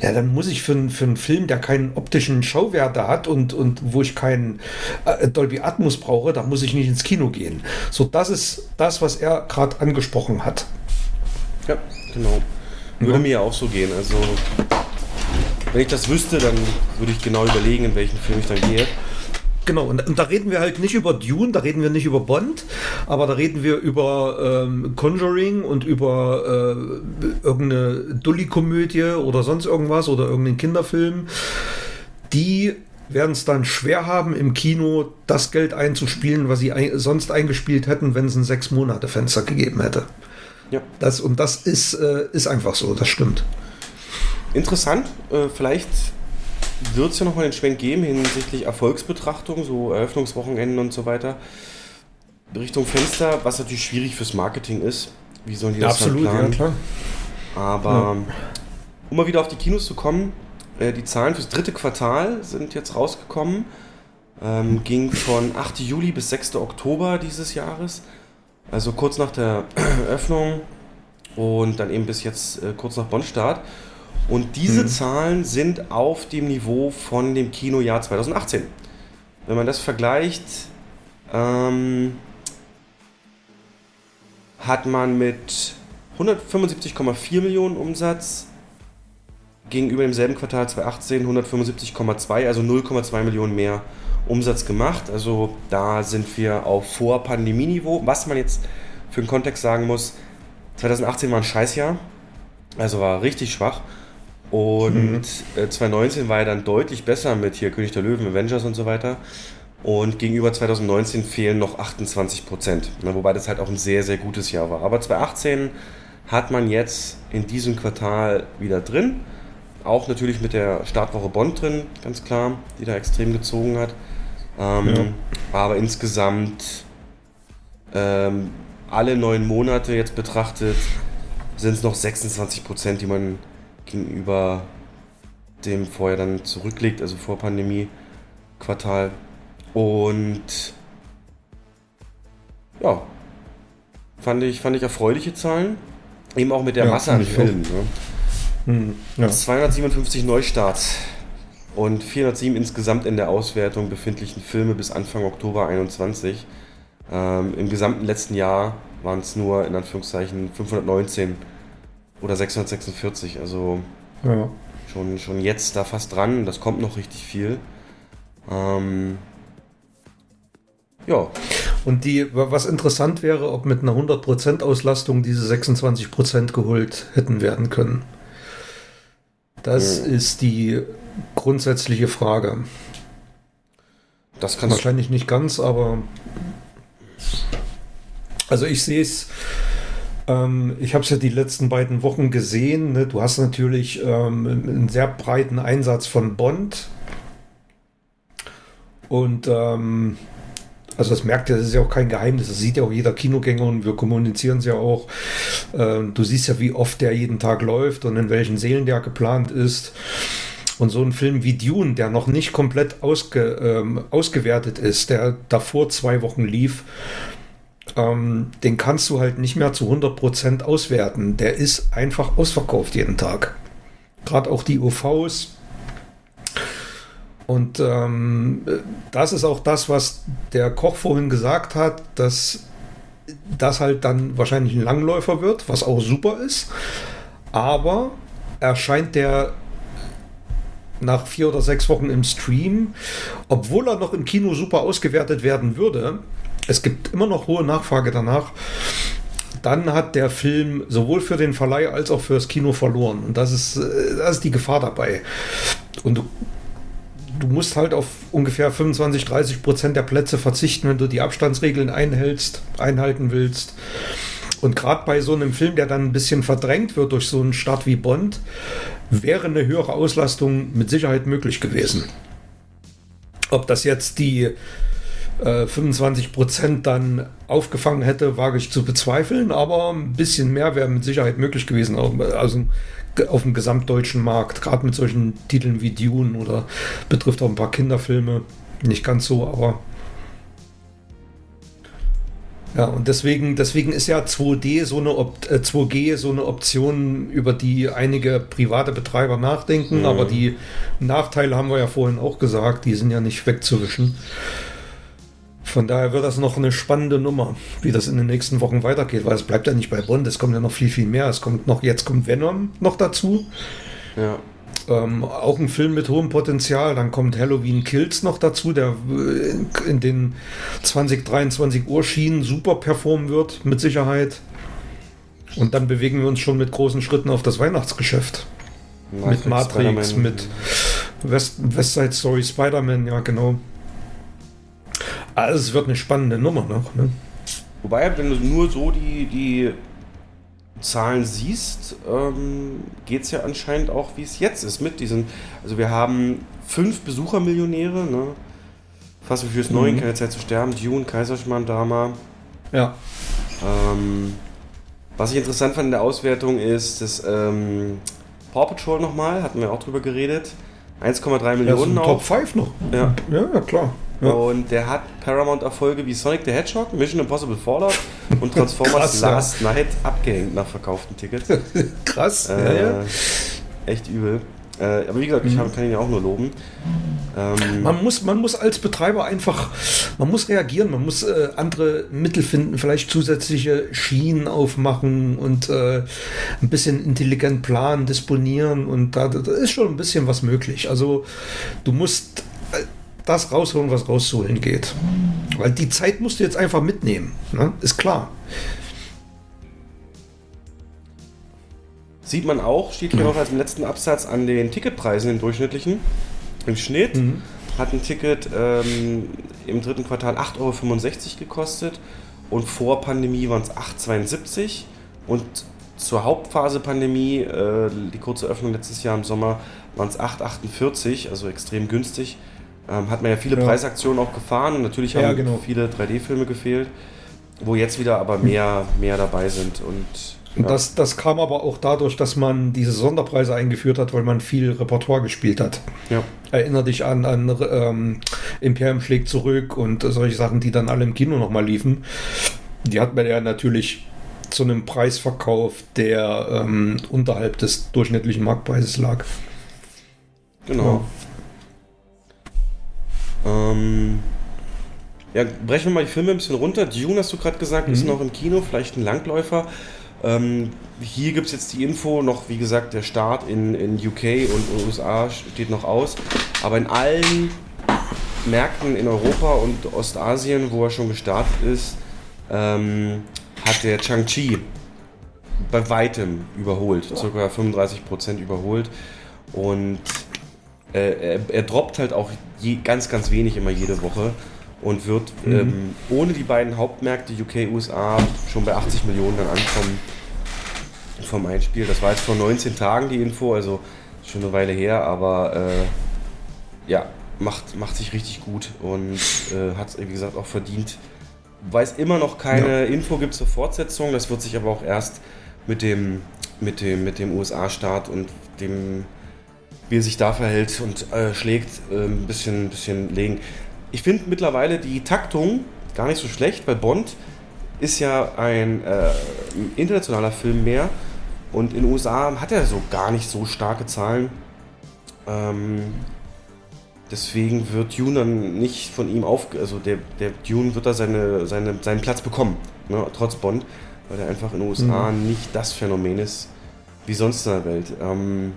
ja, dann muss ich für, für einen Film, der keinen optischen Schauwerte hat und, und wo ich keinen äh, Dolby Atmos brauche, da muss ich nicht ins Kino gehen. So, das ist das, was er gerade angesprochen hat. Ja, genau. Würde mir ja auch so gehen. Also, wenn ich das wüsste, dann würde ich genau überlegen, in welchen Film ich dann gehe. Genau, und, und, da reden wir halt nicht über Dune, da reden wir nicht über Bond, aber da reden wir über ähm, Conjuring und über äh, irgendeine Dully-Komödie oder sonst irgendwas oder irgendeinen Kinderfilm. Die werden es dann schwer haben, im Kino das Geld einzuspielen, was sie ein sonst eingespielt hätten, wenn es ein Sechs-Monate-Fenster gegeben hätte. Ja. Das, und das ist, äh, ist einfach so, das stimmt. Interessant, äh, vielleicht wird es ja nochmal den Schwenk geben hinsichtlich Erfolgsbetrachtung, so Eröffnungswochenenden und so weiter. Richtung Fenster, was natürlich schwierig fürs Marketing ist. Wie sollen die das Absolut, planen? ja klar. Aber ja. um mal wieder auf die Kinos zu kommen, äh, die Zahlen fürs dritte Quartal sind jetzt rausgekommen. Ähm, ging von 8. Juli bis 6. Oktober dieses Jahres. Also kurz nach der Öffnung und dann eben bis jetzt äh, kurz nach Bonn-Start. Und diese mhm. Zahlen sind auf dem Niveau von dem Kinojahr 2018. Wenn man das vergleicht, ähm, hat man mit 175,4 Millionen Umsatz gegenüber demselben Quartal 2018 175,2, also 0,2 Millionen mehr Umsatz gemacht. Also da sind wir auf Vor-Pandemie-Niveau. Was man jetzt für den Kontext sagen muss, 2018 war ein Scheißjahr, also war richtig schwach. Und mhm. 2019 äh, war ja dann deutlich besser mit hier König der Löwen, Avengers und so weiter. Und gegenüber 2019 fehlen noch 28 Prozent. Ne, wobei das halt auch ein sehr, sehr gutes Jahr war. Aber 2018 hat man jetzt in diesem Quartal wieder drin. Auch natürlich mit der Startwoche Bond drin, ganz klar, die da extrem gezogen hat. Ähm, ja. Aber insgesamt ähm, alle neun Monate jetzt betrachtet sind es noch 26 Prozent, die man gegenüber dem vorher dann zurücklegt, also vor Pandemie-Quartal. Und ja, fand ich, fand ich erfreuliche Zahlen. Eben auch mit der ja, Masse an Filmen. Ne? Hm, ja. 257 Neustarts und 407 insgesamt in der Auswertung befindlichen Filme bis Anfang Oktober 21. Ähm, Im gesamten letzten Jahr waren es nur in Anführungszeichen 519 oder 646. Also ja. schon, schon jetzt da fast dran. Das kommt noch richtig viel. Ähm, ja. Und die, was interessant wäre, ob mit einer 100% Auslastung diese 26% geholt hätten werden können. Das ja. ist die grundsätzliche Frage. Das kann wahrscheinlich nicht ganz, aber also ich sehe es. Ähm, ich habe es ja die letzten beiden Wochen gesehen. Ne? Du hast natürlich ähm, einen sehr breiten Einsatz von Bond. Und ähm, also das merkt ja, das ist ja auch kein Geheimnis, das sieht ja auch jeder Kinogänger und wir kommunizieren es ja auch. Ähm, du siehst ja, wie oft der jeden Tag läuft und in welchen Seelen der geplant ist. Und so ein Film wie Dune, der noch nicht komplett ausge, ähm, ausgewertet ist, der davor zwei Wochen lief, ähm, den kannst du halt nicht mehr zu 100% auswerten. Der ist einfach ausverkauft jeden Tag. Gerade auch die UVs. Und ähm, das ist auch das, was der Koch vorhin gesagt hat, dass das halt dann wahrscheinlich ein Langläufer wird, was auch super ist. Aber erscheint der nach vier oder sechs Wochen im Stream, obwohl er noch im Kino super ausgewertet werden würde. Es gibt immer noch hohe Nachfrage danach. Dann hat der Film sowohl für den Verleih als auch fürs Kino verloren. Und das ist, äh, das ist die Gefahr dabei. Und du, du musst halt auf ungefähr 25, 30 Prozent der Plätze verzichten, wenn du die Abstandsregeln einhältst, einhalten willst. Und gerade bei so einem Film, der dann ein bisschen verdrängt wird durch so einen Start wie Bond, wäre eine höhere Auslastung mit Sicherheit möglich gewesen. Ob das jetzt die äh, 25 Prozent dann aufgefangen hätte, wage ich zu bezweifeln, aber ein bisschen mehr wäre mit Sicherheit möglich gewesen, also auf dem gesamtdeutschen Markt, gerade mit solchen Titeln wie Dune oder betrifft auch ein paar Kinderfilme. Nicht ganz so, aber ja, und deswegen, deswegen ist ja 2D so eine Op äh, 2G so eine Option, über die einige private Betreiber nachdenken, mhm. aber die Nachteile haben wir ja vorhin auch gesagt, die sind ja nicht wegzuwischen. Von daher wird das noch eine spannende Nummer, wie das in den nächsten Wochen weitergeht, weil es bleibt ja nicht bei Bond, es kommt ja noch viel, viel mehr. Es kommt noch, jetzt kommt Venom noch dazu. Ja. Ähm, auch ein Film mit hohem Potenzial. Dann kommt Halloween Kills noch dazu, der äh, in den 2023 Uhr Schienen super performen wird, mit Sicherheit. Und dann bewegen wir uns schon mit großen Schritten auf das Weihnachtsgeschäft. Matrix, mit Matrix, mit West, West Side Story, Spider-Man, ja genau. Also es wird eine spannende Nummer noch. Ne? Wobei, wenn du nur so die, die Zahlen siehst, ähm, geht es ja anscheinend auch, wie es jetzt ist mit diesen. Also wir haben fünf Besuchermillionäre, ne? Fast wie fürs mhm. Neuen, keine Zeit zu sterben, Dune, Kaiserschmarrn, Drama. Ja. Ähm, was ich interessant fand in der Auswertung ist, dass ähm, Paw Patrol nochmal, hatten wir auch drüber geredet. 1,3 Millionen ja, Top 5 noch. Ja. ja, klar. Ja. Und der hat Paramount-Erfolge wie Sonic the Hedgehog, Mission Impossible Fallout und Transformers Krass, Last ja. Night abgehängt nach verkauften Tickets. Krass, äh, ja, ja. Echt übel. Äh, aber wie gesagt, ich mhm. kann ihn ja auch nur loben. Ähm man, muss, man muss als Betreiber einfach, man muss reagieren, man muss äh, andere Mittel finden, vielleicht zusätzliche Schienen aufmachen und äh, ein bisschen intelligent planen, disponieren und da, da ist schon ein bisschen was möglich. Also du musst das rausholen, was rauszuholen geht. Weil die Zeit musst du jetzt einfach mitnehmen. Ne? Ist klar. Sieht man auch, steht hier noch als im letzten Absatz an den Ticketpreisen im durchschnittlichen. Im Schnitt mhm. hat ein Ticket ähm, im dritten Quartal 8,65 Euro gekostet und vor Pandemie waren es 8,72 und zur Hauptphase Pandemie, äh, die kurze Öffnung letztes Jahr im Sommer, waren es 8,48, also extrem günstig. Ähm, hat man ja viele ja. Preisaktionen auch gefahren und natürlich haben ja, genau. viele 3D-Filme gefehlt, wo jetzt wieder aber mehr, mehr dabei sind. Und, ja. das, das kam aber auch dadurch, dass man diese Sonderpreise eingeführt hat, weil man viel Repertoire gespielt hat. Ja. Erinner dich an, an ähm, Imperium schlägt zurück und solche Sachen, die dann alle im Kino nochmal liefen. Die hat man ja natürlich zu einem Preis verkauft, der ähm, unterhalb des durchschnittlichen Marktpreises lag. Genau. Ähm, ja, brechen wir mal die Filme ein bisschen runter. Dune, hast du gerade gesagt, mhm. ist noch im Kino, vielleicht ein Langläufer. Ähm, hier gibt es jetzt die Info, noch wie gesagt, der Start in, in UK und USA steht noch aus. Aber in allen Märkten in Europa und Ostasien, wo er schon gestartet ist, ähm, hat der Chang-Chi bei weitem überholt, ca. 35% überholt. Und äh, er, er, droppt halt auch je, ganz, ganz wenig immer jede Woche und wird mhm. ähm, ohne die beiden Hauptmärkte UK, USA schon bei 80 Millionen dann ankommen vom Einspiel. Das war jetzt vor 19 Tagen die Info, also schon eine Weile her, aber äh, ja, macht, macht sich richtig gut und äh, hat es, wie gesagt, auch verdient. Weil es immer noch keine ja. Info gibt zur Fortsetzung, das wird sich aber auch erst mit dem, mit dem, mit dem USA-Start und dem wie er sich da verhält und äh, schlägt, äh, ein bisschen, bisschen legen. Ich finde mittlerweile die Taktung gar nicht so schlecht, weil Bond ist ja ein äh, internationaler Film mehr und in den USA hat er so gar nicht so starke Zahlen. Ähm, deswegen wird Dune dann nicht von ihm auf, also der, der Dune wird da seine, seine, seinen Platz bekommen, ne, trotz Bond, weil er einfach in den USA mhm. nicht das Phänomen ist wie sonst in der Welt. Ähm,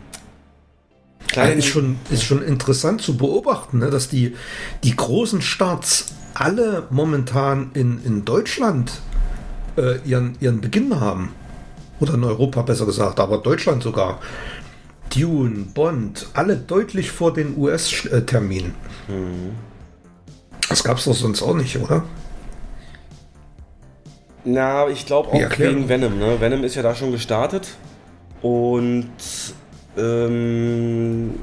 ja, ist, schon, ist schon interessant zu beobachten, ne, dass die, die großen Starts alle momentan in, in Deutschland äh, ihren, ihren Beginn haben. Oder in Europa besser gesagt, aber Deutschland sogar. Dune, Bond, alle deutlich vor den US-Terminen. Mhm. Das gab es doch sonst auch nicht, oder? Na, ich glaube auch wegen Venom. Ne? Venom ist ja da schon gestartet und ähm,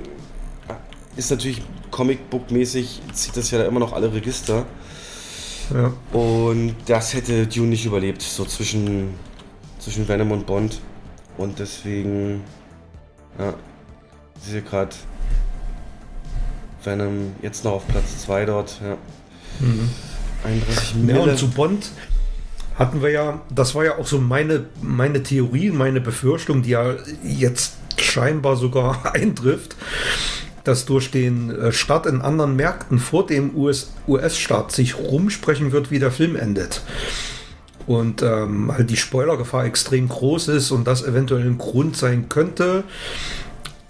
ist natürlich Comicbook-mäßig, zieht das ja da immer noch alle Register. Ja. Und das hätte Dune nicht überlebt, so zwischen, zwischen Venom und Bond. Und deswegen, ja, ich sehe gerade Venom jetzt noch auf Platz 2 dort. Ja. Mhm. 31 Mille. Ja, und zu Bond hatten wir ja, das war ja auch so meine, meine Theorie, meine Befürchtung, die ja jetzt scheinbar sogar eintrifft, dass durch den äh, Start in anderen Märkten vor dem US-Start US sich rumsprechen wird, wie der Film endet. Und ähm, halt die Spoilergefahr extrem groß ist und das eventuell ein Grund sein könnte,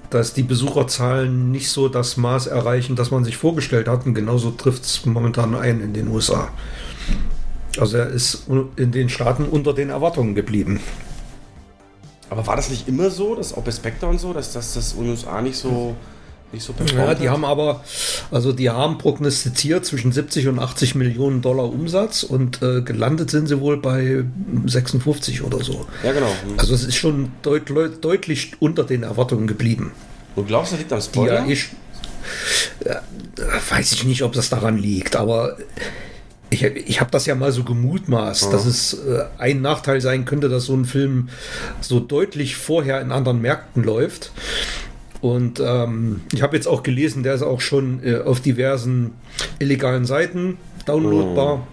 dass die Besucherzahlen nicht so das Maß erreichen, das man sich vorgestellt hat. Und genauso trifft es momentan ein in den USA. Also er ist in den Staaten unter den Erwartungen geblieben. Aber war das nicht immer so, dass auch bei Spectre und so, dass das, das USA nicht so nicht so Ja, die haben aber, also die haben prognostiziert zwischen 70 und 80 Millionen Dollar Umsatz und äh, gelandet sind sie wohl bei 56 oder so. Ja, genau. Also es ist schon deut deutlich unter den Erwartungen geblieben. Du glaubst, das liegt am Spoiler? Die, ich, äh, weiß ich nicht, ob das daran liegt, aber ich, ich habe das ja mal so gemutmaßt, ja. dass es äh, ein Nachteil sein könnte, dass so ein Film so deutlich vorher in anderen Märkten läuft. Und ähm, ich habe jetzt auch gelesen, der ist auch schon äh, auf diversen illegalen Seiten downloadbar.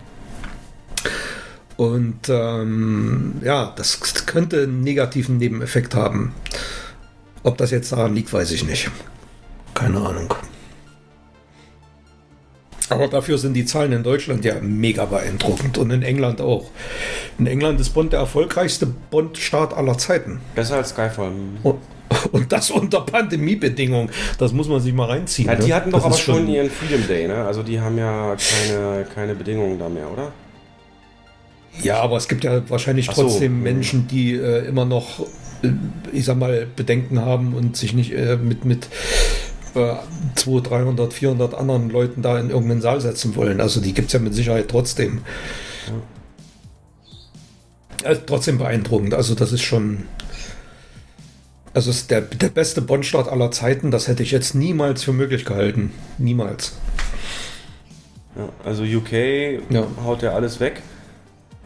Oh. Und ähm, ja, das könnte einen negativen Nebeneffekt haben. Ob das jetzt daran liegt, weiß ich nicht. Keine Ahnung. Aber dafür sind die Zahlen in Deutschland ja mega beeindruckend und in England auch. In England ist Bond der erfolgreichste Bond-Start aller Zeiten. Besser als Skyfall. Und, und, das unter Pandemiebedingungen. Das muss man sich mal reinziehen. Ja, die ne? hatten doch aber schon ihren Freedom Day, ne? Also die haben ja keine, keine Bedingungen da mehr, oder? Ja, aber es gibt ja wahrscheinlich so. trotzdem Menschen, die äh, immer noch, äh, ich sag mal, Bedenken haben und sich nicht äh, mit, mit 200, 300, 400 anderen Leuten da in irgendeinen Saal setzen wollen. Also die gibt es ja mit Sicherheit trotzdem. Also trotzdem beeindruckend. Also das ist schon... Also ist der, der beste Bond-Start aller Zeiten. Das hätte ich jetzt niemals für möglich gehalten. Niemals. Ja, also UK ja. haut ja alles weg.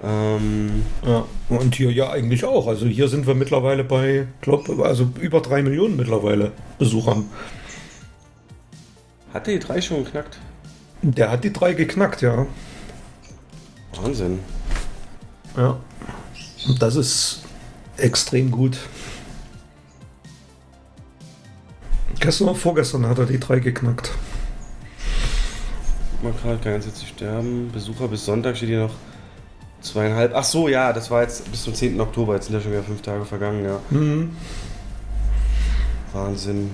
Ähm, ja, und hier ja eigentlich auch. Also hier sind wir mittlerweile bei, glaube also über drei Millionen mittlerweile Besuchern. Hat der die 3 schon geknackt? Der hat die 3 geknackt, ja. Wahnsinn. Ja. Das ist extrem gut. Gestern oder vorgestern hat er die 3 geknackt. Man kann ganz jetzt sterben. Besucher bis Sonntag steht hier noch zweieinhalb. Ach so, ja, das war jetzt bis zum 10. Oktober. Jetzt sind ja schon wieder fünf Tage vergangen, ja. Mhm. Wahnsinn.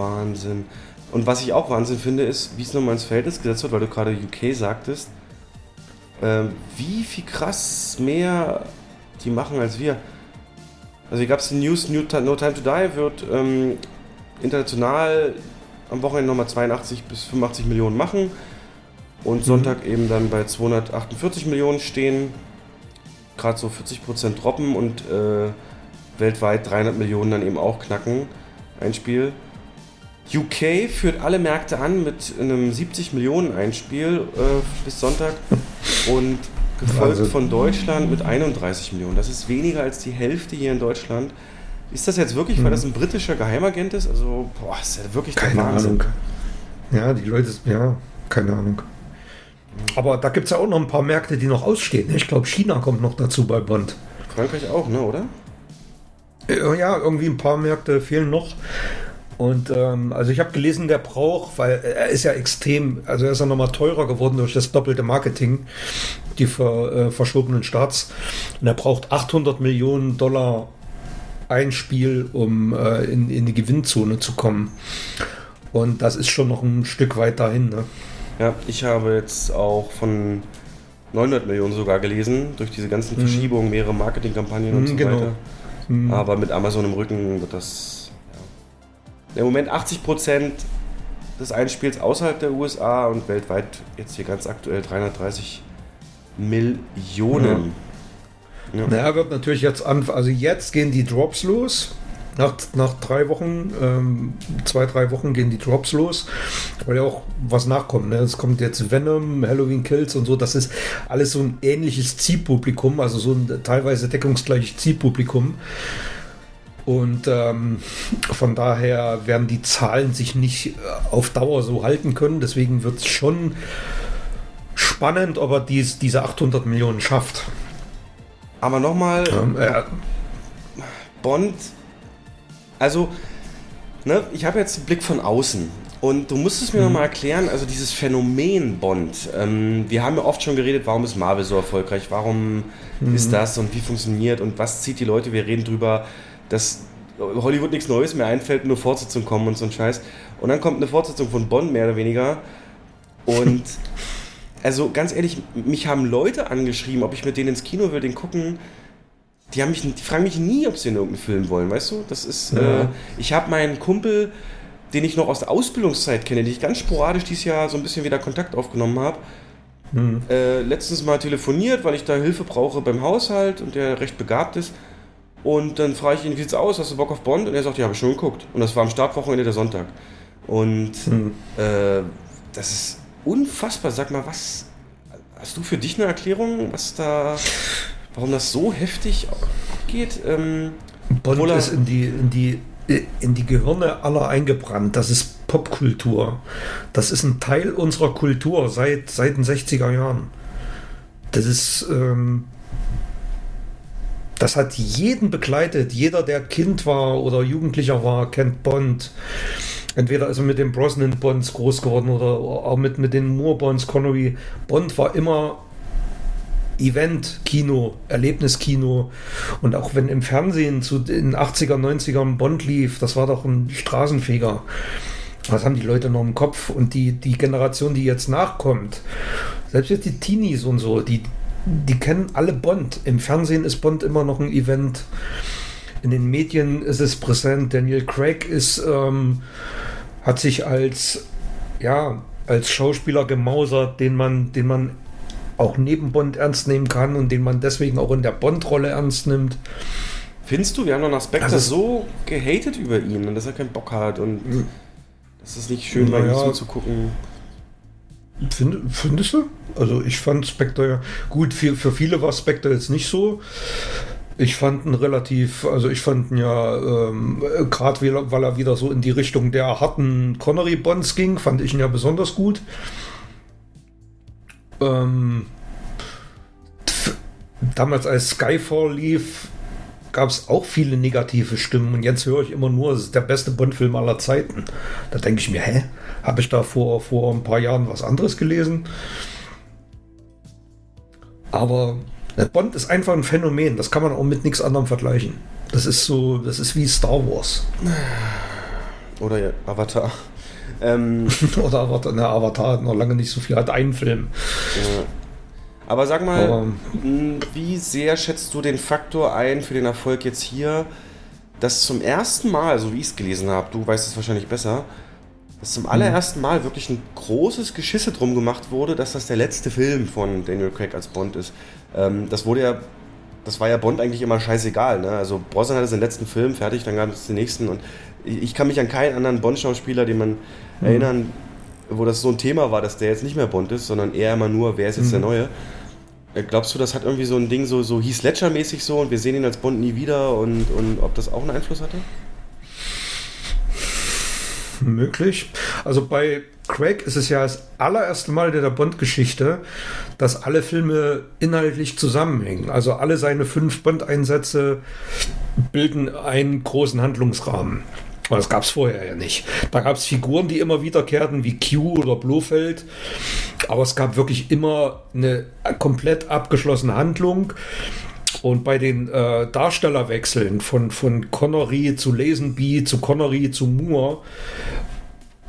Wahnsinn. Und was ich auch Wahnsinn finde, ist, wie es nochmal ins Verhältnis gesetzt wird, weil du gerade UK sagtest, äh, wie viel krass mehr die machen als wir. Also hier gab es die News, No Time to Die wird ähm, international am Wochenende nochmal 82 bis 85 Millionen machen und mhm. Sonntag eben dann bei 248 Millionen stehen. Gerade so 40% droppen und äh, weltweit 300 Millionen dann eben auch knacken. Ein Spiel. UK führt alle Märkte an mit einem 70 Millionen Einspiel äh, bis Sonntag und gefolgt also, von Deutschland mit 31 Millionen. Das ist weniger als die Hälfte hier in Deutschland. Ist das jetzt wirklich, weil das ein britischer Geheimagent ist? Also, boah, ist ja wirklich keine Ahnung. Ja, die Leute, ja, keine Ahnung. Aber da gibt es ja auch noch ein paar Märkte, die noch ausstehen. Ich glaube, China kommt noch dazu bei Bond. Frankreich auch, ne, oder? Äh, Ja, irgendwie ein paar Märkte fehlen noch. Und ähm, also ich habe gelesen, der braucht, weil er ist ja extrem, also er ist ja nochmal teurer geworden durch das doppelte Marketing, die ver, äh, verschobenen Starts. Und er braucht 800 Millionen Dollar ein Spiel, um äh, in, in die Gewinnzone zu kommen. Und das ist schon noch ein Stück weit dahin. Ne? Ja, ich habe jetzt auch von 900 Millionen sogar gelesen, durch diese ganzen Verschiebungen, mehrere Marketingkampagnen und Mhm, so genau. weiter. Aber mit Amazon im Rücken wird das. Ja. Im Moment 80 Prozent des Einspiels außerhalb der USA und weltweit jetzt hier ganz aktuell 330 Millionen. Ja. Naja, wird natürlich jetzt an, also jetzt gehen die Drops los. Nach, nach drei Wochen, ähm, zwei, drei Wochen gehen die Drops los, weil ja auch was nachkommt. Ne? Es kommt jetzt Venom, Halloween Kills und so. Das ist alles so ein ähnliches Zielpublikum, also so ein teilweise deckungsgleiches Zielpublikum. Und ähm, von daher werden die Zahlen sich nicht äh, auf Dauer so halten können. Deswegen wird es schon spannend, ob er dies, diese 800 Millionen schafft. Aber nochmal, Ähm, äh, Bond, also, ne, ich habe jetzt einen Blick von außen. Und du musst es mir noch mal erklären, also dieses Phänomen Bond. Ähm, wir haben ja oft schon geredet, warum ist Marvel so erfolgreich, warum ist das und wie funktioniert und was zieht die Leute. Wir reden drüber, dass Hollywood nichts Neues mehr einfällt, nur Fortsetzungen kommen und so ein Scheiß. Und dann kommt eine Fortsetzung von Bond, mehr oder weniger. Und also ganz ehrlich, mich haben Leute angeschrieben, ob ich mit denen ins Kino will, den gucken. Die, haben mich, die fragen mich nie, ob sie in irgendeinen Film wollen, weißt du? Das ist, Ja. äh, ich habe meinen Kumpel, den ich noch aus der Ausbildungszeit kenne, den ich ganz sporadisch dieses Jahr so ein bisschen wieder Kontakt aufgenommen habe, äh, letztens mal telefoniert, weil ich da Hilfe brauche beim Haushalt und der recht begabt ist. Und dann frage ich ihn, wie sieht's aus? Hast du Bock auf Bond? Und er sagt, ja, habe ich schon geguckt. Und das war am Startwochenende der Sonntag. Und äh, das ist unfassbar. Sag mal, was hast du für dich eine Erklärung, was da, warum das so heftig abgeht? Ähm, Bond er- ist in die, in, die, in die Gehirne aller eingebrannt. Das ist Popkultur. Das ist ein Teil unserer Kultur seit, seit den 60er Jahren. Das ist. Ähm, das hat jeden begleitet. Jeder, der Kind war oder Jugendlicher war, kennt Bond. Entweder ist er mit den Brosnan-Bonds groß geworden oder auch mit, mit den Moore-Bonds, Connery. Bond war immer Event, Kino, Erlebniskino. Und auch wenn im Fernsehen zu den 80er, 90ern Bond lief, das war doch ein Straßenfeger. Das haben die Leute noch im Kopf. Und die, die Generation, die jetzt nachkommt, selbst jetzt die Teenies und so, die, die kennen alle Bond. Im Fernsehen ist Bond immer noch ein Event. In den Medien ist es präsent. Daniel Craig ist, ähm, hat sich als, ja, als Schauspieler gemausert, den man, den man auch neben Bond ernst nehmen kann und den man deswegen auch in der Bond-Rolle ernst nimmt. findest du, wir haben doch nach Spectre Also- so gehatet über ihn und dass er keinen Bock hat und das ist nicht schön, mal ihm Naja. zuzugucken. Find, findest du? Also ich fand Spectre ja gut, für, für viele war Spectre jetzt nicht so. Ich fand ihn relativ, also ich fand ihn ja, ähm, gerade weil, er- er wieder so in die Richtung der harten Connery-Bonds ging, fand ich ihn ja besonders gut. Ähm, damals als Skyfall lief, gab es auch viele negative Stimmen und jetzt höre ich immer nur, es ist der beste Bond-Film aller Zeiten. Da denke ich mir, hä? Habe ich da vor, vor ein paar Jahren was anderes gelesen? Aber Bond ist einfach ein Phänomen, das kann man auch mit nichts anderem vergleichen. Das ist so, das ist wie Star Wars. Oder ja, Avatar. Ähm, Oder Avatar, ne, Avatar hat noch lange nicht so viel, hat einen Film. ja. Aber sag mal, Aber- mh, wie sehr schätzt du den Faktor ein für den Erfolg jetzt hier, dass zum ersten Mal, so wie ich es gelesen habe, du weißt es wahrscheinlich besser, dass zum allerersten Mal wirklich ein großes Geschisse drum gemacht wurde, dass das der letzte Film von Daniel Craig als Bond ist. Ähm, das wurde ja, das war ja Bond eigentlich immer scheißegal. Ne? Also Brosnan hatte seinen letzten Film fertig, dann gab es den nächsten und ich kann mich an keinen anderen Bond-Schauspieler, den man erinnern, wo das so ein Thema war, dass der jetzt nicht mehr Bond ist, sondern eher immer nur, wer ist jetzt der Neue. Äh, Glaubst du, das hat irgendwie so ein Ding, so, so Heath Ledger-mäßig so und wir sehen ihn als Bond nie wieder und, und ob das auch einen Einfluss hatte? Möglich. Also bei Craig ist es ja das allererste Mal in der Bond-Geschichte, dass alle Filme inhaltlich zusammenhängen. Also alle seine fünf Bond-Einsätze bilden einen großen Handlungsrahmen. Aber das gab es vorher ja nicht. Da gab es Figuren, die immer wiederkehrten, wie Q oder Blofeld. Aber es gab wirklich immer eine komplett abgeschlossene Handlung. Und bei den äh, Darstellerwechseln von, von Connery zu Lazenby zu Connery zu Moore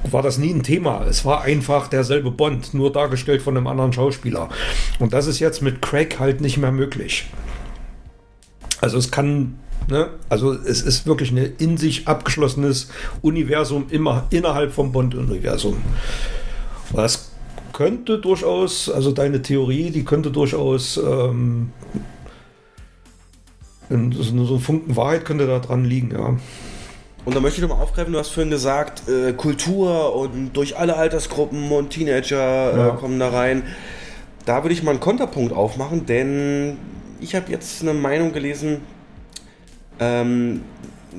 war das nie ein Thema. Es war einfach derselbe Bond, nur dargestellt von einem anderen Schauspieler. Und das ist jetzt mit Craig halt nicht mehr möglich. Also es kann, ne, also es ist wirklich ein in sich abgeschlossenes Universum immer innerhalb vom Bond-Universum. Das könnte durchaus, also deine Theorie, die könnte durchaus ähm, so ein Funken Wahrheit könnte da dran liegen, ja. Und da möchte ich nochmal aufgreifen, du hast vorhin gesagt, äh, Kultur und durch alle Altersgruppen und Teenager äh, ja. kommen da rein. Da würde ich mal einen Konterpunkt aufmachen, denn ich habe jetzt eine Meinung gelesen, ähm,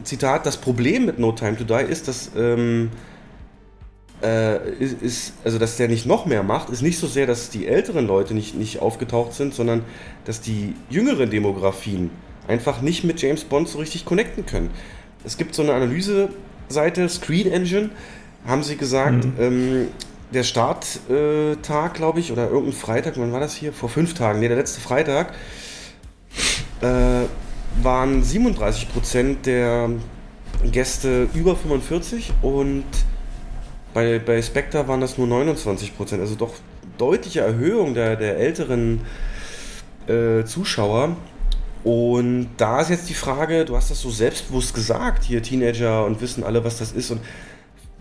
Zitat, das Problem mit No Time to Die ist, dass, ähm, äh, ist, ist, also dass der nicht noch mehr macht, ist nicht so sehr, dass die älteren Leute nicht, nicht aufgetaucht sind, sondern dass die jüngeren Demografien einfach nicht mit James Bond so richtig connecten können es gibt so eine Analyse-Seite, Screen Engine, haben sie gesagt, mhm. ähm, der Starttag, glaube ich, oder irgendein Freitag, wann war das hier? Vor fünf Tagen, ne, der letzte Freitag, äh, waren 37% der Gäste über 45 und bei, bei Spectre waren das nur 29% also doch deutliche Erhöhung der, der älteren äh, Zuschauer. Und da ist jetzt die Frage, du hast das so selbstbewusst gesagt, hier Teenager und wissen alle, was das ist. Und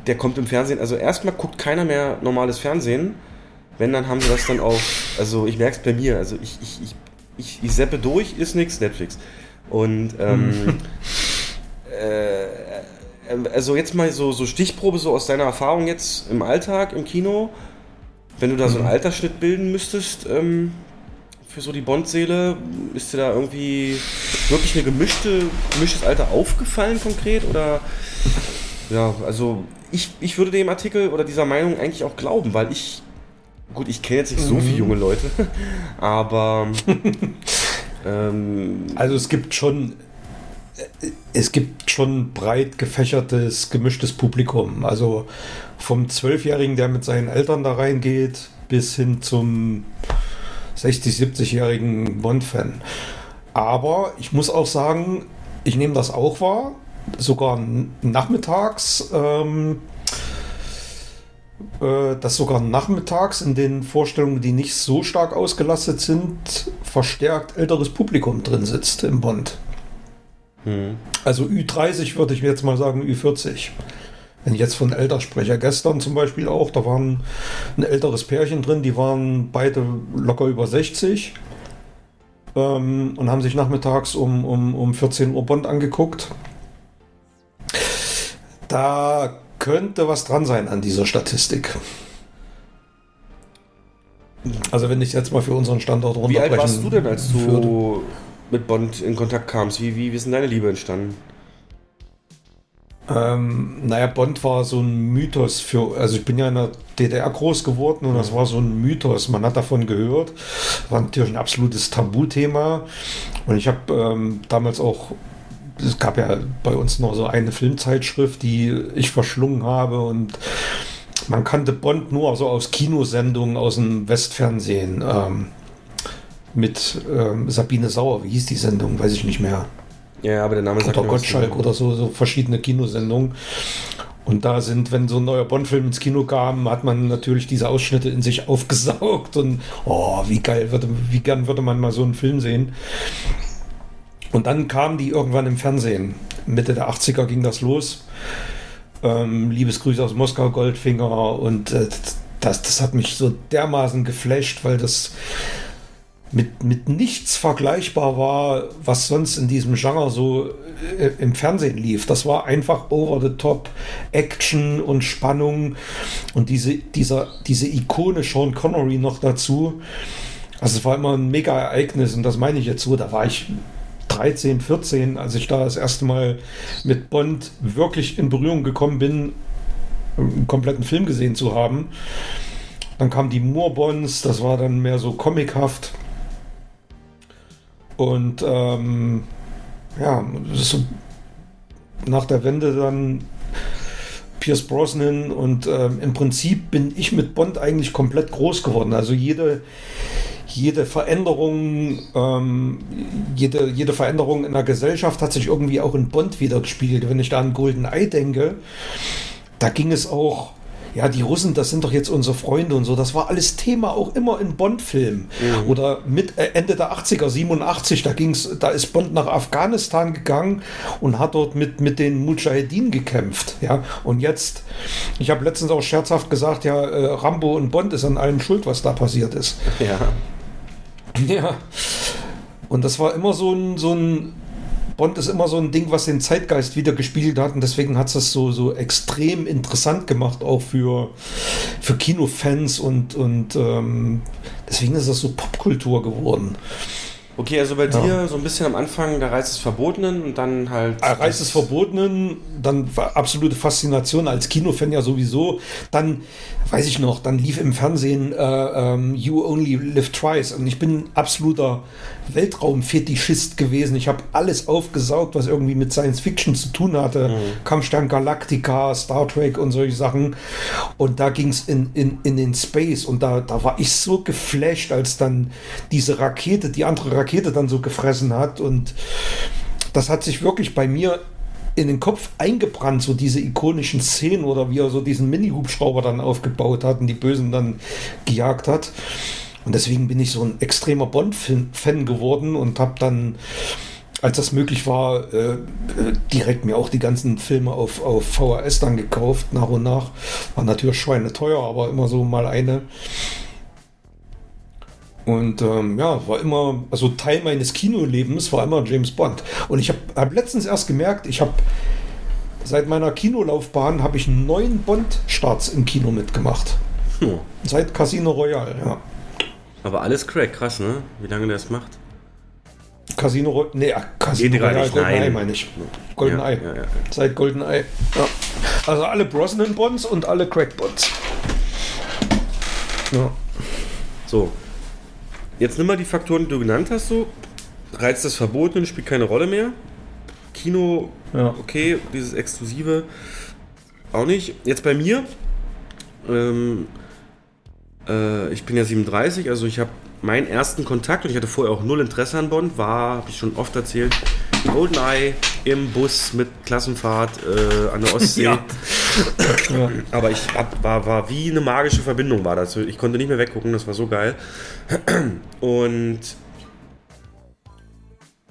der kommt im Fernsehen. Also erstmal guckt keiner mehr normales Fernsehen. Wenn, dann haben sie das dann auf, also ich merke es bei mir, also ich, ich, ich, ich, ich seppe durch, ist nichts, Netflix. Und ähm, hm. äh, also jetzt mal so, so Stichprobe so aus deiner Erfahrung jetzt im Alltag, im Kino. Wenn du da so einen hm. Altersschnitt bilden müsstest, ähm, für so die Bond-Seele? Ist dir da irgendwie wirklich eine gemischte, gemischtes Alter aufgefallen konkret? Oder ja, also ich, ich würde dem Artikel oder dieser Meinung eigentlich auch glauben, weil ich, gut, ich kenne jetzt nicht so viele mhm. junge Leute, aber ähm, also es gibt schon es gibt schon breit gefächertes, gemischtes Publikum. Also vom Zwölfjährigen, der mit seinen Eltern da reingeht, bis hin zum 60, 70-jährigen Bond-Fan. Aber ich muss auch sagen, ich nehme das auch wahr, sogar nachmittags, ähm, äh, dass sogar nachmittags in den Vorstellungen, die nicht so stark ausgelastet sind, verstärkt älteres Publikum drin sitzt im Bond. Hm. Also Ü30 würde ich jetzt mal sagen, Ü40. Wenn ich jetzt von älter spreche, gestern zum Beispiel auch, da waren ein älteres Pärchen drin, die waren beide locker über 60 ähm, und haben sich nachmittags um, um, um 14 Uhr Bond angeguckt. Da könnte was dran sein an dieser Statistik. Also wenn ich jetzt mal für unseren Standort runterbrechen Wie alt warst du denn, als du mit Bond in Kontakt kamst? Wie, wie, wie ist denn deine Liebe entstanden? Ähm, naja, Bond war so ein Mythos für, also ich bin ja in der DDR groß geworden und das war so ein Mythos. Man hat davon gehört, war natürlich ein absolutes Tabuthema. Und ich habe ähm, damals auch, es gab ja bei uns noch so eine Filmzeitschrift, die ich verschlungen habe und man kannte Bond nur so aus Kinosendungen aus dem Westfernsehen. Ähm, mit ähm, Sabine Sauer, wie hieß die Sendung? Weiß ich nicht mehr. Ja, aber der Name sagt Oder Gottschalk oder so, so verschiedene Kinosendungen. Und da sind, wenn so ein neuer Bond-Film ins Kino kam, hat man natürlich diese Ausschnitte in sich aufgesaugt und oh, wie geil würde, wie gern würde man mal so einen Film sehen. Und dann kamen die irgendwann im Fernsehen. Mitte der 80er ging das los. Ähm, Liebesgrüße aus Moskau, Goldfinger und äh, das, das hat mich so dermaßen geflasht, weil das mit, mit nichts vergleichbar war, was sonst in diesem Genre so äh, im Fernsehen lief. Das war einfach over the top Action und Spannung und diese, dieser, diese Ikone Sean Connery noch dazu. Also es war immer ein mega Ereignis und das meine ich jetzt so, da war ich 13, 14, als ich da das erste Mal mit Bond wirklich in Berührung gekommen bin einen kompletten Film gesehen zu haben. Dann kam die Moore-Bonds, das war dann mehr so comichaft. Und ähm, ja, so nach der Wende dann Pierce Brosnan und ähm, im Prinzip bin ich mit Bond eigentlich komplett groß geworden. Also jede, jede Veränderung, ähm, jede, jede Veränderung in der Gesellschaft hat sich irgendwie auch in Bond wiedergespiegelt. Wenn ich da an Golden Eye denke, da ging es auch ja, die Russen, das sind doch jetzt unsere Freunde und so. Das war alles Thema auch immer in Bond-Filmen. Mhm. Oder mit äh, Ende der 80er, 87, da ging's, da ist Bond nach Afghanistan gegangen und hat dort mit, mit den Mujahedin gekämpft. Ja, und jetzt, ich habe letztens auch scherzhaft gesagt, ja, äh, Rambo und Bond ist an allem schuld, was da passiert ist. Ja. Ja. Und das war immer so ein, so ein Bond ist immer so ein Ding, was den Zeitgeist wieder gespielt hat und deswegen hat es das so, so extrem interessant gemacht, auch für, für Kinofans und, und ähm, deswegen ist das so Popkultur geworden. Okay, also bei dir ja. so ein bisschen am Anfang der Reiz des Verbotenen und dann halt. Ah, Reiz des Verbotenen, dann absolute Faszination als Kinofan ja sowieso. Dann, weiß ich noch, dann lief im Fernsehen äh, ähm, You Only Live Twice und ich bin absoluter Weltraumfetischist gewesen. Ich habe alles aufgesaugt, was irgendwie mit Science Fiction zu tun hatte. Mhm. Kampfstern Galactica, Star Trek und solche Sachen. Und da ging es in, in, in den Space und da, da war ich so geflasht, als dann diese Rakete, die andere Rakete dann so gefressen hat. Und das hat sich wirklich bei mir in den Kopf eingebrannt, so diese ikonischen Szenen oder wie er so diesen Mini-Hubschrauber dann aufgebaut hat und die Bösen dann gejagt hat. Und deswegen bin ich so ein extremer Bond-Fan geworden und habe dann, als das möglich war, äh, direkt mir auch die ganzen Filme auf, auf VHS dann gekauft, nach und nach. War natürlich schweineteuer, aber immer so mal eine. Und ähm, ja, war immer, also Teil meines Kinolebens war immer James Bond. Und ich habe hab letztens erst gemerkt, ich habe seit meiner Kinolaufbahn habe ich neun Bond-Starts im Kino mitgemacht. Hm. Seit Casino Royale, ja. Aber alles Crack, krass, ne? Wie lange der das macht? Casino, nee, Casino Royale, GoldenEye meine ich. GoldenEye. Ja, ja, ja. Seit GoldenEye. Ja. Also alle Brosnan Bonds und alle Crack Bonds. Ja. So. Jetzt nimm mal die Faktoren, die du genannt hast, so. Reiz des Verbotenen spielt keine Rolle mehr. Kino, okay, dieses Exklusive auch nicht. Jetzt bei mir, ähm, äh, ich bin ja 37, also ich habe meinen ersten Kontakt und ich hatte vorher auch null Interesse an Bond, war, habe ich schon oft erzählt, Goldeneye im Bus mit Klassenfahrt äh, an der Ostsee. Ja. Aber ich hab, war, war wie eine magische Verbindung war das. Ich konnte nicht mehr weggucken, das war so geil. Und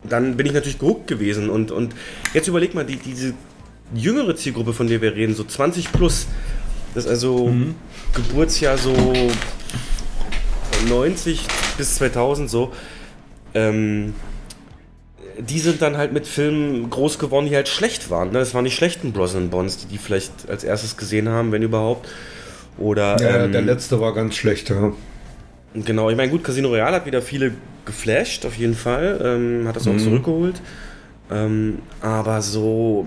dann bin ich natürlich gehuckt gewesen. Und, und jetzt überleg mal, die, diese jüngere Zielgruppe, von der wir reden, so 20 plus, das ist also mhm. Geburtsjahr so 90 bis 2000 so. Ähm, die sind dann halt mit Filmen groß geworden, die halt schlecht waren. Ne? Das waren die schlechten Brosnan Bonds, die die vielleicht als erstes gesehen haben, wenn überhaupt. Oder, ja, ähm, der letzte war ganz schlecht, ja. Genau, ich meine, gut, Casino Royale hat wieder viele geflasht, auf jeden Fall. Ähm, hat das auch mhm. zurückgeholt. Ähm, aber so,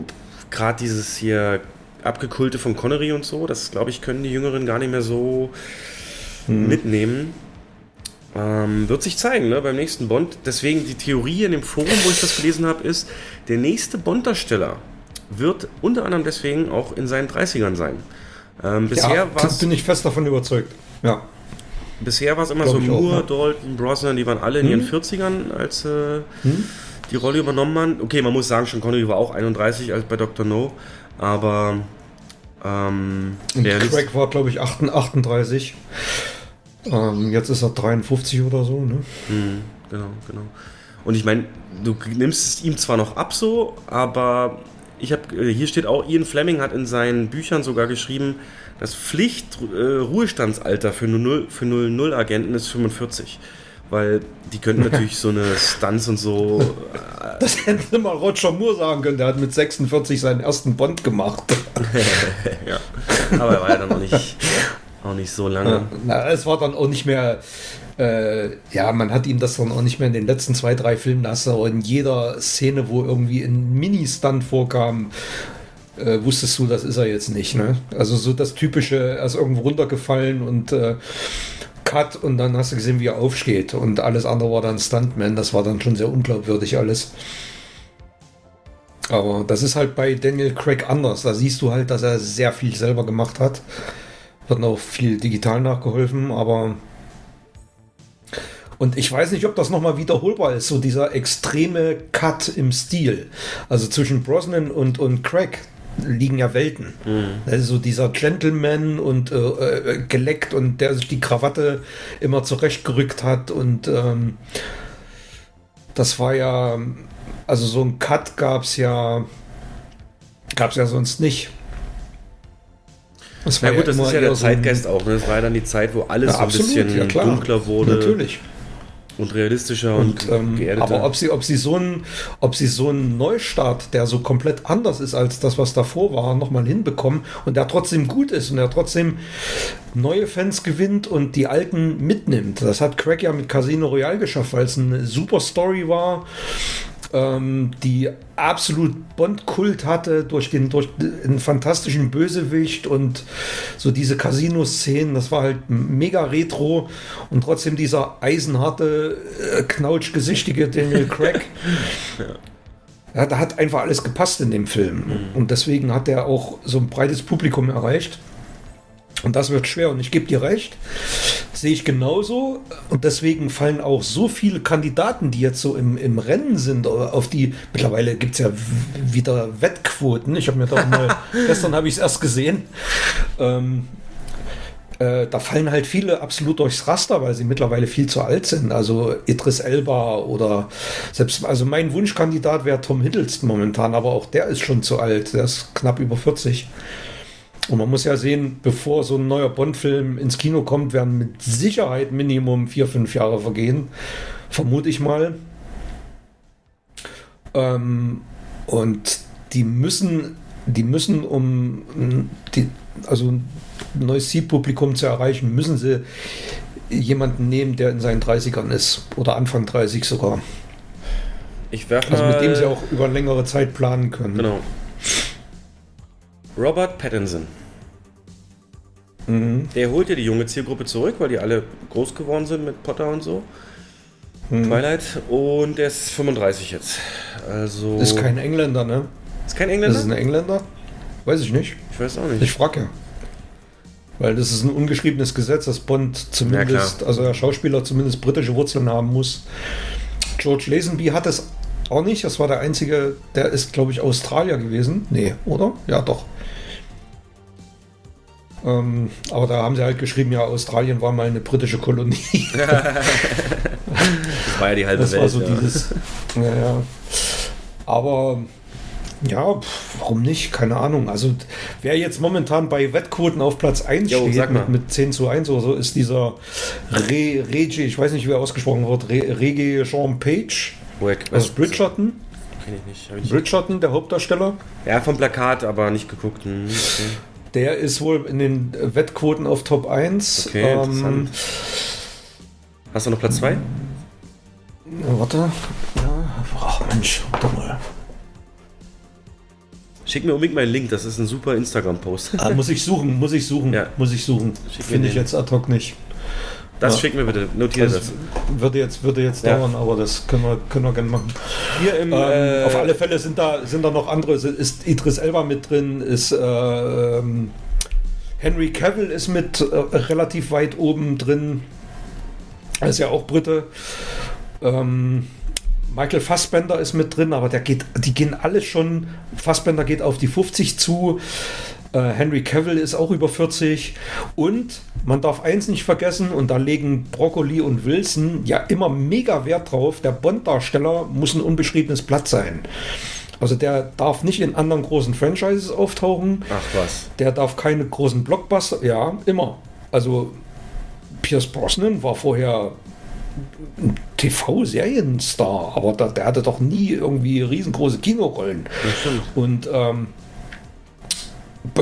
gerade dieses hier abgekulte von Connery und so, das glaube ich, können die Jüngeren gar nicht mehr so hm. mitnehmen. Ähm, wird sich zeigen, ne, beim nächsten Bond. Deswegen die Theorie in dem Forum, wo ich das gelesen habe, ist, der nächste Bond-Darsteller wird unter anderem deswegen auch in seinen 30ern sein. Ähm, bisher ja, war bin ich fest davon überzeugt. Ja. Bisher war es immer Glaub so Moore, ja. Dalton, Brosnan, die waren alle in hm. ihren 40ern, als äh, hm. die Rolle übernommen haben. Okay, man muss sagen, Sean Connery war auch 31 als bei Dr. No. Aber ähm, Und Craig war, glaube ich, 38. Ähm, jetzt ist er 53 oder so, ne? Mhm, genau, genau. Und ich meine, du nimmst es ihm zwar noch ab so, aber ich habe äh, hier steht auch, Ian Fleming hat in seinen Büchern sogar geschrieben, das Pflicht-Ruhestandsalter äh, für 00-Agenten ist 45 weil die könnten natürlich so eine Stunts und so. Äh, das hätte mal Roger Moore sagen können, der hat mit 46 seinen ersten Bond gemacht. ja, aber er war ja dann auch nicht, auch nicht so lange. Na, es war dann auch nicht mehr. Äh, ja, man hat ihm das dann auch nicht mehr in den letzten zwei, drei Filmen, du auch in jeder Szene, wo irgendwie ein Mini-Stunt vorkam, äh, wusstest du, das ist er jetzt nicht. Ne? Also so das typische, er ist irgendwo runtergefallen und äh, Cut und dann hast du gesehen, wie er aufsteht und alles andere war dann Stuntman. Das war dann schon sehr unglaubwürdig alles. Aber das ist halt bei Daniel Craig anders. Da siehst du halt, dass er sehr viel selber gemacht hat. Wird noch viel digital nachgeholfen, aber. Und ich weiß nicht, ob das nochmal wiederholbar ist, so dieser extreme Cut im Stil. Also zwischen Brosnan und, und Craig liegen ja Welten. Mhm. Also dieser Gentleman und äh, äh, geleckt und der sich die Krawatte immer zurechtgerückt hat und ähm, das war ja, also so ein Cut gab es ja, gab es ja sonst nicht. Das war ja gut, das ist ja der Zeitgeist so auch. Ne? Das war ja dann die Zeit, wo alles ja, so ein bisschen ja, dunkler wurde. Natürlich und realistischer und, und ähm, geerdeter. Aber ob sie, ob sie so ein, ob sie so einen Neustart, der so komplett anders ist als das, was davor war, nochmal hinbekommen und der trotzdem gut ist und der trotzdem neue Fans gewinnt und die alten mitnimmt. Das hat Craig ja mit Casino Royale geschafft, weil es eine super Story war ähm, die absolut Bond-Kult hatte durch den durch einen fantastischen Bösewicht und so diese Casino-Szenen. Das war halt mega retro und trotzdem dieser eisenharte, äh, knautschgesichtige Daniel Craig. ja. Ja, da hat einfach alles gepasst in dem Film. Mhm. Und deswegen hat er auch so ein breites Publikum erreicht. Und das wird schwer. Und ich gebe dir recht, sehe ich genauso. Und deswegen fallen auch so viele Kandidaten, die jetzt so im, im Rennen sind, auf die, mittlerweile gibt es ja wieder Wettquoten. Ich habe mir doch mal, gestern habe ich es erst gesehen. Ähm, äh, da fallen halt viele absolut durchs Raster, weil sie mittlerweile viel zu alt sind. Also Idris Elba oder selbst, also mein Wunschkandidat wäre Tom Hiddleston momentan, aber auch der ist schon zu alt. Der ist knapp über 40. Und man muss ja sehen, bevor so ein neuer Bond-Film ins Kino kommt, werden mit Sicherheit Minimum vier, fünf Jahre vergehen. Vermute ich mal. Ähm, und die müssen, die müssen, um die, also ein neues Zielpublikum zu erreichen, müssen sie jemanden nehmen, der in seinen 30ern ist. Oder Anfang 30 sogar. Ich werfe also mit dem sie auch über längere Zeit planen können. Genau. Robert Pattinson. Mhm. Der holt ja die junge Zielgruppe zurück, weil die alle groß geworden sind mit Potter und so. Mhm. Twilight. Und der ist 35 jetzt. Also. Ist kein Engländer, ne? Ist kein Engländer? Ist es ein Engländer? Weiß ich nicht. Ich weiß auch nicht. Ich frage ja. Weil das ist ein ungeschriebenes Gesetz, dass Bond zumindest, ja, also der Schauspieler zumindest britische Wurzeln haben muss. George Lazenby hat es auch nicht. Das war der einzige, der ist, glaube ich, Australier gewesen. Nee, oder? Ja, doch. Ähm, aber da haben sie halt geschrieben, ja, Australien war mal eine britische Kolonie. das war ja die halbe das Welt. War so ja. Dieses, ja, ja. Aber ja, pf, warum nicht? Keine Ahnung. Also wer jetzt momentan bei Wettquoten auf Platz 1 jo, steht mit, mit 10 zu 1 oder so, ist dieser Re, Regi, ich weiß nicht, wie er ausgesprochen wird, Re, Regi Jean Page aus Bridgerton. Kenn ich nicht. Ich Bridgerton, der Hauptdarsteller. Ja, vom Plakat, aber nicht geguckt. Hm, okay. Der ist wohl in den Wettquoten auf Top 1. Okay, ähm, Hast du noch Platz 2? Ja, warte. Ja, ach Mensch, warte mal. Schick mir unbedingt meinen Link, das ist ein super Instagram-Post. Ah, muss ich suchen, muss ich suchen, ja. muss ich suchen. Finde ich jetzt ad hoc nicht. Das ja. schicken wir bitte, notiere das. Würde jetzt, würde jetzt ja. dauern, aber das können wir, können wir gerne machen. Hier im, ähm, äh, auf alle Fälle sind da, sind da noch andere. Ist Idris Elba mit drin, ist äh, ähm, Henry Cavill ist mit äh, relativ weit oben drin. Er ist ja auch Brite. Ähm, Michael Fassbender ist mit drin, aber der geht, die gehen alle schon. Fassbender geht auf die 50 zu. Äh, Henry Cavill ist auch über 40. Und man darf eins nicht vergessen, und da legen Broccoli und Wilson ja immer mega Wert drauf, der Bond-Darsteller muss ein unbeschriebenes Blatt sein. Also der darf nicht in anderen großen Franchises auftauchen. Ach was. Der darf keine großen Blockbuster. Ja, immer. Also Pierce Brosnan war vorher TV-Serienstar, aber der, der, hatte doch nie irgendwie riesengroße Kinorollen. Und ähm,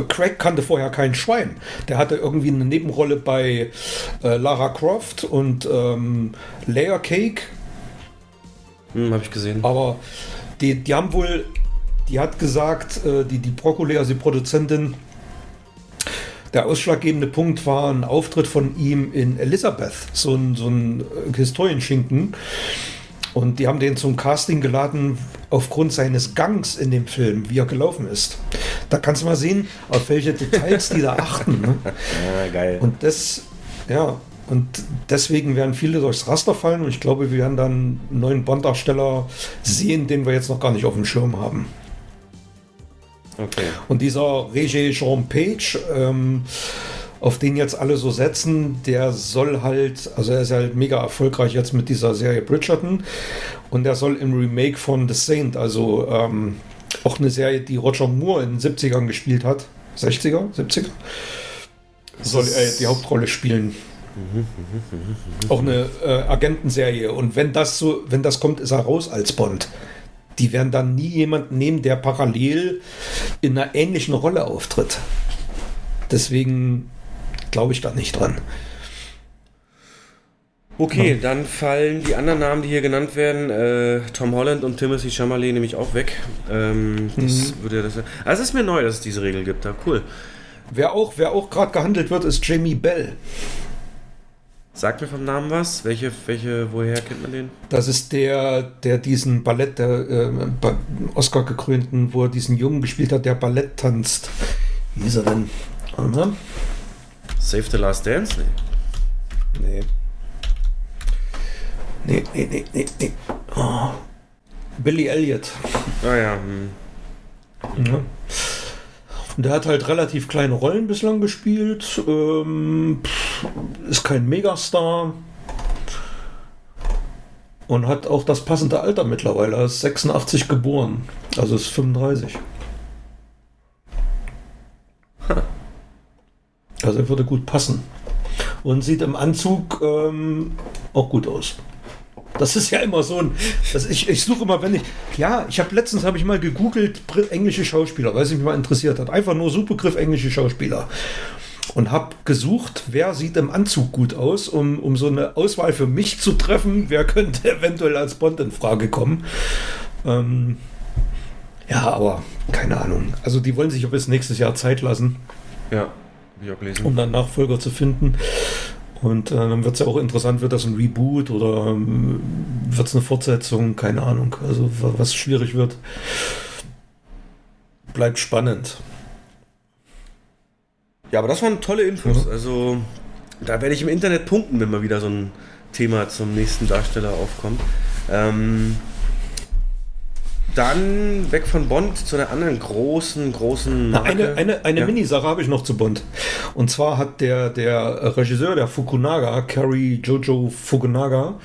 Craig kannte vorher kein Schwein. Der hatte irgendwie eine Nebenrolle bei äh, Lara Croft und ähm, Layer Cake. Hm, habe ich gesehen. Aber die, die haben wohl die hat gesagt, äh, die, die Broccoli, also die Produzentin, der ausschlaggebende Punkt war ein Auftritt von ihm in Elizabeth, so ein, so ein äh, Historienschinken. Und die haben den zum Casting geladen aufgrund seines Gangs in dem Film, wie er gelaufen ist. Da kannst du mal sehen, auf welche Details die da achten. Ne? Ja, geil. Und das, ja, und deswegen werden viele durchs Raster fallen und ich glaube, wir werden dann einen neuen Bond-Darsteller sehen, den wir jetzt noch gar nicht auf dem Schirm haben. okay. Und dieser Regé Jean Page, ähm, auf den jetzt alle so setzen, der soll halt, also er ist halt mega erfolgreich jetzt mit dieser Serie Bridgerton und der soll im Remake von The Saint, also ähm, auch eine Serie, die Roger Moore in den 70ern gespielt hat, 60er, 70er, soll er die Hauptrolle spielen. Auch eine äh, Agentenserie. Und wenn das so, wenn das kommt, ist er raus als Bond. Die werden dann nie jemanden nehmen, der parallel in einer ähnlichen Rolle auftritt. Deswegen glaube ich da nicht dran. Okay, dann fallen die anderen Namen, die hier genannt werden, äh, Tom Holland und Timothy Chalamet nämlich auch weg. Ähm, das würde das. Also es ist mir neu, dass es diese Regel gibt. Da cool. Wer auch, wer auch gerade gehandelt wird, ist Jamie Bell. Sagt mir vom Namen was? Welche, welche, woher kennt man den? Das ist der, der diesen Ballett, der äh, Oscar gekrönten, wo er diesen Jungen gespielt hat, der Ballett tanzt. Wie ist er denn? Mal. Save the Last Dance? Nee. Nee. Nee, nee, nee, nee, nee. Oh. Billy Elliot. Ah ja. Hm. Ja. Der hat halt relativ kleine Rollen bislang gespielt. Ähm, ist kein Megastar. Und hat auch das passende Alter mittlerweile. Er ist 86 geboren. Also ist 35. Also er würde gut passen. Und sieht im Anzug ähm, auch gut aus. Das ist ja immer so ein. Das ich, ich suche immer, wenn ich. Ja, ich habe letztens habe ich mal gegoogelt englische Schauspieler, weil es mich mal interessiert hat. Einfach nur Suchbegriff englische Schauspieler. Und habe gesucht, wer sieht im Anzug gut aus, um, um so eine Auswahl für mich zu treffen, wer könnte eventuell als Bond in Frage kommen. Ähm, ja, aber keine Ahnung. Also die wollen sich ja bis nächstes Jahr Zeit lassen Ja, hab ich auch gelesen. um dann Nachfolger zu finden. Und äh, dann wird es ja auch interessant, wird das ein Reboot oder ähm, wird es eine Fortsetzung? Keine Ahnung. Also wa- was schwierig wird. Bleibt spannend. Ja, aber das waren tolle Infos. Also, da werde ich im Internet punkten, wenn mal wieder so ein Thema zum nächsten Darsteller aufkommt. Ähm, dann weg von Bond zu einer anderen großen, großen Marke. Eine, eine, eine Ja. Minisache habe ich noch zu Bond. Und zwar hat der, der Regisseur, der Fukunaga, Cary Jojo Fukunaga,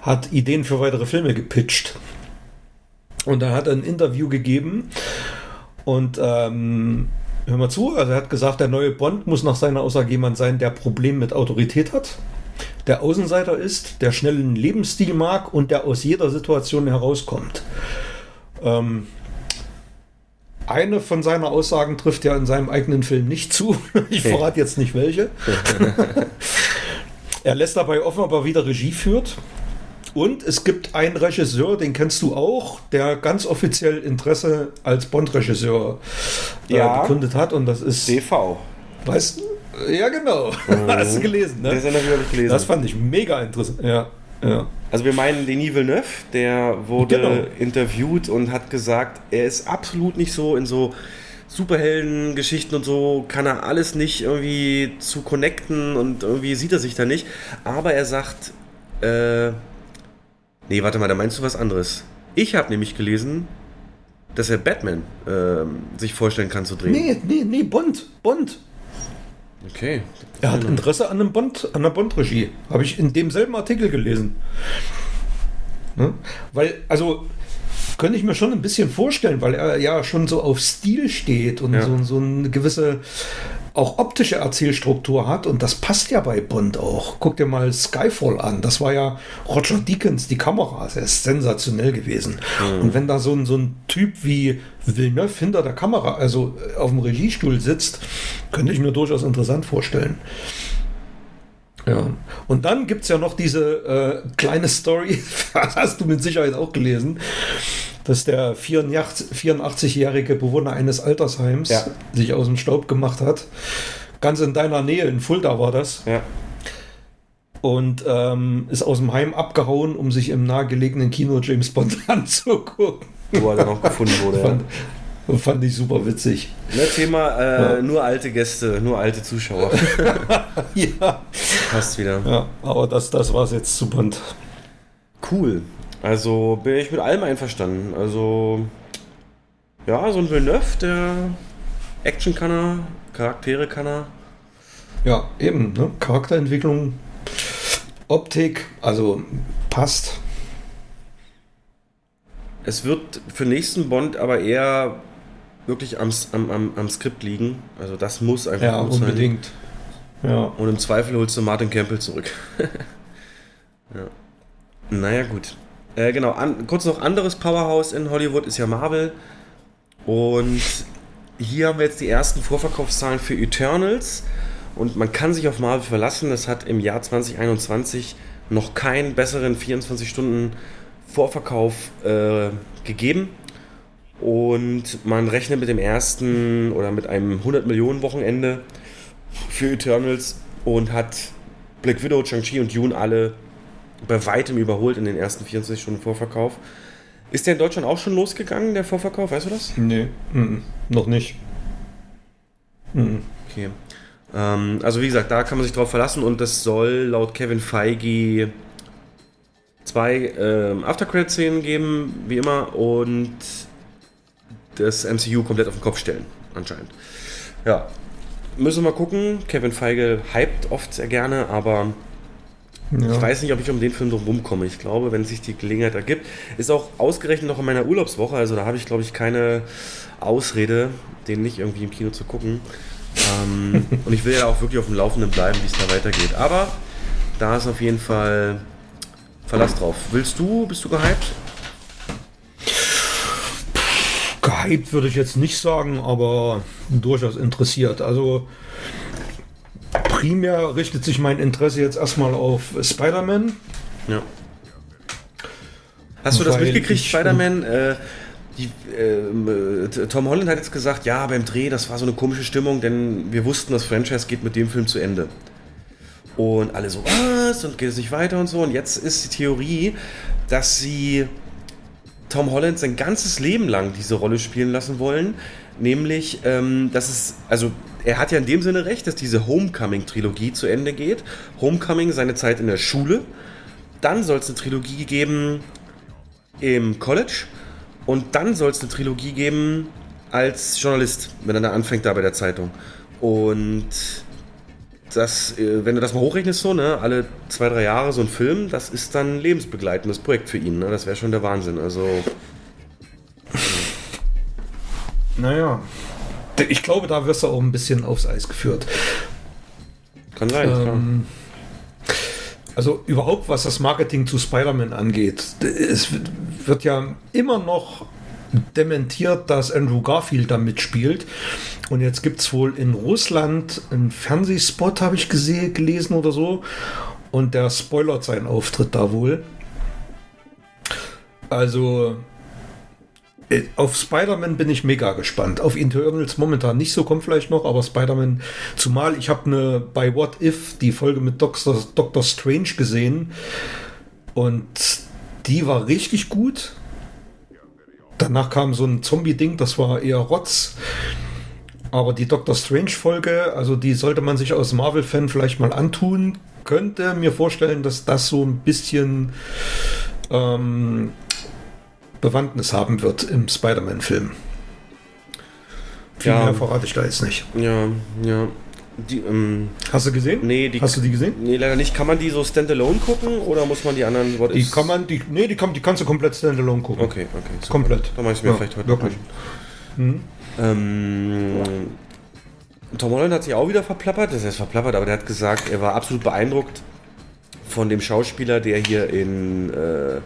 hat Ideen für weitere Filme gepitcht. Und da hat er ein Interview gegeben. Und ähm, hör mal zu, also er hat gesagt, der neue Bond muss nach seiner Aussage jemand sein, der Problem mit Autorität hat, der Außenseiter ist, der schnellen Lebensstil mag und der aus jeder Situation herauskommt. Ähm, eine von seinen Aussagen trifft ja in seinem eigenen Film nicht zu. Ich verrate jetzt nicht welche. er lässt dabei offen, ob er wieder Regie führt. Und es gibt einen Regisseur, den kennst du auch, der ganz offiziell Interesse als Bond-Regisseur äh, Ja. bekundet hat. Und das ist, TV. weißt du? Ja, genau. Hast du gelesen, ne? Sender habe ich gelesen. Das fand ich mega interessant. Ja, ja. Also wir meinen Denis Villeneuve, der wurde Genau. interviewt und hat gesagt, er ist absolut nicht so in so Superhelden-Geschichten und so, kann er alles nicht irgendwie zu connecten und irgendwie sieht er sich da nicht. Aber er sagt, äh, nee, warte mal, da meinst du was anderes. Ich habe nämlich gelesen, dass er Batman ähm, sich vorstellen kann zu drehen. Nee, nee, nee, Bond. Bond. Okay. Er hat Interesse an einem Bond, an einer Bond-Regie. Habe ich in demselben Artikel gelesen. Ne? Weil, also, könnte ich mir schon ein bisschen vorstellen, weil er ja schon so auf Stil steht und Ja. so, so eine gewisse auch optische Erzählstruktur hat und das passt ja bei Bond auch. Guck dir mal Skyfall an. Das war ja Roger Deakins, die Kamera. Das ist sensationell gewesen. Und wenn da so ein, so ein Typ wie Villeneuve hinter der Kamera, also äh, auf dem Regiestuhl sitzt, könnte ich mir durchaus interessant vorstellen. Ja. Und dann gibt es ja noch diese äh, kleine Story, das hast du mit Sicherheit auch gelesen. dass der 84-jährige Bewohner eines Altersheims Ja. sich aus dem Staub gemacht hat. Ganz in deiner Nähe, in Fulda war das. Ja. Und ähm, ist aus dem Heim abgehauen, um sich im nahegelegenen Kino James Bond anzugucken. Wo er dann auch gefunden wurde. Ja. Fand, fand ich super witzig. Ne, Thema äh, nur alte Gäste, nur alte Zuschauer. Ja. Passt wieder. ja, aber das, das war es jetzt zu Bond. Cool. Also bin ich mit allem einverstanden. Also, ja, so ein Villeneuve, der Action kann er, Charaktere kann er. Ja, eben, ne? Charakterentwicklung, Optik, also passt. Es wird für nächsten Bond aber eher wirklich am, am, am, am Skript liegen. Also das muss einfach Ja, gut sein. unbedingt. Ja. Und im Zweifel holst du Martin Campbell zurück. ja. Naja, gut. Äh, genau, an, kurz noch anderes Powerhouse in Hollywood ist ja Marvel. Und hier haben wir jetzt die ersten Vorverkaufszahlen für Eternals. Und man kann sich auf Marvel verlassen. Das hat im Jahr 2021 noch keinen besseren 24 Stunden Vorverkauf äh, gegeben. Und man rechnet mit dem ersten oder mit einem 100 Millionen Wochenende für Eternals und hat Black Widow, Shang-Chi und Dune alle bei weitem überholt in den ersten 24 Stunden Vorverkauf. Ist der in Deutschland auch schon losgegangen, der Vorverkauf? Weißt du das? Nee, mhm. noch nicht. Mhm. Okay. Ähm, also wie gesagt, da kann man sich drauf verlassen und das soll laut Kevin Feige zwei ähm, After-Credit-Szenen geben, wie immer, und das MCU komplett auf den Kopf stellen, anscheinend. Ja, müssen wir mal gucken. Kevin Feige hypt oft sehr gerne, aber Ja. ich weiß nicht, ob ich um den Film drum rumkomme. Ich glaube, wenn sich die Gelegenheit ergibt, ist auch ausgerechnet noch in meiner Urlaubswoche, also da habe ich, glaube ich, keine Ausrede, den nicht irgendwie im Kino zu gucken. Ähm, und ich will ja auch wirklich auf dem Laufenden bleiben, wie es da weitergeht. Aber da ist auf jeden Fall Verlass drauf. Willst du, bist du gehypt? Gehypt würde ich jetzt nicht sagen, aber durchaus interessiert. Also primär richtet sich mein Interesse jetzt erstmal auf Spider-Man. Ja. Hast du das Weil mitgekriegt, ich- Spider-Man? Äh, die, ähm, äh, Tom Holland hat jetzt gesagt, ja, beim Dreh, das war so eine komische Stimmung, denn wir wussten, das Franchise geht mit dem Film zu Ende. Und alle so, was? Und geht es nicht weiter und so. Und jetzt ist die Theorie, dass sie Tom Holland sein ganzes Leben lang diese Rolle spielen lassen wollen. Nämlich, ähm, dass es, also er hat ja in dem Sinne recht, dass diese Homecoming-Trilogie zu Ende geht. Homecoming, seine Zeit in der Schule. Dann soll es eine Trilogie geben im College. Und dann soll es eine Trilogie geben als Journalist, wenn er da anfängt da bei der Zeitung. Und das, äh, wenn du das mal hochrechnest, so, ne, alle zwei, drei Jahre so ein Film, das ist dann ein lebensbegleitendes Projekt für ihn. Ne? Das wäre schon der Wahnsinn. Also, Naja. Ich glaube, da wirst du auch ein bisschen aufs Eis geführt. kann sein. Ähm, also überhaupt, was das Marketing zu Spider-Man angeht, es wird ja immer noch dementiert, dass Andrew Garfield da mitspielt. Und jetzt gibt es wohl in Russland einen Fernsehspot, habe ich gesehen, gelesen oder so. Und der spoilert seinen Auftritt da wohl. Also äh, auf Spider-Man bin ich mega gespannt. Auf Eternals momentan nicht so, kommt vielleicht noch, aber Spider-Man, zumal ich habe eine bei What If die Folge mit Doctor, Doctor Strange gesehen und die war richtig gut. Danach kam so ein Zombie-Ding, das war eher Rotz. Aber die Doctor Strange-Folge, also die sollte man sich als Marvel-Fan vielleicht mal antun. Könnte mir vorstellen, dass das so ein bisschen ähm, Bewandtnis haben wird im Spider-Man-Film. Viel Ja. mehr verrate ich da jetzt nicht. Ja, ja. Die, ähm, Hast du gesehen? nee, die, Hast du die gesehen? nee, leider nicht. Kann man die so standalone gucken oder muss man die anderen What Die Ifs- kann man, die, nee, die, kann, die kannst du komplett standalone gucken. Okay, okay. super. Komplett. Dann mach ich mir Ja, vielleicht heute wirklich. an. Ähm, Tom Holland hat sich auch wieder verplappert. Das heißt verplappert, aber der hat gesagt, er war absolut beeindruckt von dem Schauspieler, der hier in, äh,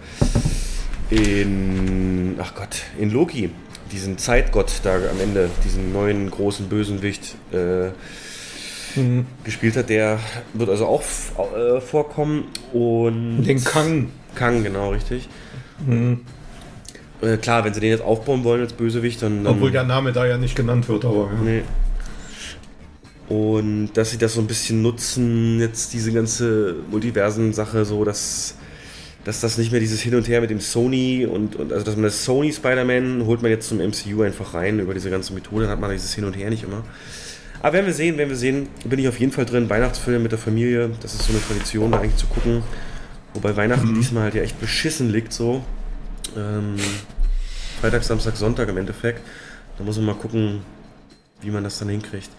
in, ach Gott, in Loki, diesen Zeitgott da am Ende, diesen neuen großen Bösenwicht äh, gespielt hat. Der wird also auch äh, vorkommen und Den Kang. Kang, genau, richtig. Äh, klar, wenn sie den jetzt aufbauen wollen als Bösewicht, dann. dann Obwohl der Name da ja nicht genannt wird, aber. Ja. Nee. Und dass sie das so ein bisschen nutzen, jetzt diese ganze Multiversen-Sache, so dass, dass das nicht mehr dieses Hin und Her mit dem Sony und, und also dass man das Sony Spider-Man holt man jetzt zum MCU einfach rein über diese ganze Methode, dann hat man dieses Hin und Her nicht immer. Aber werden wir sehen, werden wir sehen, bin ich auf jeden Fall drin. Weihnachtsfilm mit der Familie, das ist so eine Tradition, da eigentlich zu gucken. Wobei Weihnachten diesmal halt ja echt beschissen liegt, so. Ähm, Freitag, Samstag, Sonntag im Endeffekt. Da muss man mal gucken, wie man das dann hinkriegt.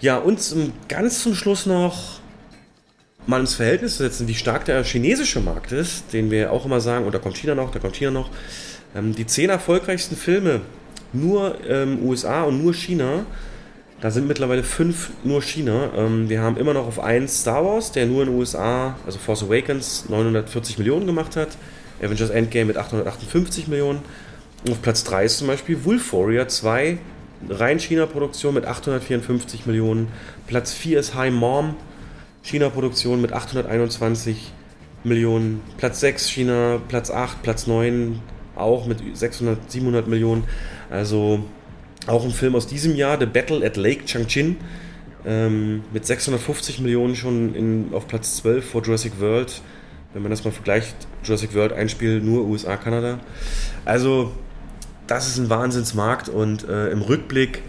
Ja, und zum, ganz zum Schluss noch mal ins Verhältnis zu setzen, wie stark der chinesische Markt ist, den wir auch immer sagen, und da kommt China noch, da kommt China noch. Ähm, die zehn erfolgreichsten Filme, nur ähm, USA und nur China, da sind mittlerweile fünf nur China. Ähm, wir haben immer noch auf 1 Star Wars, der nur in den USA, also Force Awakens, 940 Millionen gemacht hat. Avengers Endgame mit 858 Millionen. Und auf Platz 3 ist zum Beispiel Wolf Warrior 2, rein China-Produktion mit 854 Millionen. Platz 4 ist High Mom, China-Produktion mit 821 Millionen. Platz 6 China, Platz 8, Platz 9 auch mit 600, 700 Millionen. Also auch ein Film aus diesem Jahr, The Battle at Lake Changchin, ähm, mit 650 Millionen schon in, auf Platz 12 vor Jurassic World. Wenn man das mal vergleicht, Jurassic World ein Spiel nur USA, Kanada. Also, das ist ein Wahnsinnsmarkt und äh, im Rückblick,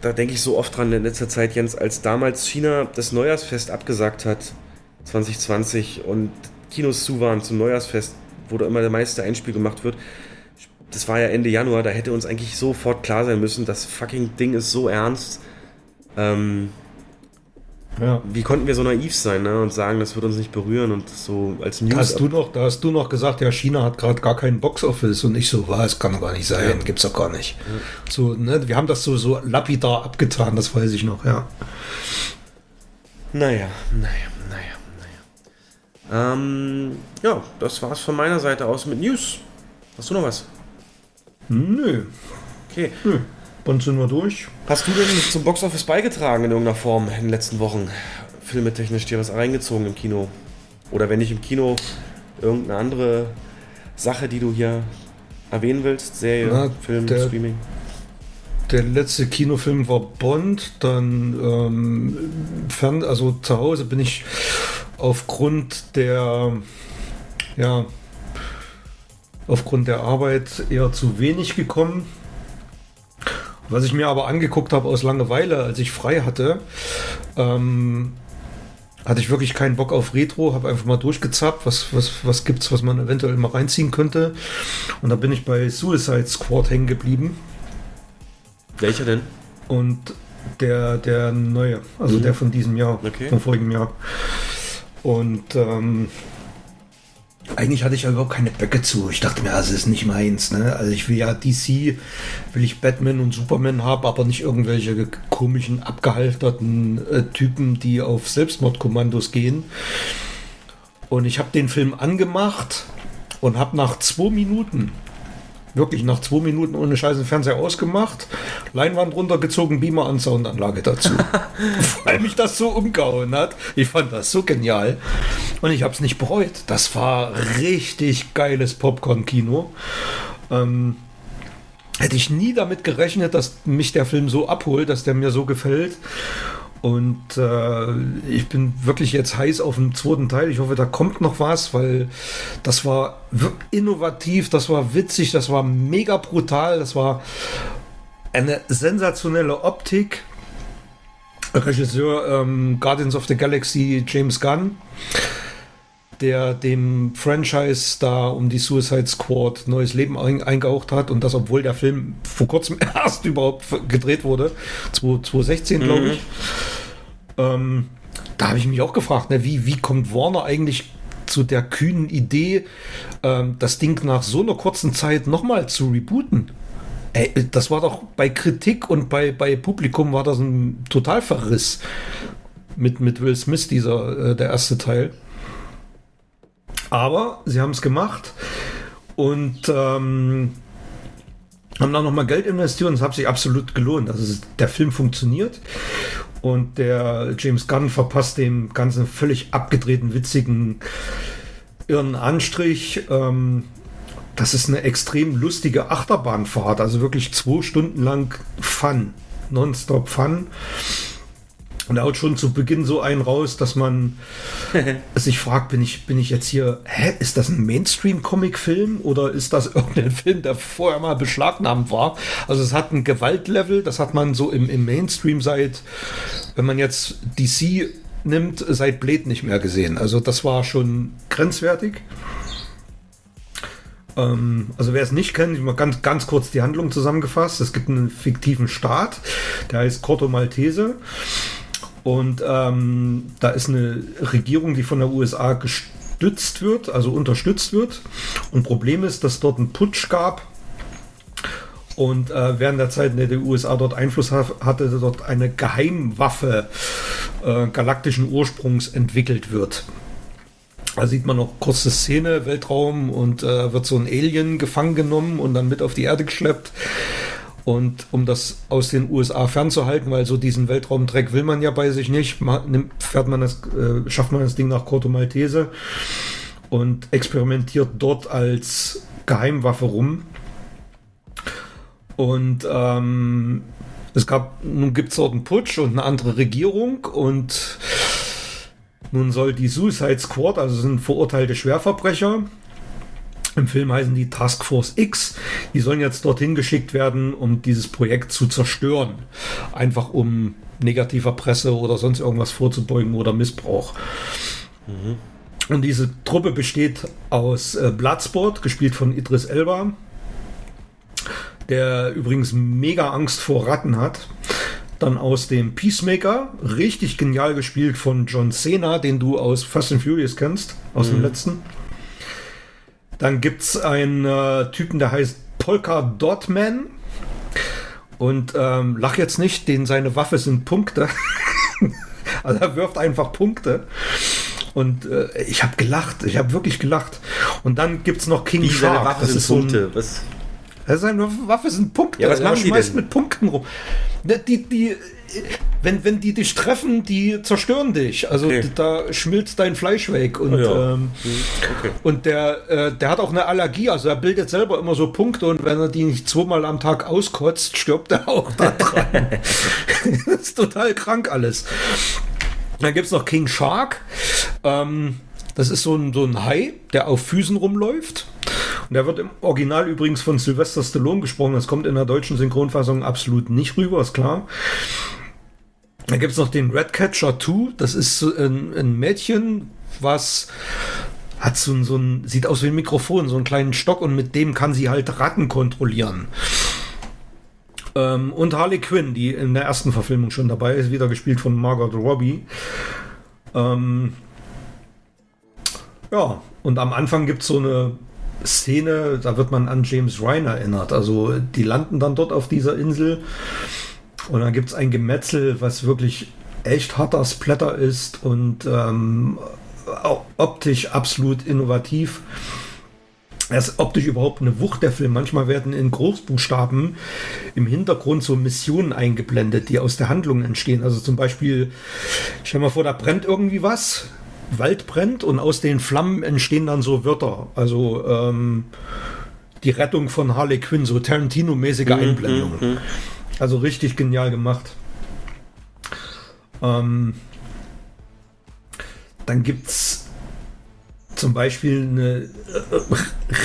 da denke ich so oft dran in letzter Zeit, Jens, als damals China das Neujahrsfest abgesagt hat, 2020, und Kinos zu waren zum Neujahrsfest, wo da immer der meiste Einspiel gemacht wird. Das war ja Ende Januar, da hätte uns eigentlich sofort klar sein müssen, das fucking Ding ist so ernst. Ähm, Ja. wie konnten wir so naiv sein ne? und sagen, das wird uns nicht berühren und so als News. Da hast, du noch, da hast du noch gesagt, ja, China hat gerade gar keinen Boxoffice und ich so, was, kann doch gar nicht sein, Ja. gibt's doch gar nicht. So, ne, wir haben das so, so lapidar abgetan, das weiß ich noch, ja. Naja, naja, naja, naja. Ähm, ja, das war's von meiner Seite aus mit News. Hast du noch was? Nö, Okay. nö. Dann sind wir durch. Hast du denn zum Boxoffice beigetragen in irgendeiner Form in den letzten Wochen? Filmetechnisch dir was reingezogen im Kino? Oder wenn nicht im Kino, irgendeine andere Sache, die du hier erwähnen willst? Serie, Na, Film, der- Streaming? Der letzte Kinofilm war Bond, dann ähm, fern, also zu Hause bin ich aufgrund der, ja, aufgrund der Arbeit eher zu wenig gekommen. Was ich mir aber angeguckt habe aus Langeweile, als ich frei hatte, ähm, hatte ich wirklich keinen Bock auf Retro, habe einfach mal durchgezappt, was, was, was gibt's, was man eventuell mal reinziehen könnte. Und da bin ich bei Suicide Squad hängen geblieben. Welcher denn? Und der, der neue, also der von diesem Jahr, Okay. vom vorigen Jahr. Und ähm, eigentlich hatte ich ja überhaupt keine Böcke zu. Ich dachte mir, das ist nicht meins. Ne? Also ich will ja DC, will ich Batman und Superman haben, aber nicht irgendwelche komischen, abgehalfterten äh, Typen, die auf Selbstmordkommandos gehen. Und ich habe den Film angemacht und habe nach zwei Minuten wirklich nach zwei Minuten ohne Scheiß den Fernseher ausgemacht, Leinwand runtergezogen, Beamer an, Soundanlage dazu. Weil mich das so umgehauen hat. Ich fand das so genial. Und ich habe es nicht bereut. Das war richtig geiles Popcorn-Kino. Ähm, hätte ich nie damit gerechnet, dass mich der Film so abholt, dass der mir so gefällt. Und äh, ich bin wirklich jetzt heiß auf den zweiten Teil. Ich hoffe, da kommt noch was, weil das war innovativ, das war witzig, das war mega brutal, das war eine sensationelle Optik. Regisseur ähm, Guardians of the Galaxy James Gunn, der dem Franchise da um die Suicide Squad neues Leben ein, eingehaucht hat und das, obwohl der Film vor kurzem erst überhaupt gedreht wurde, 2016 glaube ich. Ähm, da habe ich mich auch gefragt, ne, wie, wie kommt Warner eigentlich zu der kühnen Idee, ähm, das Ding nach so einer kurzen Zeit nochmal zu rebooten? Ey, das war doch bei Kritik und bei, bei Publikum war das ein Totalverriss mit, mit Will Smith, dieser, äh, der erste Teil. Aber sie haben es gemacht und ähm, haben dann nochmal Geld investiert und es hat sich absolut gelohnt. Also der Film funktioniert und der James Gunn verpasst dem ganzen völlig abgedrehten, witzigen, irren Anstrich. Ähm, das ist eine extrem lustige Achterbahnfahrt, also wirklich zwei Stunden lang Fun, nonstop Fun. Und er haut schon zu Beginn so einen raus, dass man sich fragt, bin ich, bin ich jetzt hier, hä, ist das ein Mainstream-Comic-Film oder ist das irgendein Film, der vorher mal beschlagnahmt war? Also es hat ein Gewaltlevel, das hat man so im, im Mainstream seit, wenn man jetzt DC nimmt, seit Blade nicht mehr gesehen. Also das war schon grenzwertig. Ähm, also wer es nicht kennt, ich mal ganz, ganz kurz die Handlung zusammengefasst. Es gibt einen fiktiven Staat, der heißt Corto Maltese. Und ähm, da ist eine Regierung, die von der USA gestützt wird, also unterstützt wird. Und Problem ist, dass dort ein Putsch gab. Und äh, während der Zeit, in der die USA dort Einfluss hatte, dort eine Geheimwaffe äh, galaktischen Ursprungs entwickelt wird. Da sieht man noch kurze Szene, Weltraum und äh, wird so ein Alien gefangen genommen und dann mit auf die Erde geschleppt. Und um das aus den USA fernzuhalten, weil so diesen Weltraumdreck will man ja bei sich nicht, fährt man das, äh, schafft man das Ding nach Corto Maltese und experimentiert dort als Geheimwaffe rum. Und ähm, es gab, nun gibt es dort einen Putsch und eine andere Regierung und nun soll die Suicide Squad, also sind verurteilte Schwerverbrecher, im Film heißen die Task Force X. Die sollen jetzt dorthin geschickt werden, um dieses Projekt zu zerstören. Einfach um negativer Presse oder sonst irgendwas vorzubeugen oder Missbrauch. Mhm. Und diese Truppe besteht aus äh, Bloodsport, gespielt von Idris Elba, der übrigens mega Angst vor Ratten hat. Dann aus dem Peacemaker, richtig genial gespielt von John Cena, den du aus Fast and Furious kennst, aus mhm. dem letzten. Dann gibt es einen äh, Typen, der heißt Polka Dotman. Und ähm, lach jetzt nicht, denn seine Waffe sind Punkte. also er wirft einfach Punkte. Und äh, ich habe gelacht, ich habe wirklich gelacht. Und dann gibt es noch King Wie Shark. Seine Waffe das sind ist Punkte. So ein, was? Seine Waffe sind Punkte. Ja, was machen die denn? mit Punkten rum. Die, die, wenn, wenn die dich treffen, die zerstören dich. Also Okay. da schmilzt dein Fleisch weg. Und, ja. ähm, Okay. und der, äh, der hat auch eine Allergie. Also er bildet selber immer so Punkte und wenn er die nicht zweimal am Tag auskotzt, stirbt er auch da dran. das ist total krank alles. Dann gibt es noch King Shark. Ähm, das ist so ein, so ein Hai, der auf Füßen rumläuft. Und der wird im Original übrigens von Sylvester Stallone gesprochen. Das kommt in der deutschen Synchronfassung absolut nicht rüber, ist klar. Dann gibt es noch den Redcatcher 2. Das ist ein, ein Mädchen, was hat so, ein- so ein, sieht aus wie ein Mikrofon, so einen kleinen Stock und mit dem kann sie halt Ratten kontrollieren. Ähm, und Harley Quinn, die in der ersten Verfilmung schon dabei ist, wieder gespielt von Margot Robbie. Ähm, ja, und am Anfang gibt es so eine Szene, da wird man an James Ryan erinnert. Also die landen dann dort auf dieser Insel und dann gibt es ein Gemetzel, was wirklich echt harter Splatter ist und ähm, optisch absolut innovativ. Er ist optisch überhaupt eine Wucht der Film. Manchmal werden in Großbuchstaben im Hintergrund so Missionen eingeblendet, die aus der Handlung entstehen. Also zum Beispiel, stell mal vor, da brennt irgendwie was, Wald brennt und aus den Flammen entstehen dann so Wörter. Also ähm, die Rettung von Harley Quinn, so Tarantino-mäßige Einblendungen. Also richtig genial gemacht. Ähm, dann gibt es zum Beispiel eine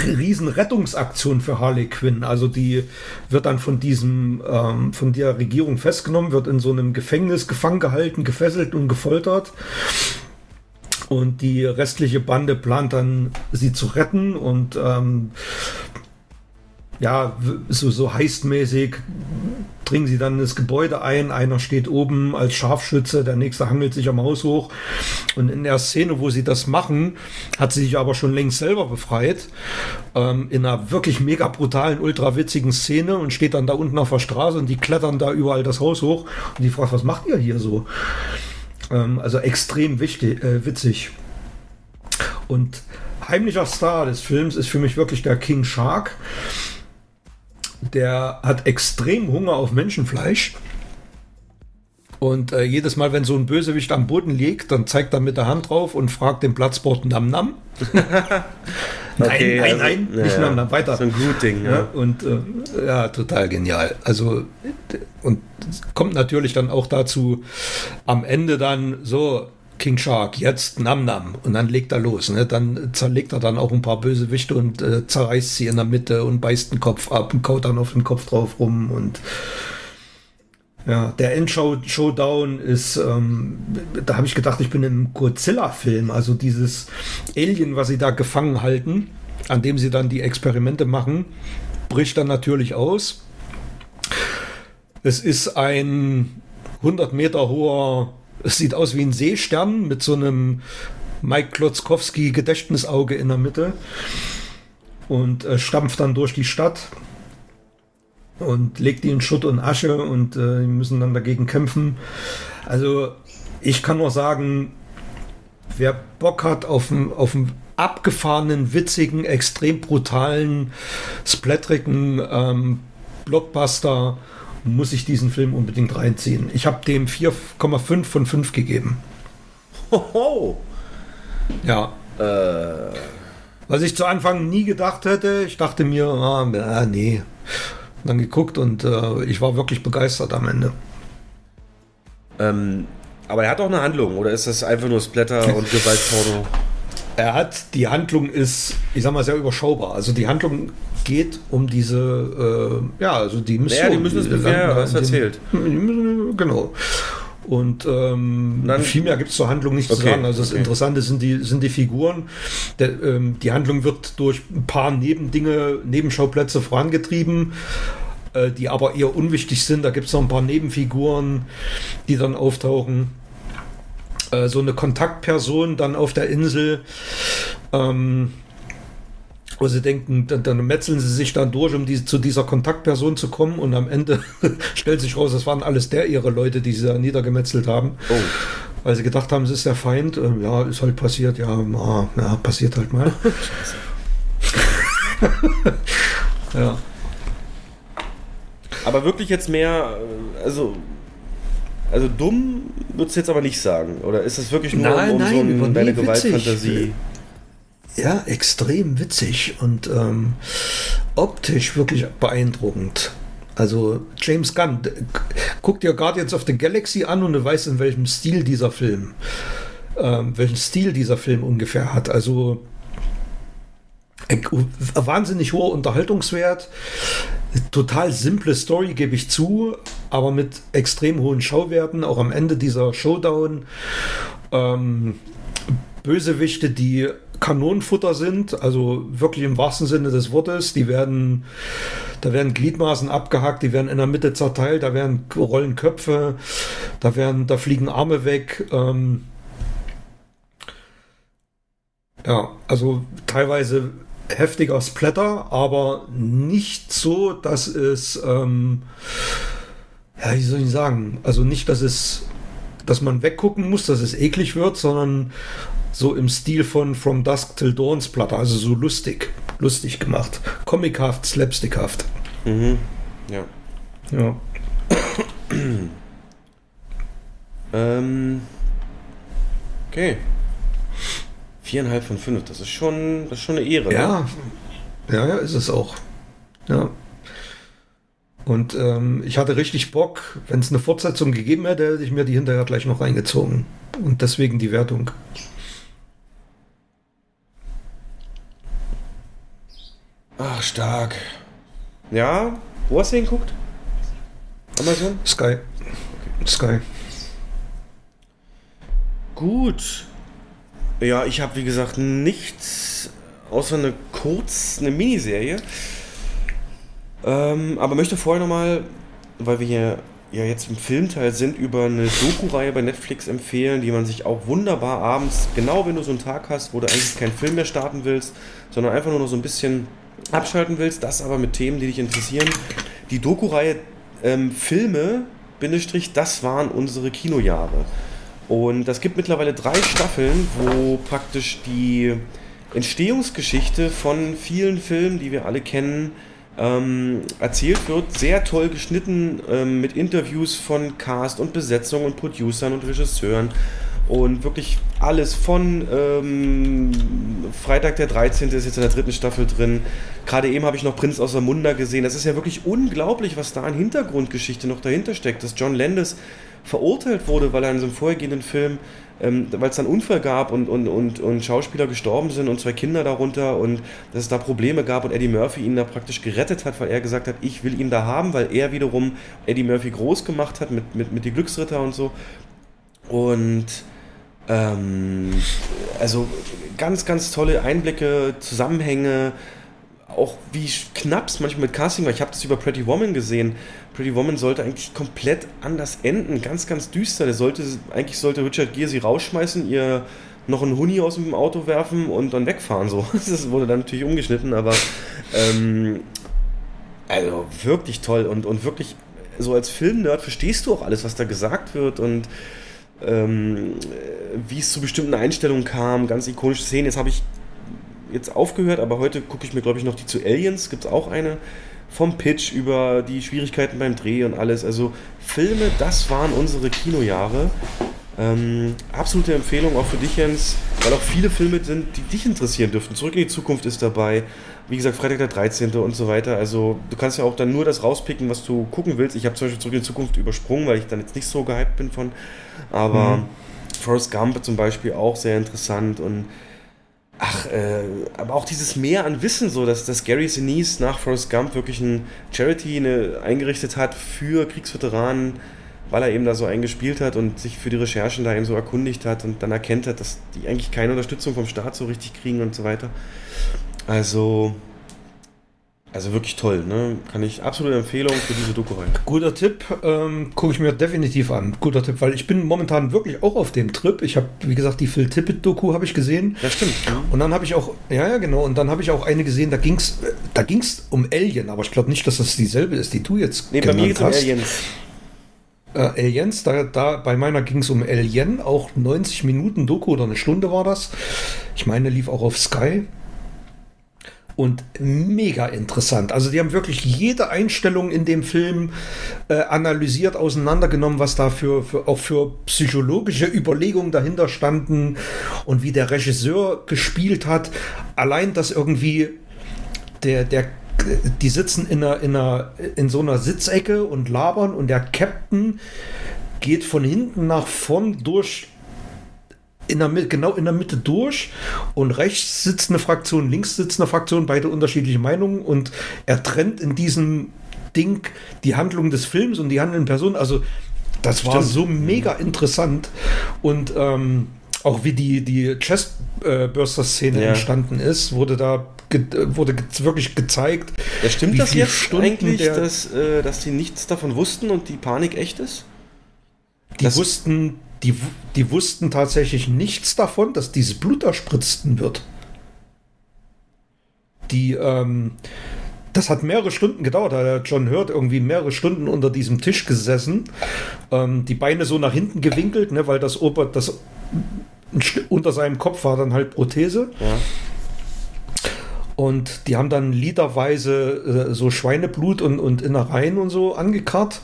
äh, riesen Rettungsaktion für Harley Quinn. Also die wird dann von diesem, ähm, von der Regierung festgenommen, wird in so einem Gefängnis gefangen gehalten, gefesselt und gefoltert. Und die restliche Bande plant dann, sie zu retten und ähm, ja, so, so heistmäßig dringen sie dann das Gebäude ein. Einer steht oben als Scharfschütze, der nächste hangelt sich am Haus hoch. Und in der Szene, wo sie das machen, hat sie sich aber schon längst selber befreit. Ähm, in einer wirklich mega brutalen, ultra witzigen Szene und steht dann da unten auf der Straße und die klettern da überall das Haus hoch. Und die fragt, was macht ihr hier so? Ähm, also extrem wichtig, äh, witzig. Und heimlicher Star des Films ist für mich wirklich der King Shark. Der hat extrem Hunger auf Menschenfleisch. Und äh, jedes Mal, wenn so ein Bösewicht am Boden liegt, dann zeigt er mit der Hand drauf und fragt den Platzbord Nam Nam. Okay, nein, also- nein, ja, nicht. Nam Nam, weiter. So ein Groot-Ding, ja. Ja, und äh, ja, total genial. Also, und es kommt natürlich dann auch dazu, am Ende dann so, King Shark, jetzt Nam Nam. Und dann legt er los. Ne? Dann zerlegt er dann auch ein paar Bösewichte und äh, zerreißt sie in der Mitte und beißt den Kopf ab und kaut dann auf den Kopf drauf rum. Und ja, der Endshow-Showdown ist, ähm, da habe ich gedacht, ich bin in einem Godzilla-Film. Also dieses Alien, was sie da gefangen halten, an dem sie dann die Experimente machen, bricht dann natürlich aus. Es ist ein 100 Meter hoher, es sieht aus wie ein Seestern mit so einem Mike Klotzkowski Gedächtnisauge in der Mitte und äh, stampft dann durch die Stadt und legt die in Schutt und Asche und äh, die müssen dann dagegen kämpfen. Also ich kann nur sagen, wer Bock hat auf einen, auf abgefahrenen, witzigen, extrem brutalen, splatterigen ähm, Blockbuster, muss ich diesen Film unbedingt reinziehen. Ich habe dem 4,5 von 5 gegeben. Hoho. Ja. Äh, Was ich zu Anfang nie gedacht hätte, ich dachte mir, ah, ja, nee. Dann geguckt und äh, ich war wirklich begeistert am Ende. ähm, aber er hat auch eine Handlung, oder ist das einfach nur Splatter und Gewaltporno? Er hat, die Handlung ist, ich sag mal, sehr überschaubar. Also die Handlung geht um diese, äh, ja, also die Mission. Naja, die müssen es da hast dem- erzählt. Müssen- Genau. Und ähm, Dann- viel mehr gibt es zur Handlung nicht zu Okay, sagen. Also das okay. Interessante sind die, sind die Figuren. Der, ähm, die Handlung wird durch ein paar Nebendinge, Nebenschauplätze vorangetrieben, äh, die aber eher unwichtig sind. Da gibt es noch ein paar Nebenfiguren, die dann auftauchen. Äh, so eine Kontaktperson dann auf der Insel. Ähm, wo sie denken, dann, dann metzeln sie sich dann durch, um die, zu dieser Kontaktperson zu kommen und am Ende stellt sich raus, das waren alles der ihre Leute, die sie da niedergemetzelt haben. Oh. Weil sie gedacht haben, es ist der Feind. Ähm, ja, ist halt passiert. Ja, na, ja passiert halt mal. ja. Aber wirklich jetzt mehr, äh, also, also dumm würdest du jetzt aber nicht sagen. Oder ist es wirklich nur Nein, um, um nein, so ein, deine. Gewaltfantasie? ja, extrem witzig und ähm, optisch wirklich beeindruckend. Also James Gunn, guck dir Guardians of the Galaxy an und du weißt, in welchem Stil dieser Film, ähm, welchen Stil dieser Film ungefähr hat. Also äh, wahnsinnig hoher Unterhaltungswert, total simple Story, gebe ich zu, aber mit extrem hohen Schauwerten, auch am Ende dieser Showdown. Ähm, Bösewichte, die Kanonenfutter sind, also wirklich im wahrsten Sinne des Wortes. Die werden, da werden Gliedmaßen abgehackt, die werden in der Mitte zerteilt, da werden rollen Köpfe, da werden, da fliegen Arme weg. Ähm, ja, also teilweise heftiger Splatter, aber nicht so, dass es, ähm, ja, wie soll ich sagen, also nicht, dass es, dass man weggucken muss, dass es eklig wird, sondern so im Stil von From Dusk Till Dawn Splatter, also so lustig, lustig gemacht, comichaft, slapstickhaft. Mhm. Ja. Ja. Ähm, okay. Viereinhalb von fünf, das ist schon, das ist schon eine Ehre. Ne? Ja, ja, ja, ist es auch. Ja. Und ähm, ich hatte richtig Bock, wenn es eine Fortsetzung gegeben hätte, hätte ich mir die hinterher gleich noch reingezogen. Und deswegen die Wertung. Ach, stark. Ja, wo hast du hingeguckt? Amazon? Sky. Sky. Gut. Ja, ich habe wie gesagt nichts außer eine kurz, eine Miniserie. Ähm, aber möchte vorher nochmal, weil wir hier ja jetzt im Filmteil sind, über eine Doku-Reihe bei Netflix empfehlen, die man sich auch wunderbar abends, genau wenn du so einen Tag hast, wo du eigentlich keinen Film mehr starten willst, sondern einfach nur noch so ein bisschen abschalten willst, das aber mit Themen, die dich interessieren. Die Doku-Reihe ähm, Filme, Bindestrich, das waren unsere Kinojahre. Und das gibt mittlerweile drei Staffeln, wo praktisch die Entstehungsgeschichte von vielen Filmen, die wir alle kennen, ähm, erzählt wird. Sehr toll geschnitten ähm, mit Interviews von Cast und Besetzung und Producern und Regisseuren, Und wirklich alles von ähm, Freitag der 13. ist jetzt in der dritten Staffel drin. Gerade eben habe ich noch Prinz aus der Munda gesehen. Das ist ja wirklich unglaublich, was da an Hintergrundgeschichte noch dahinter steckt. Dass John Landis verurteilt wurde, weil er in so einem vorhergehenden Film, ähm, weil es dann Unfall gab und, und, und, und Schauspieler gestorben sind und zwei Kinder darunter und dass es da Probleme gab und Eddie Murphy ihn da praktisch gerettet hat, weil er gesagt hat, ich will ihn da haben, weil er wiederum Eddie Murphy groß gemacht hat mit, mit, mit die Glücksritter und so. Und ähm, also ganz, ganz tolle Einblicke, Zusammenhänge, auch wie knapp es manchmal mit Casting war. Ich habe das über Pretty Woman gesehen. Pretty Woman sollte eigentlich komplett anders enden, ganz, ganz düster. Der sollte, eigentlich sollte Richard Gere sie rausschmeißen, ihr noch einen Huni aus dem Auto werfen und dann wegfahren. So. Das wurde dann natürlich umgeschnitten, aber ähm, also wirklich toll und, und wirklich so als Filmnerd verstehst du auch alles, was da gesagt wird und ähm, wie es zu bestimmten Einstellungen kam, ganz ikonische Szenen. Jetzt habe ich jetzt aufgehört, aber heute gucke ich mir, glaube ich, noch die zu Aliens. Gibt es auch eine vom Pitch über die Schwierigkeiten beim Dreh und alles. Also Filme, das waren unsere Kinojahre. Ähm, absolute Empfehlung auch für dich, Jens, weil auch viele Filme sind, die dich interessieren dürften. Zurück in die Zukunft ist dabei. Wie gesagt, Freitag der 13. und so weiter. Also du kannst ja auch dann nur das rauspicken, was du gucken willst. Ich habe zum Beispiel Zurück in die Zukunft übersprungen, weil ich dann jetzt nicht so gehypt bin von. Aber mhm. Forrest Gump zum Beispiel auch sehr interessant und ach, äh, aber auch dieses Mehr an Wissen, so dass, dass Gary Sinise nach Forrest Gump wirklich ein Charity eine, eingerichtet hat für Kriegsveteranen, weil er eben da so eingespielt hat und sich für die Recherchen da eben so erkundigt hat und dann erkennt hat, dass die eigentlich keine Unterstützung vom Staat so richtig kriegen und so weiter. Also, also wirklich toll, ne? Kann ich absolute Empfehlung für diese Doku rein. Guter Tipp, ähm, gucke ich mir definitiv an. Guter Tipp, weil ich bin momentan wirklich auch auf dem Trip. Ich habe, wie gesagt, die Phil Tippett-Doku habe ich gesehen. Ja, stimmt. Und dann habe ich auch, ja, ja, genau, und dann habe ich auch eine gesehen, da ging es da ging's um Alien, aber ich glaube nicht, dass das dieselbe ist, die du jetzt Nee, bei mir geht es um Aliens. Äh, Aliens, da, da bei meiner ging es um Alien, auch 90 Minuten Doku oder eine Stunde war das. Ich meine, lief auch auf Sky und mega interessant. Also die haben wirklich jede Einstellung in dem Film äh, analysiert, auseinandergenommen, was da für, für, auch für psychologische Überlegungen dahinter standen und wie der Regisseur gespielt hat. Allein, dass irgendwie der, der die sitzen in, einer, in, einer, in so einer Sitzecke und labern und der Captain geht von hinten nach vorn durch in der, genau in der Mitte durch und rechts sitzt eine Fraktion, links sitzt eine Fraktion, beide unterschiedliche Meinungen und er trennt in diesem Ding die Handlung des Films und die handelnden Personen. Also das war so mega interessant und ähm, auch wie die, die Chestburster-Szene ja. entstanden ist, wurde da ge wurde ge wirklich gezeigt. Ja, stimmt das jetzt Stunden eigentlich, dass, äh, dass die nichts davon wussten und die Panik echt ist? Die das wussten die, die wussten tatsächlich nichts davon, dass dieses Blut erspritzten wird. Die, ähm, das hat mehrere Stunden gedauert. Da hat John Hurt irgendwie mehrere Stunden unter diesem Tisch gesessen, ähm, die Beine so nach hinten gewinkelt, ne, weil das Ober, das unter seinem Kopf war dann halt Prothese. Ja. Und die haben dann literweise äh, so Schweineblut und, und Innereien und so angekarrt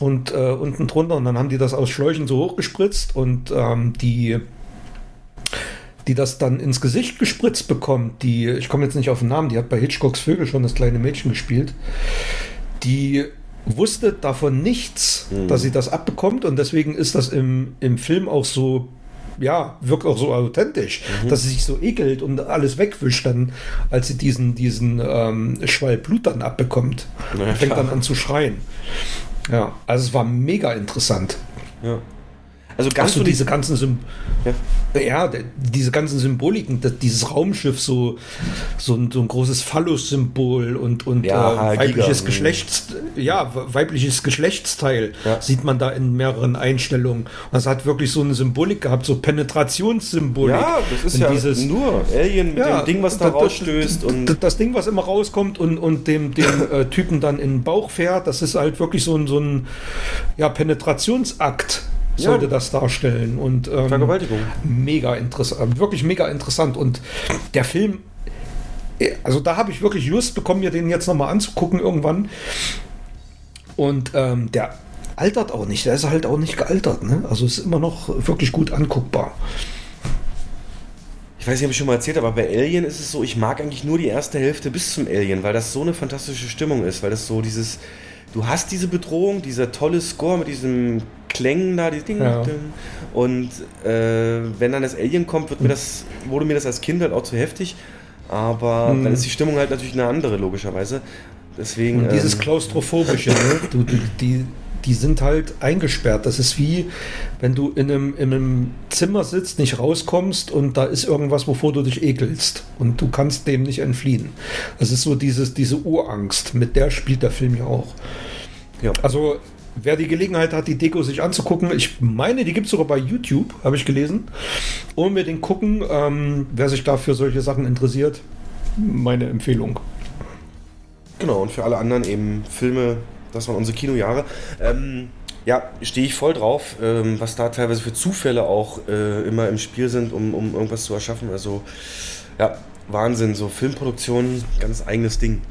und äh, unten drunter und dann haben die das aus Schläuchen so hochgespritzt und ähm, die die das dann ins Gesicht gespritzt bekommt, die, ich komme jetzt nicht auf den Namen, die hat bei Hitchcocks Vögel schon das kleine Mädchen gespielt, die wusste davon nichts, mhm. dass sie das abbekommt und deswegen ist das im, im Film auch so, ja, wirkt auch so authentisch, mhm. dass sie sich so ekelt und alles wegwischt dann, als sie diesen, diesen ähm, Schwall Blut dann abbekommt. Ja, und fängt dann an zu schreien. Ja, also es war mega interessant. Ja. Also ganz so diese ganzen Sym ja. ja. diese ganzen Symboliken, dieses Raumschiff so so ein, so ein großes Phallus-Symbol und und ja, äh, weibliches Giga. Geschlechts ja weibliches Geschlechtsteil ja. sieht man da in mehreren Einstellungen. Und das hat wirklich so eine Symbolik gehabt, so Penetrationssymbolik. Ja, das ist ja dieses, nur Alien mit dem Ding, was da rausstößt das, und das Ding, was immer rauskommt und und dem dem äh, Typen dann in den Bauch fährt. Das ist halt wirklich so ein so ein ja Penetrationsakt sollte ja. das darstellen. Und, ähm, Vergewaltigung. Mega interessant, wirklich mega interessant. Und der Film, äh, also da habe ich wirklich Lust bekommen, mir den jetzt nochmal anzugucken irgendwann. Und ähm, der altert auch nicht. Der ist halt auch nicht gealtert. Ne? Also ist immer noch wirklich gut anguckbar. Ich weiß nicht, ob ich schon mal erzählt habe, aber bei Alien ist es so, ich mag eigentlich nur die erste Hälfte bis zum Alien, weil das so eine fantastische Stimmung ist, weil das so dieses, du hast diese Bedrohung, dieser tolle Score mit diesem Klängen da, die Ding, Ja. Ding. und äh, wenn dann das Alien kommt, wird mir das, wurde mir das als Kind halt auch zu heftig, aber Mhm. dann ist die Stimmung halt natürlich eine andere, logischerweise. Deswegen. Und dieses ähm, Klaustrophobische, ne? du, die, die sind halt eingesperrt. Das ist wie, wenn du in einem, in einem Zimmer sitzt, nicht rauskommst und da ist irgendwas, wovor du dich ekelst. Und du kannst dem nicht entfliehen. Das ist so dieses, diese Urangst. Mit der spielt der Film ja auch. Ja. Also, wer die Gelegenheit hat, die Deko sich anzugucken, ich meine, die gibt es sogar bei YouTube, habe ich gelesen. Unbedingt gucken. Ähm, wer sich da für solche Sachen interessiert, meine Empfehlung. Genau, und für alle anderen eben Filme, das waren unsere Kinojahre. Ähm, ja, stehe ich voll drauf, ähm, was da teilweise für Zufälle auch äh, immer im Spiel sind, um, um irgendwas zu erschaffen. Also, ja, Wahnsinn, so Filmproduktion, ganz eigenes Ding.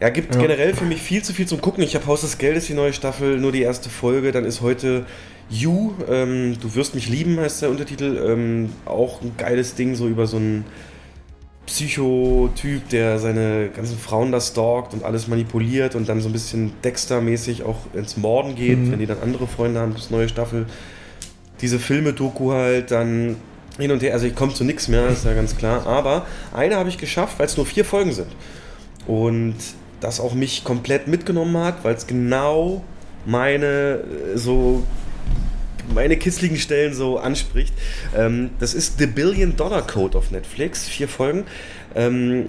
Ja, gibt Ja. generell für mich viel zu viel zum Gucken. Ich habe Haus des Geldes, die neue Staffel, nur die erste Folge. Dann ist heute You, ähm, Du wirst mich lieben, heißt der Untertitel. Ähm, auch ein geiles Ding, so über so einen Psychotyp, der seine ganzen Frauen da stalkt und alles manipuliert und dann so ein bisschen Dexter-mäßig auch ins Morden geht, Mhm. wenn die dann andere Freunde haben, das neue Staffel. Diese Filme-Doku halt, dann hin und her, also ich komme zu nichts mehr, ist ja ganz klar. Aber eine habe ich geschafft, weil es nur vier Folgen sind. Und das auch mich komplett mitgenommen hat, weil es genau meine äh, so meine kitzligen Stellen so anspricht. Ähm, das ist The Billion Dollar Code auf Netflix, vier Folgen. Ähm,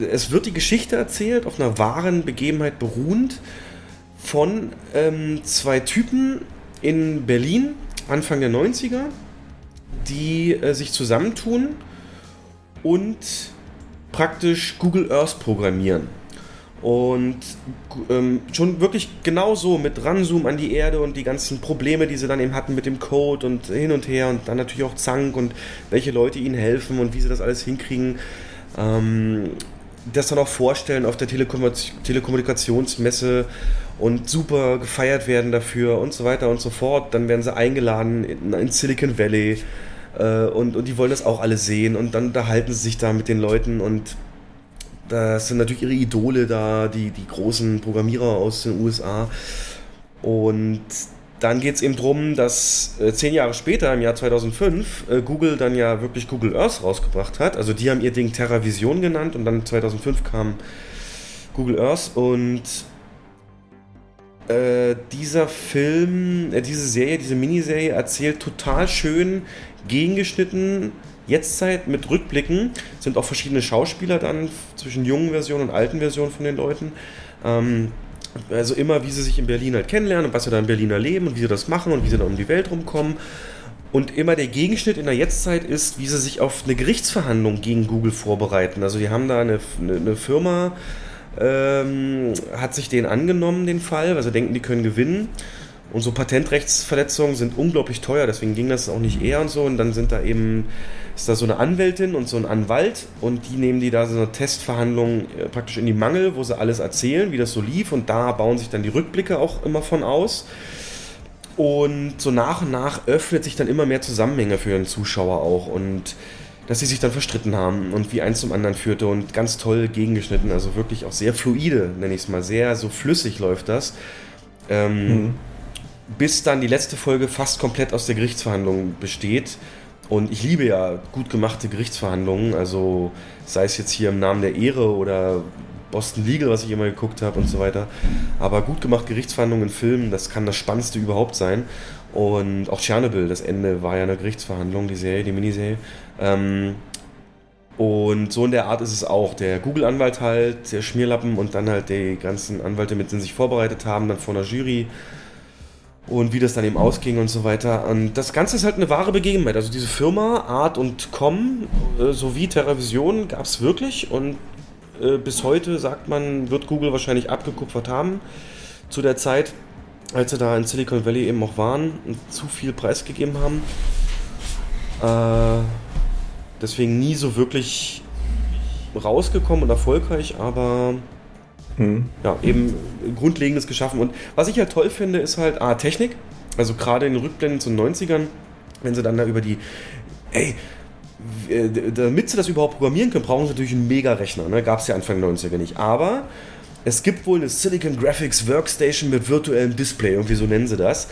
äh, es wird die Geschichte erzählt, auf einer wahren Begebenheit beruhend, von ähm, zwei Typen in Berlin, Anfang der 90er, die äh, sich zusammentun und praktisch Google Earth programmieren. Und ähm, schon wirklich genauso mit Ranzoom an die Erde und die ganzen Probleme, die sie dann eben hatten mit dem Code und hin und her und dann natürlich auch Zank und welche Leute ihnen helfen und wie sie das alles hinkriegen. Ähm, das dann auch vorstellen auf der Telekom Telekommunikationsmesse und super gefeiert werden dafür und so weiter und so fort. Dann werden sie eingeladen in, in Silicon Valley äh, und, und die wollen das auch alle sehen und dann unterhalten sie sich da mit den Leuten und das sind natürlich ihre Idole da, die, die großen Programmierer aus den USA. Und dann geht es eben darum, dass äh, zehn Jahre später, im Jahr 2005, äh, Google dann ja wirklich Google Earth rausgebracht hat. Also die haben ihr Ding TerraVision genannt und dann 2005 kam Google Earth und äh, dieser Film, äh, diese Serie, diese Miniserie erzählt total schön gegengeschnitten Jetztzeit mit Rückblicken sind auch verschiedene Schauspieler dann zwischen jungen Versionen und alten Versionen von den Leuten. Ähm, also immer, wie sie sich in Berlin halt kennenlernen und was sie da in Berlin erleben und wie sie das machen und wie sie da um die Welt rumkommen. Und immer der Gegenschnitt in der Jetztzeit ist, wie sie sich auf eine Gerichtsverhandlung gegen Google vorbereiten. Also die haben da eine, eine, eine Firma, ähm, hat sich den angenommen, den Fall, weil sie denken, die können gewinnen. Und so Patentrechtsverletzungen sind unglaublich teuer, deswegen ging das auch nicht eher und so. Und dann sind da eben, ist da so eine Anwältin und so ein Anwalt und die nehmen die da so eine Testverhandlung äh, praktisch in die Mangel, wo sie alles erzählen, wie das so lief. Und da bauen sich dann die Rückblicke auch immer von aus. Und so nach und nach öffnet sich dann immer mehr Zusammenhänge für den Zuschauer auch. Und dass sie sich dann verstritten haben und wie eins zum anderen führte und ganz toll gegengeschnitten. Also wirklich auch sehr fluide, nenne ich es mal. Sehr so flüssig läuft das. Ähm, bis dann die letzte Folge fast komplett aus der Gerichtsverhandlung besteht. Und ich liebe ja gut gemachte Gerichtsverhandlungen, also sei es jetzt hier im Namen der Ehre oder Boston Legal, was ich immer geguckt habe und so weiter. Aber gut gemacht Gerichtsverhandlungen in Filmen, das kann das Spannendste überhaupt sein. Und auch Tschernobyl, das Ende war ja eine Gerichtsverhandlung, die Serie, die Miniserie. Ähm, und so in der Art ist es auch. Der Google-Anwalt halt, der Schmierlappen und dann halt die ganzen Anwälte, mit denen sie sich vorbereitet haben, dann vor einer Jury und wie das dann eben ausging und so weiter. Und das Ganze ist halt eine wahre Begebenheit. Also diese Firma Art und Com äh, sowie TerraVision gab es wirklich und äh, bis heute sagt man, wird Google wahrscheinlich abgekupfert haben. Zu der Zeit, als sie da in Silicon Valley eben auch waren und zu viel preisgegeben haben. Äh, deswegen nie so wirklich rausgekommen und erfolgreich, aber ja, eben Grundlegendes geschaffen. Und was ich halt toll finde, ist halt A, Technik. Also gerade in den Rückblenden zu den 90ern, wenn sie dann da über die, ey, äh, damit sie das überhaupt programmieren können, brauchen sie natürlich einen Mega-Rechner. Ne? Gab es ja Anfang der 90er nicht. Aber es gibt wohl eine Silicon Graphics Workstation mit virtuellem Display, irgendwie so nennen sie das.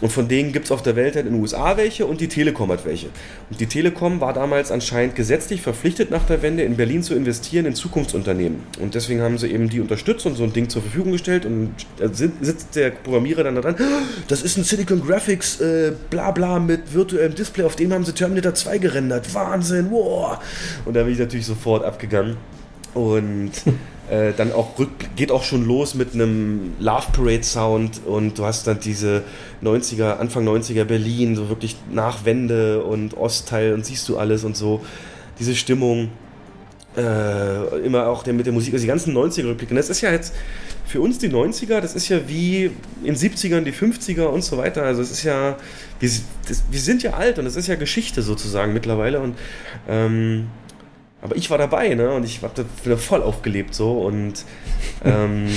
Und von denen gibt es auf der Welt halt in den USA welche und die Telekom hat welche. Und die Telekom war damals anscheinend gesetzlich verpflichtet, nach der Wende in Berlin zu investieren in Zukunftsunternehmen. Und deswegen haben sie eben die unterstützt und so ein Ding zur Verfügung gestellt. Und sitzt der Programmierer dann da dran. Das ist ein Silicon Graphics, äh, bla bla mit virtuellem Display. Auf dem haben sie Terminator 2 gerendert. Wahnsinn, wow. Und da bin ich natürlich sofort abgegangen. Und äh, dann auch rück, geht auch schon los mit einem Love Parade Sound und du hast dann diese 90er, Anfang 90er Berlin, so wirklich nach Wende und Ostteil und siehst du alles und so. Diese Stimmung, äh, immer auch der, mit der Musik, also die ganzen 90er-Rückblicke. Und Das ist ja jetzt für uns die 90er, das ist ja wie in 70ern die 50er und so weiter. Also es ist ja, wir, das, wir sind ja alt und es ist ja Geschichte sozusagen mittlerweile und ähm, aber ich war dabei, ne? Und ich habe da voll aufgelebt so und ähm,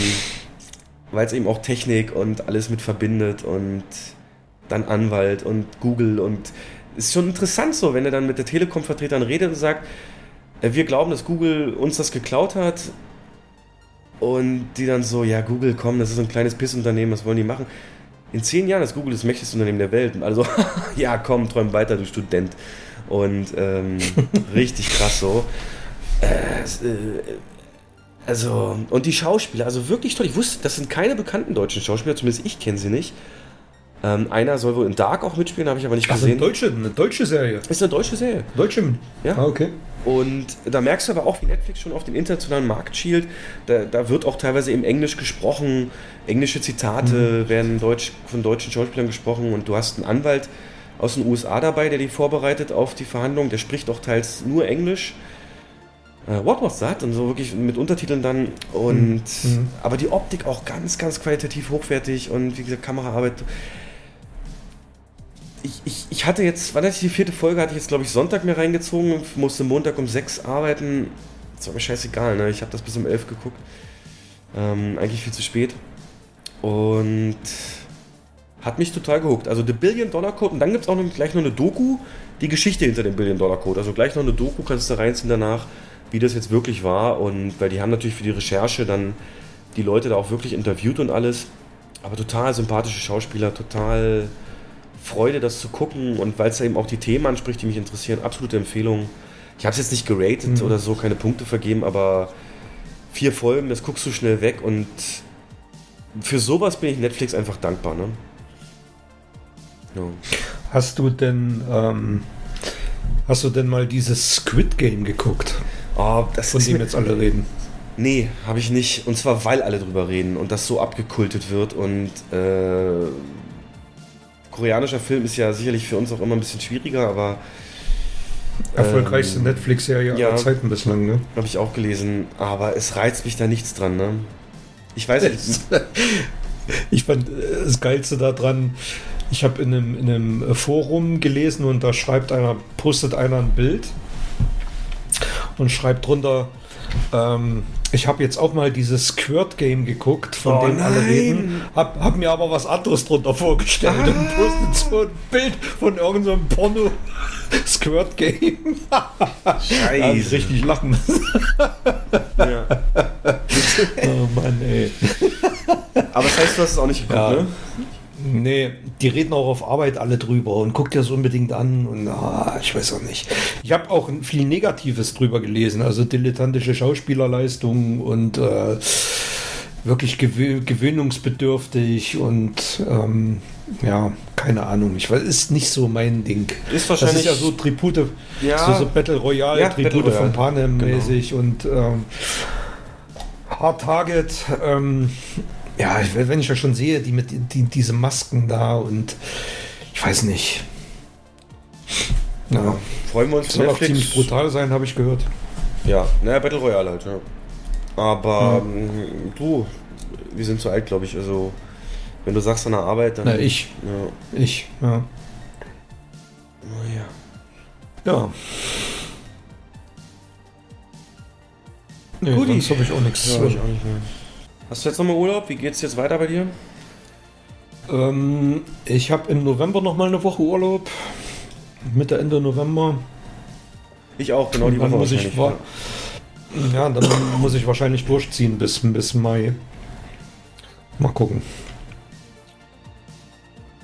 weil es eben auch Technik und alles mit verbindet und dann Anwalt und Google und es ist schon interessant so, wenn er dann mit der Telekom-Vertretern redet und sagt, äh, wir glauben, dass Google uns das geklaut hat und die dann so, ja Google, komm, das ist so ein kleines Pissunternehmen, was wollen die machen? In zehn Jahren ist Google das mächtigste Unternehmen der Welt. Und also, ja, komm, träum weiter, du Student. Und ähm, richtig krass so. Äh, äh, also, und die Schauspieler, also wirklich toll. Ich wusste, das sind keine bekannten deutschen Schauspieler, zumindest ich kenne sie nicht. Ähm, einer soll wohl in Dark auch mitspielen, habe ich aber nicht Also gesehen. eine deutsche, eine deutsche Serie. ist eine deutsche Serie. Deutsche. Ja. Ah, okay. Und da merkst du aber auch, wie Netflix schon auf den internationalen Markt schielt. Da, da wird auch teilweise im Englisch gesprochen. Englische Zitate werden Deutsch, von deutschen Schauspielern gesprochen. Und du hast einen Anwalt aus den USA dabei, der die vorbereitet auf die Verhandlung. Der spricht auch teils nur Englisch. Äh, What was that? Und so wirklich mit Untertiteln dann. Und aber die Optik auch ganz, ganz qualitativ hochwertig und wie gesagt, Kameraarbeit. Ich, ich, ich hatte jetzt, wann hatte ich die vierte Folge, hatte ich jetzt glaube ich Sonntag mir reingezogen, musste Montag um sechs arbeiten. Das war mir scheißegal, ne? Ich habe das bis um elf geguckt. Ähm, eigentlich viel zu spät. Und hat mich total gehuckt. Also The Billion Dollar Code und dann gibt es auch noch, gleich noch eine Doku, die Geschichte hinter dem Billion Dollar Code. Also gleich noch eine Doku kannst du da reinziehen danach, wie das jetzt wirklich war. Und weil die haben natürlich für die Recherche dann die Leute da auch wirklich interviewt und alles. Aber total sympathische Schauspieler, total Freude, das zu gucken. Und weil es da eben auch die Themen anspricht, die mich interessieren, absolute Empfehlung. Ich habe es jetzt nicht geratet oder so, keine Punkte vergeben, aber vier Folgen, das guckst du schnell weg und für sowas bin ich Netflix einfach dankbar. Ne? Ja. Hast du denn, ähm, hast du denn mal dieses Squid Game geguckt, Oh, das von ist dem jetzt alle reden? Nee, habe ich nicht. Und zwar, weil alle drüber reden und das so abgekultet wird. Und äh, koreanischer Film ist ja sicherlich für uns auch immer ein bisschen schwieriger, aber Erfolgreichste Ähm, Netflix-Serie ja. aller Zeiten bislang, ne? habe ich auch gelesen. Aber es reizt mich da nichts dran. Ne? Ich weiß nicht. Ich fand äh, das Geilste daran, ich habe in einem, in einem Forum gelesen und da schreibt einer, postet einer ein Bild und schreibt drunter, ähm, ich habe jetzt auch mal dieses Squirt Game geguckt, von Oh dem alle nein. reden, hab, hab mir aber was anderes drunter vorgestellt und Ah. postet so ein Bild von irgendeinem Porno Squirt Game. Scheiße. richtig lachen. Ja. oh Mann, ey. Aber das heißt, du hast es auch nicht geguckt, Ja. ne? Nee, die reden auch auf Arbeit alle drüber und guckt das unbedingt an und ah, ich weiß auch nicht. Ich habe auch viel Negatives drüber gelesen, also dilettantische Schauspielerleistungen und äh, wirklich gewö gewöhnungsbedürftig und ähm, ja, keine Ahnung. Ich weiß, ist nicht so mein Ding. Ist das wahrscheinlich- ist ja so Tribute, Ja. so, so Battle Royale, Ja, Tribute Battle von Royale. Panem mäßig und ähm, Hard Target. Ähm, ja, wenn ich ja schon sehe, die mit die, diese Masken da und ich weiß nicht. Ja, Freuen wir uns soll auch Netflix. ziemlich brutal sein, habe ich gehört. Ja, naja, Battle Royale halt, ja. Aber ähm, du, wir sind zu alt, glaube ich. Also, wenn du sagst an der Arbeit, dann. Na, ich. Ja. Ich, ja. Naja. Ja. Nee, Guti. sonst habe ich auch nichts. Ja, ich auch nicht mehr. Hast du jetzt nochmal Urlaub? Wie geht's jetzt weiter bei dir? Ähm, ich habe im November noch mal eine Woche Urlaub. Mitte, Ende November. Ich auch, genau die Woche muss ich wa- ja, dann muss ich wahrscheinlich durchziehen bis, bis Mai. Mal gucken.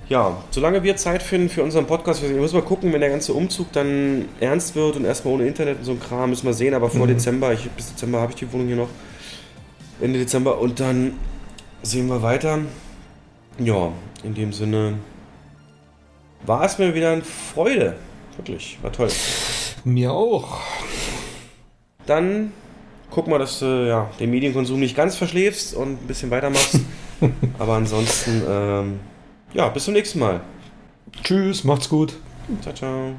Ja, solange wir Zeit finden für unseren Podcast, wir müssen mal gucken, wenn der ganze Umzug dann ernst wird und erstmal ohne Internet und so ein Kram, müssen wir sehen, aber vor Dezember, ich, bis Dezember habe ich die Wohnung hier noch, Ende Dezember und dann sehen wir weiter. Ja, in dem Sinne war es mir wieder eine Freude. Wirklich, war toll. Mir auch. Dann guck mal, dass du ja, den Medienkonsum nicht ganz verschläfst und ein bisschen weitermachst. aber ansonsten, ähm, ja, bis zum nächsten Mal. Tschüss, macht's gut. Ciao, ciao.